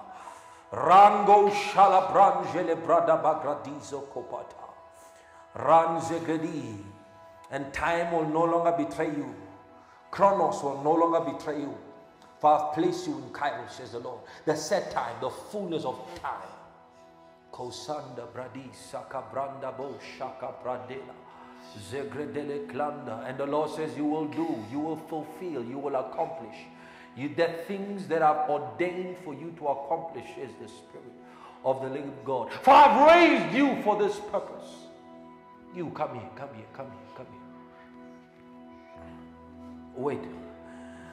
Rango brada bagradizo. And time will no longer betray you. Chronos will no longer betray you. For I've placed you in Kairos, says the Lord. The set time, the fullness of time. Kosanda bradi saka branda bo shaka bradela. And the Lord says, You will do, you will fulfill, you will accomplish. You that things that I've ordained for you to accomplish is the Spirit of the living God. For I've raised you for this purpose. You come here, come here, come here, come here. Wait.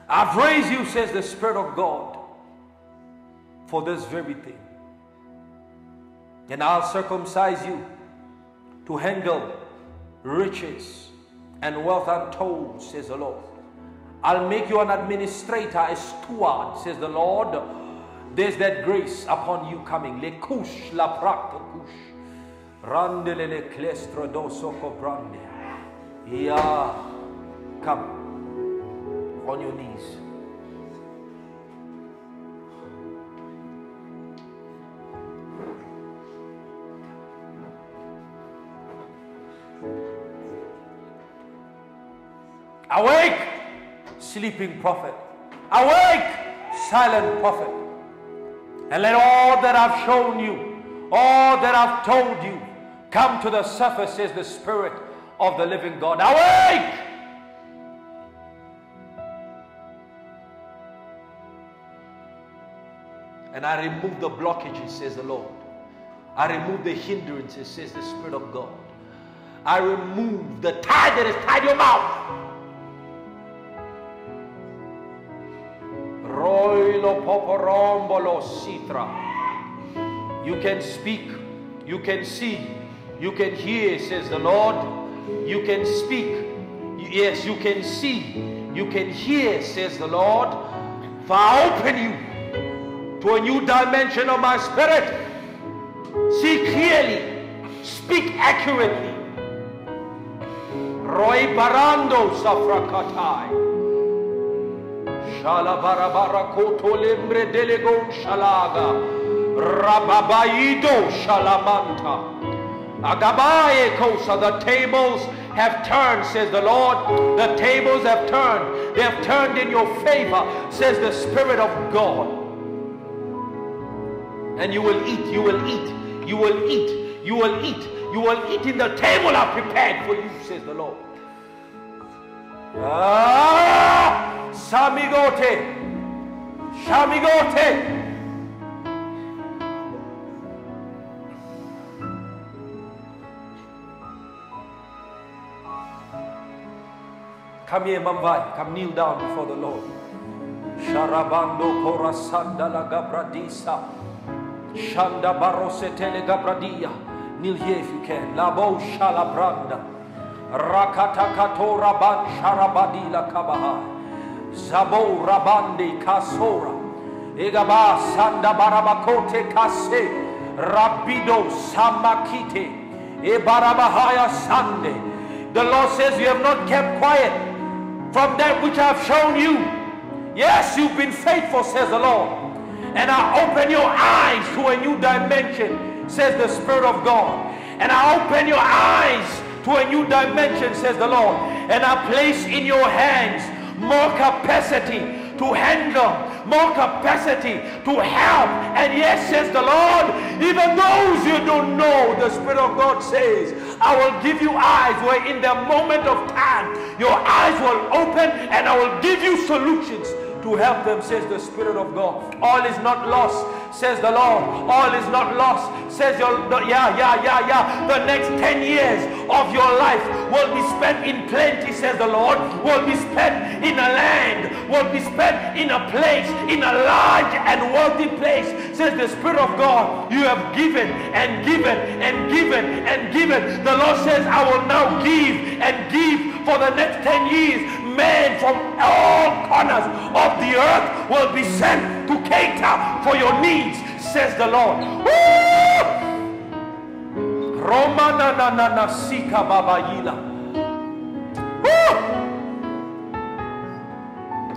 I've raised you, says the Spirit of God, for this very thing. And I'll circumcise you to handle riches and wealth untold, says the Lord. I'll make you an administrator, a steward, says the Lord. There's that grace upon you coming. Le kush la prakta kush. Randele le klestro doso cobrande. Yeah. Come. On your knees. Awake, sleeping prophet. Awake, silent prophet. And let all that I've shown you, all that I've told you, come to the surface, says the Spirit of the living God. Awake! And I remove the blockages, says the Lord. I remove the hindrances, says the Spirit of God. I remove the tie that has tied your mouth. Sitra. You can speak, you can see, you can hear, says the Lord. You can speak, yes, you can see, you can hear, says the Lord. For I open you to a new dimension of my spirit. See clearly, speak accurately. Roy barando safrakatai. Koto lembre delegon shalaga. Rababaido shalamanta. Agabaye kosa. The tables have turned, says the Lord. The tables have turned. They have turned in your favor, says the Spirit of God. And you will eat, you will eat, you will eat, you will eat, you will eat in the table I've prepared for you, says the Lord. Ah, Samigote, Shamigote. Come here, Mamvai. Come kneel down before the Lord. Sharabando korasanda la gabradisa. Shanda barose tele gabradia. Kneel here if you can. Labo shalabranda. Rakata katora ban sharabadila kabahai. Zabo rabande kasora. Egaba sanda barabakote kase. Rabido samakite. Sande. The Lord says you have not kept quiet from that which I've shown you. Yes, you've been faithful, says the Lord. And I open your eyes to a new dimension, says the Spirit of God. And I open your eyes to a new dimension, says the Lord. And I place in your hands more capacity to handle, more capacity to help. And yes, says the Lord, even those you don't know, the Spirit of God says, I will give you eyes where in the moment of time, your eyes will open and I will give you solutions to help them, says the Spirit of God. All is not lost, says the Lord. All is not lost, says your, yeah, yeah, yeah, yeah. The next 10 years of your life will be spent in plenty, says the Lord. Will be spent in a land, will be spent in a place, in a large and wealthy place, says the Spirit of God. You have given and given and given and given. The Lord says, I will now give and give for the next 10 years men from all corners of the earth will be sent to cater for your needs, says the Lord. Romana na na na sika babayila.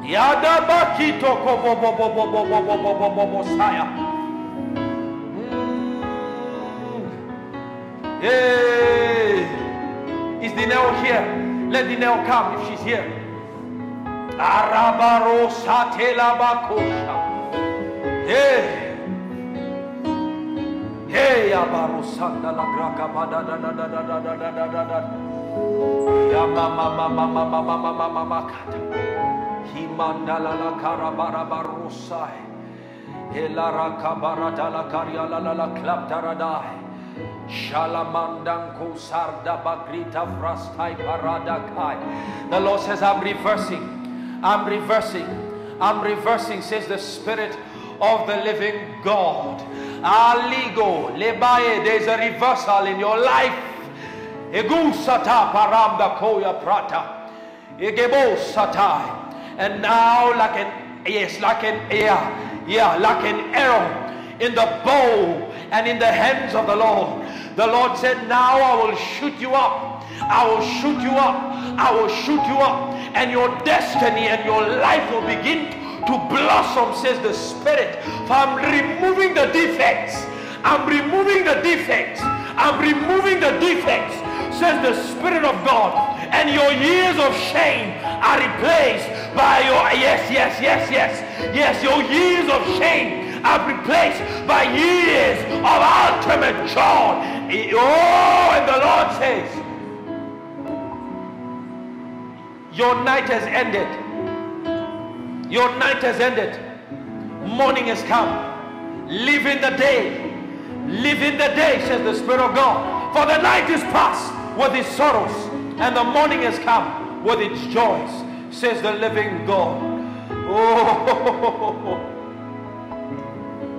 Yada bakito ko bo bo bo bo bo bo bo bo bo bo saya. Hey, is Dineo here? Let Dineo come if she's here. Arabarosa telabakosha. Hey. Hey, abarosanda la graka bada da da da da da da da da da da. Ya mama mama mama mama mama mama kata. Himanda la la karabara barosai. Elara kabara da la karya la la la klaptaradai. Shalamandanko sarda bagrita frastai paradakai. The Lord says, I'm reversing. I'm reversing. I'm reversing, says the Spirit of the living God. Aligo, lebaye, there's a reversal in your life. Egusata paramda koya prata. Egebo satai. And now like an, yes, like an, yeah, yeah, like an arrow in the bow and in the hands of the Lord. The Lord said, Now I will shoot you up. I will shoot you up. I will shoot you up, and your destiny and your life will begin to blossom, says the Spirit. For I'm removing the defects. I'm removing the defects. I'm removing the defects, says the Spirit of God. And your years of shame are replaced by your, yes, yes, yes, yes, yes, your years of shame are replaced by years of ultimate joy. Oh, and the Lord says, Your night has ended. Your night has ended. Morning has come. Live in the day. Live in the day, says the Spirit of God. For the night is past with its sorrows, and the morning has come with its joys, says the living God. Oh,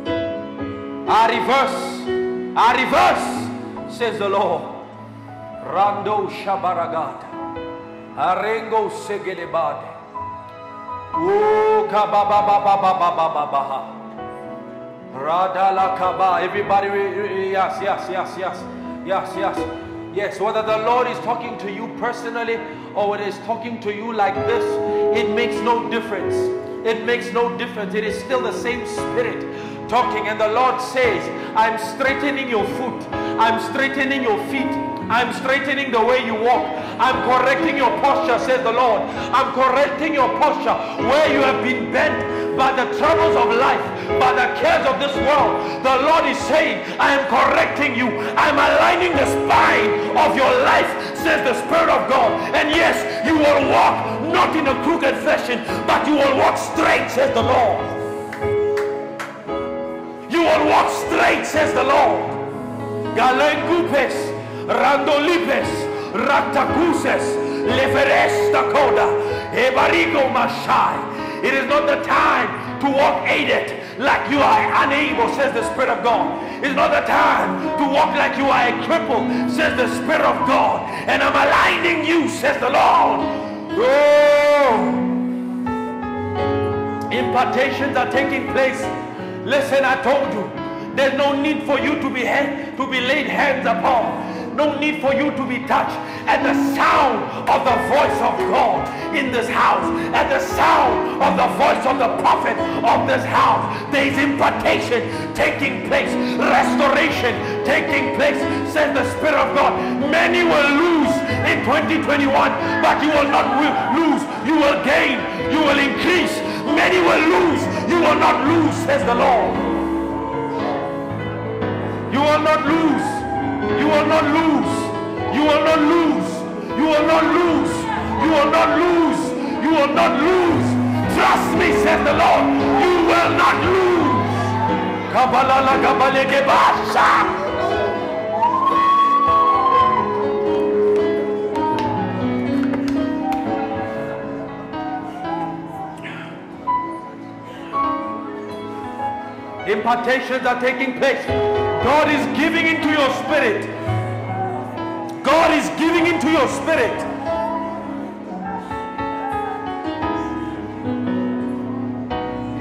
I reverse, I reverse, says the Lord. Rando Shabaragata, Arengo Segelebade. Radala kaba. Everybody, yes, yes, yes, yes, yes, yes. Yes, whether the Lord is talking to you personally or whether He's talking to you like this, it makes no difference. It makes no difference. It is still the same spirit talking. And the Lord says, I'm straightening your foot, I'm straightening your feet. I'm straightening the way you walk. I'm correcting your posture, says the Lord. I'm correcting your posture where you have been bent by the troubles of life, by the cares of this world. The Lord is saying, I am correcting you. I'm aligning the spine of your life, says the Spirit of God. And yes, you will walk not in a crooked fashion, but you will walk straight, says the Lord. You will walk straight, says the Lord. Galen Galengupes, Randolipes, Ratacuses, Leveresta Koda, Ebarigo Mashai. It is not the time to walk aided like you are unable, says the Spirit of God. It's not the time to walk like you are a cripple, says the Spirit of God. And I'm aligning you, says the Lord. Oh, impartations are taking place. Listen, I told you, there's no need for you to be hand, to be laid hands upon. No need for you to be touched. At the sound of the voice of God in this house, at the sound of the voice of the prophet of this house, there is impartation taking place, restoration taking place, says the Spirit of God. Many will lose in 2021, but you will not lose. You will gain. You will increase. Many will lose. You will not lose, says the Lord. You will not lose. You will not lose. You will not lose. You will not lose. You will not lose. You will not lose. Trust me, says the Lord. You will not lose. Kabalala kabalege basha. Impartations are taking place. God is giving into your spirit. God is giving into your spirit.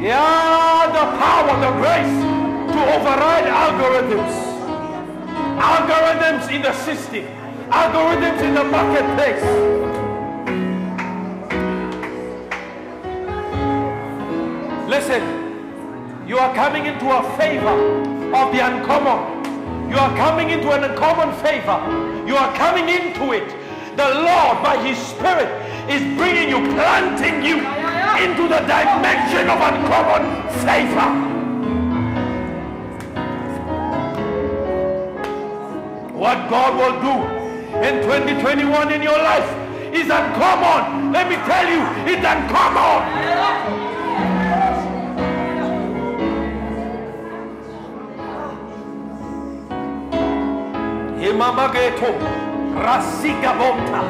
Yeah, the power, the grace to override algorithms. Algorithms in the system. Algorithms in the marketplace. Listen, you are coming into a favor of the uncommon. You are coming into an uncommon favor. You are coming into it. The Lord, by His Spirit, is bringing you, planting you into the dimension of uncommon favor. What God will do in 2021 in your life is uncommon. Let me tell you, it's uncommon. Imamageto, Rasigabonta,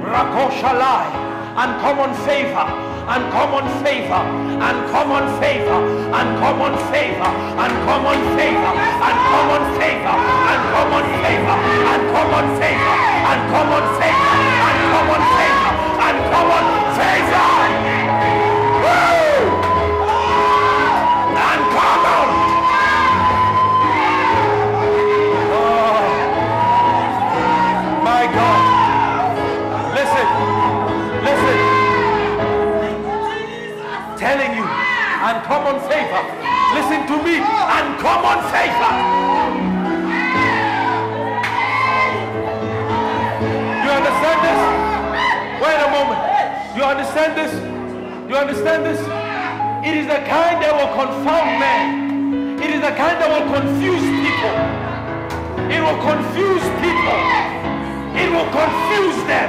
Rakoshalai, uncommon favor, uncommon favor, uncommon favor, uncommon favor, uncommon favor, uncommon favor, uncommon favor, uncommon favor, uncommon favor, uncommon favor, uncommon favor. Uncommon favor. Listen to me, uncommon favor. You understand this? Wait a moment. You understand this? Do you understand this? It is the kind that will confound men. It is the kind that will confuse people. It will confuse people. It will confuse them.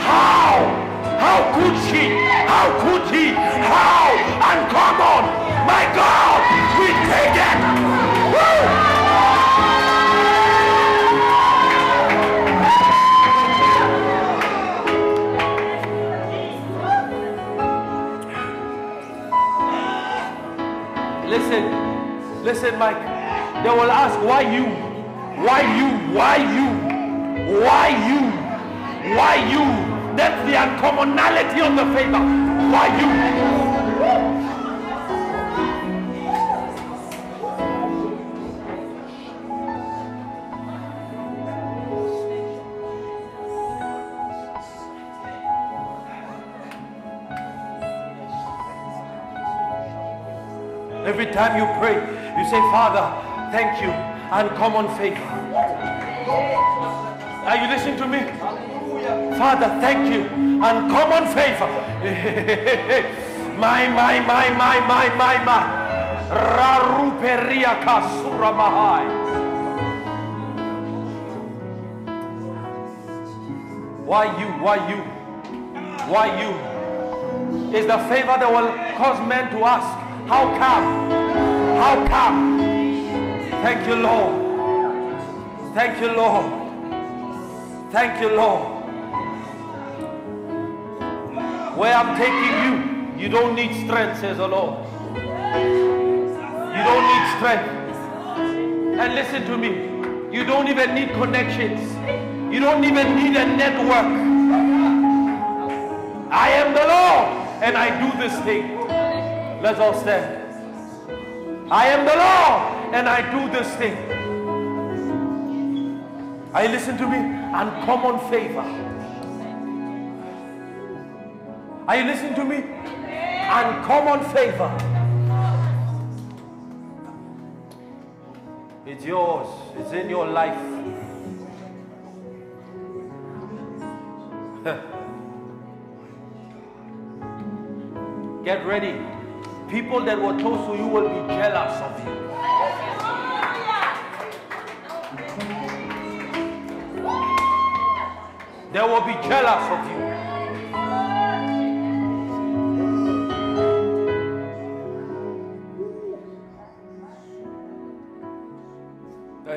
How? How could she? How could he? How? Uncommon. My God, we take it. Woo! Listen, listen, Mike. They will ask, why you? Why you? Why you? Why you? Why you? That's the uncommonality of the favor. Why you? Every time you pray, you say, Father, thank you, uncommon favor. Are you listening to me? Father, thank you, uncommon favor. my, my, my, my, my, my, my. Raruperia kasura mahai. Why you? Why you? Why you? Is the favor that will cause men to ask, how come? How come? Thank you, Lord. Thank you, Lord. Thank you, Lord. Where I'm taking you, you don't need strength, says the Lord. You don't need strength. And listen to me, you don't even need connections. You don't even need a network. I am the Lord and I do this thing. Let's all stand. I am the Lord and I do this thing. You listening to me? Uncommon favor. Are you listening to me? Uncommon favor. It's yours. It's in your life. Get ready. People that were close to you will be jealous of you. They will be jealous of you.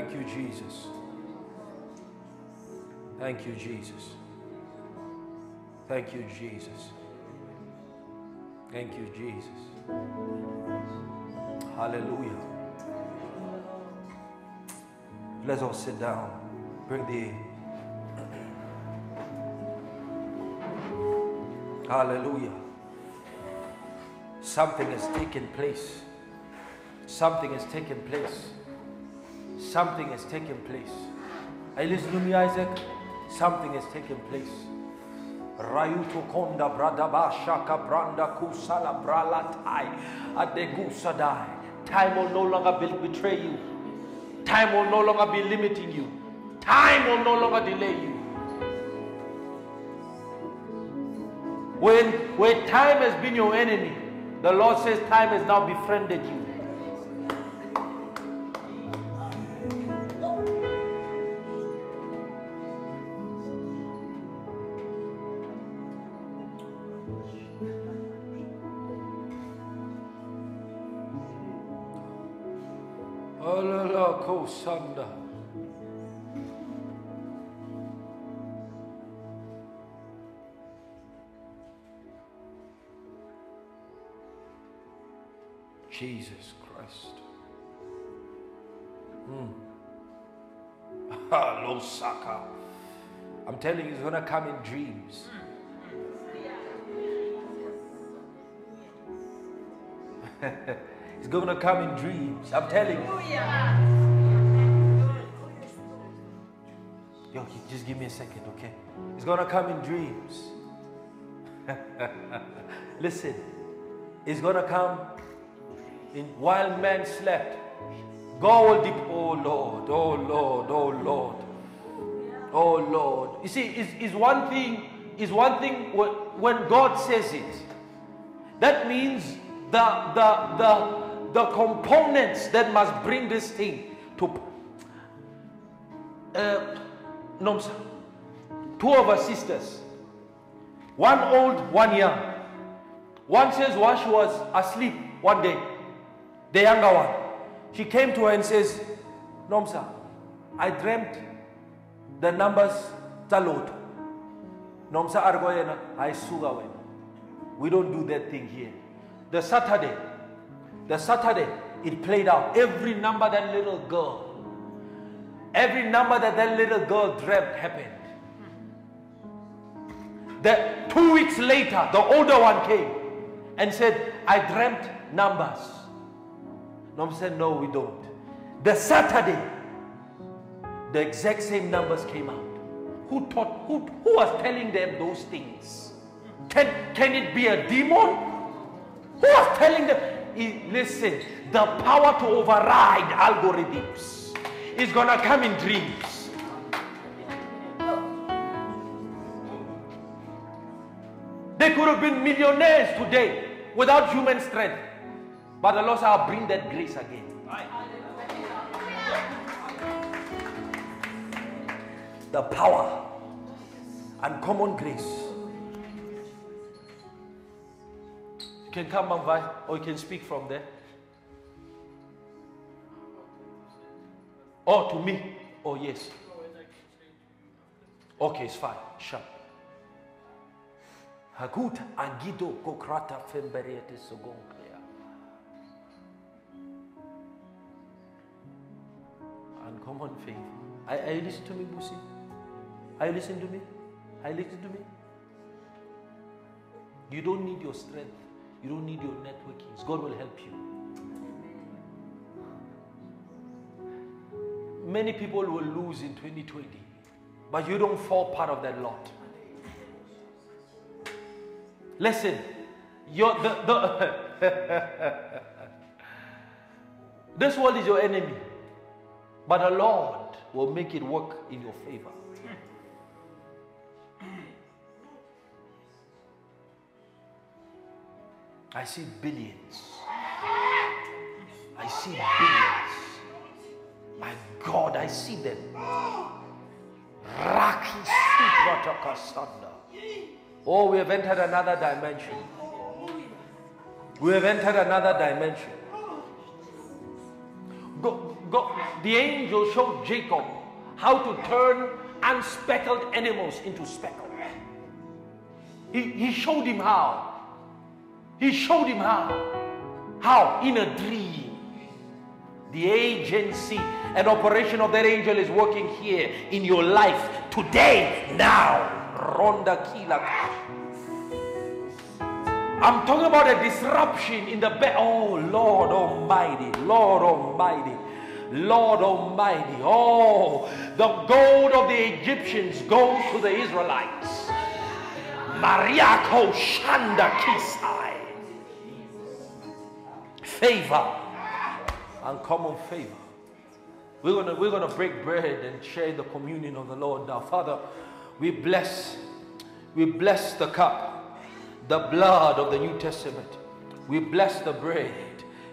Thank you, Jesus. Thank you, Jesus. Thank you, Jesus. Thank you, Jesus. Hallelujah. Let's all sit down. Bring the. Hallelujah. Something has taken place. Something has taken place. Something has taken place. Are you listening to me, Isaac? Something has taken place. Rayuto konda bradaba shaka branda kusala bralatai adegusadai. Time will no longer be- betray you. Time will no longer be limiting you. Time will no longer delay you. When, when time has been your enemy, the Lord says time has now befriended you. Kosanda. Jesus Christ. Hmm. Losaka. I'm telling you, it's gonna come in dreams. it's gonna come in dreams. I'm telling you. Yo, just give me a second, okay? It's gonna come in dreams. Listen, it's gonna come in, while man slept. God will deep. Oh Lord, oh Lord, oh Lord, oh Lord. You see, is is one thing. Is one thing when, when God says it. That means the the the the components that must bring this thing to. Uh, no, sir. Two of our sisters. One old, one young. One says while she was asleep one day, the younger one, she came to her and says, Nomsa, I dreamt the numbers taloto. Nomsa argoyena, I suga. We don't do that thing here. The Saturday, the Saturday, it played out. Every number that little girl, every number that that little girl dreamt happened. The two weeks later, the older one came and said, I dreamt numbers. Nom said, No, we don't. The Saturday, the exact same numbers came out. Who taught, who, who was telling them those things? Can, can it be a demon? Who was telling them? Listen, the power to override algorithms is gonna come in dreams. They could have been millionaires today without human strength. But the Lord said, I'll bring that grace again. The power and common grace. Can come and vi- or you can speak from there. Oh, to me. Oh, yes. Okay, it's fine. Shut. Hagut agido kokrata femberiete sogonkea. Uncommon favor. Are, are you listening to me, Busi? Are you listening to me? Are you listening to me? You don't need your strength. You don't need your networkings. God will help you. Many people will lose in 2020, but you don't fall part of that lot. Listen, your, the, the this world is your enemy, but the Lord will make it work in your favor. I see billions. I see billions. My God, I see them. Oh, we have entered another dimension. We have entered another dimension. Go, go. The angel showed Jacob how to turn unspeckled animals into speckled. He, he showed him how. He showed him how. How? In a dream. The agency and operation of that angel is working here in your life today, now. Ronda Kila. I'm talking about a disruption in the bed. Oh, Lord Almighty, Lord Almighty, Lord Almighty. Oh, the gold of the Egyptians goes to the Israelites. Mariako Shanda Kisai. Favor, uncommon favor. We're gonna we're gonna break bread and share the communion of the Lord now. Father, we bless, we bless the cup, the blood of the New Testament. We bless the bread,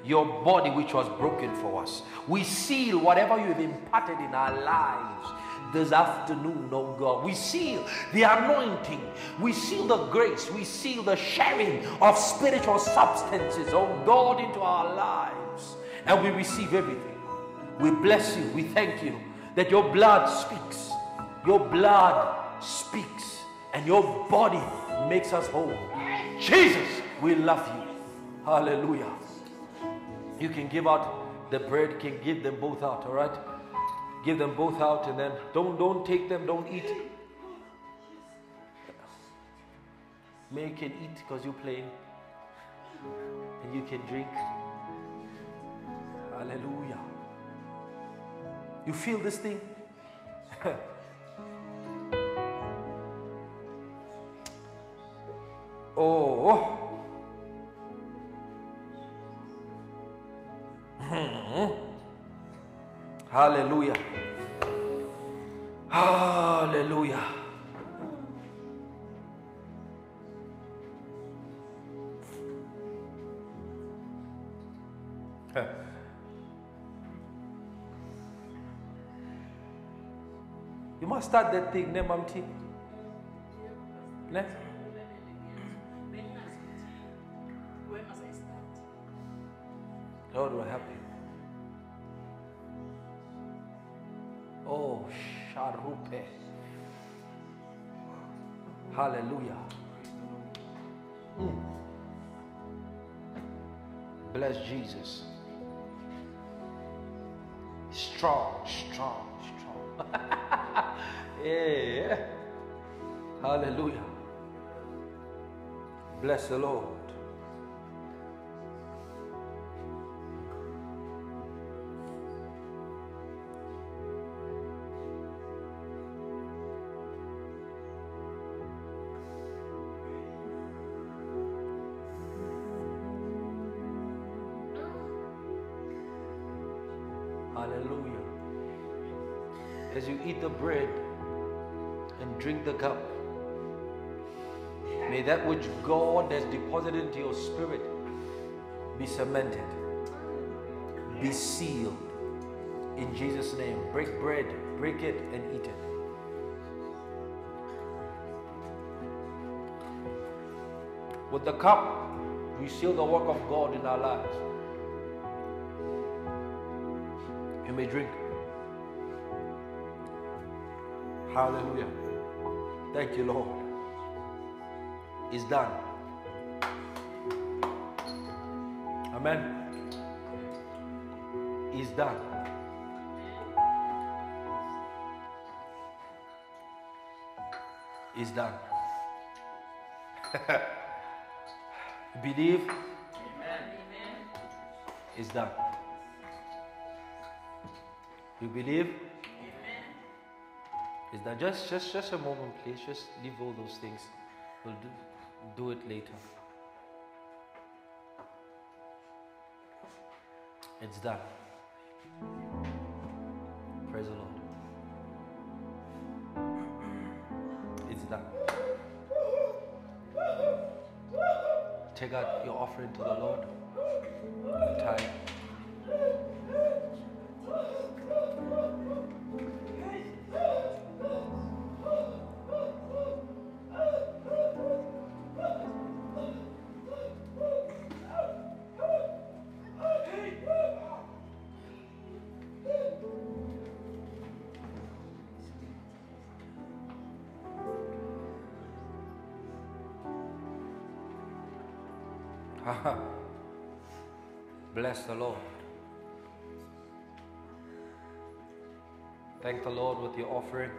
your body which was broken for us. We seal whatever you have imparted in our lives this afternoon, oh God. We seal the anointing, we seal the grace, we seal the sharing of spiritual substances, oh God, into our lives. And we receive everything. We bless you, we thank you that your blood speaks, your blood speaks, and your body makes us whole. Jesus, we love you. Hallelujah. You can give out the bread, can give them both out, all right? Give them both out and then don't don't take them, don't eat. May you can eat because you're playing. And you can drink. Hallelujah. You feel this thing? oh. Hmm. Hallelujah. Hallelujah. You must start that thing, ne, Mamti? Ne? Where must I start? Lord will help Oh, Sharupe. Hallelujah. Mm. Bless Jesus. Strong, strong, strong. yeah. Hallelujah. Bless the Lord. That which God has deposited into your spirit be cemented, be sealed. In Jesus' name, break bread, break it, and eat it. With the cup, we seal the work of God in our lives. You may drink. Hallelujah. Thank you, Lord. It's done. Amen. It's done. It's done. Believe. It's done. You believe? Amen. Is that just just just a moment, please? Just leave all those things. We'll do do it later. It's done. Praise the Lord. It's done. Take out your offering to the Lord. Tithe. Bless the Lord. Thank the Lord with your offering.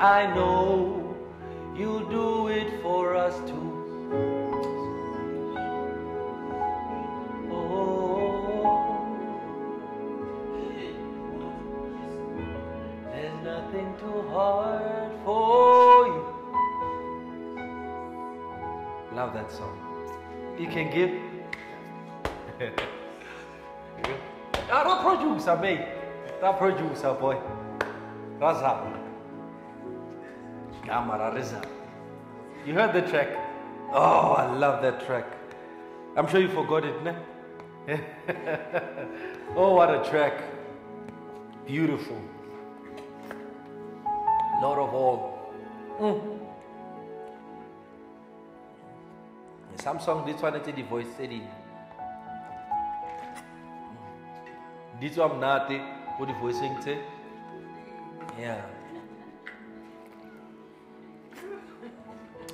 I know you'll do it for us too. Oh, there's nothing too hard for you. Love that song. You can give. Ah, that producer, mate. That producer, boy. Raza. Camera Rizza. You heard the track? Oh, I love that track. I'm sure you forgot it, ne? oh, what a track. Beautiful. Lord of all. Mm. Some song this one the voice said it. This one not what the voice saying Yeah.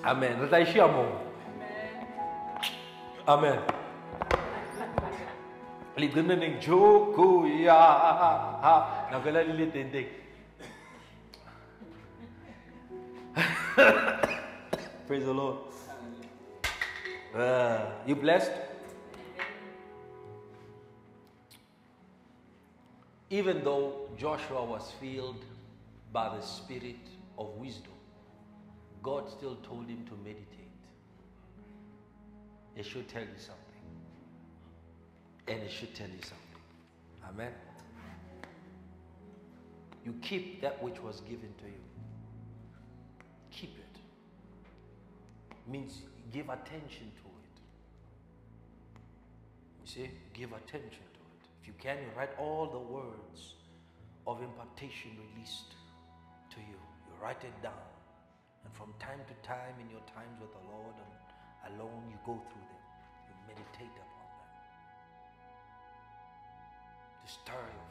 Amen. Re tla e shia moo. Amen. Liqineneng joko ya ha nako ela le teng. Praise the Lord. Uh, you blessed? Even though Joshua was filled by the spirit of wisdom, God still told him to meditate. It should tell you something. And it should tell you something. Amen. You keep that which was given to you. Keep it. Means give attention to it. You see, give attention to it. If you can, you write all the words of impartation released to you. You write it down. And from time to time, in your times with the Lord and alone, you go through them. You meditate upon them. To stir your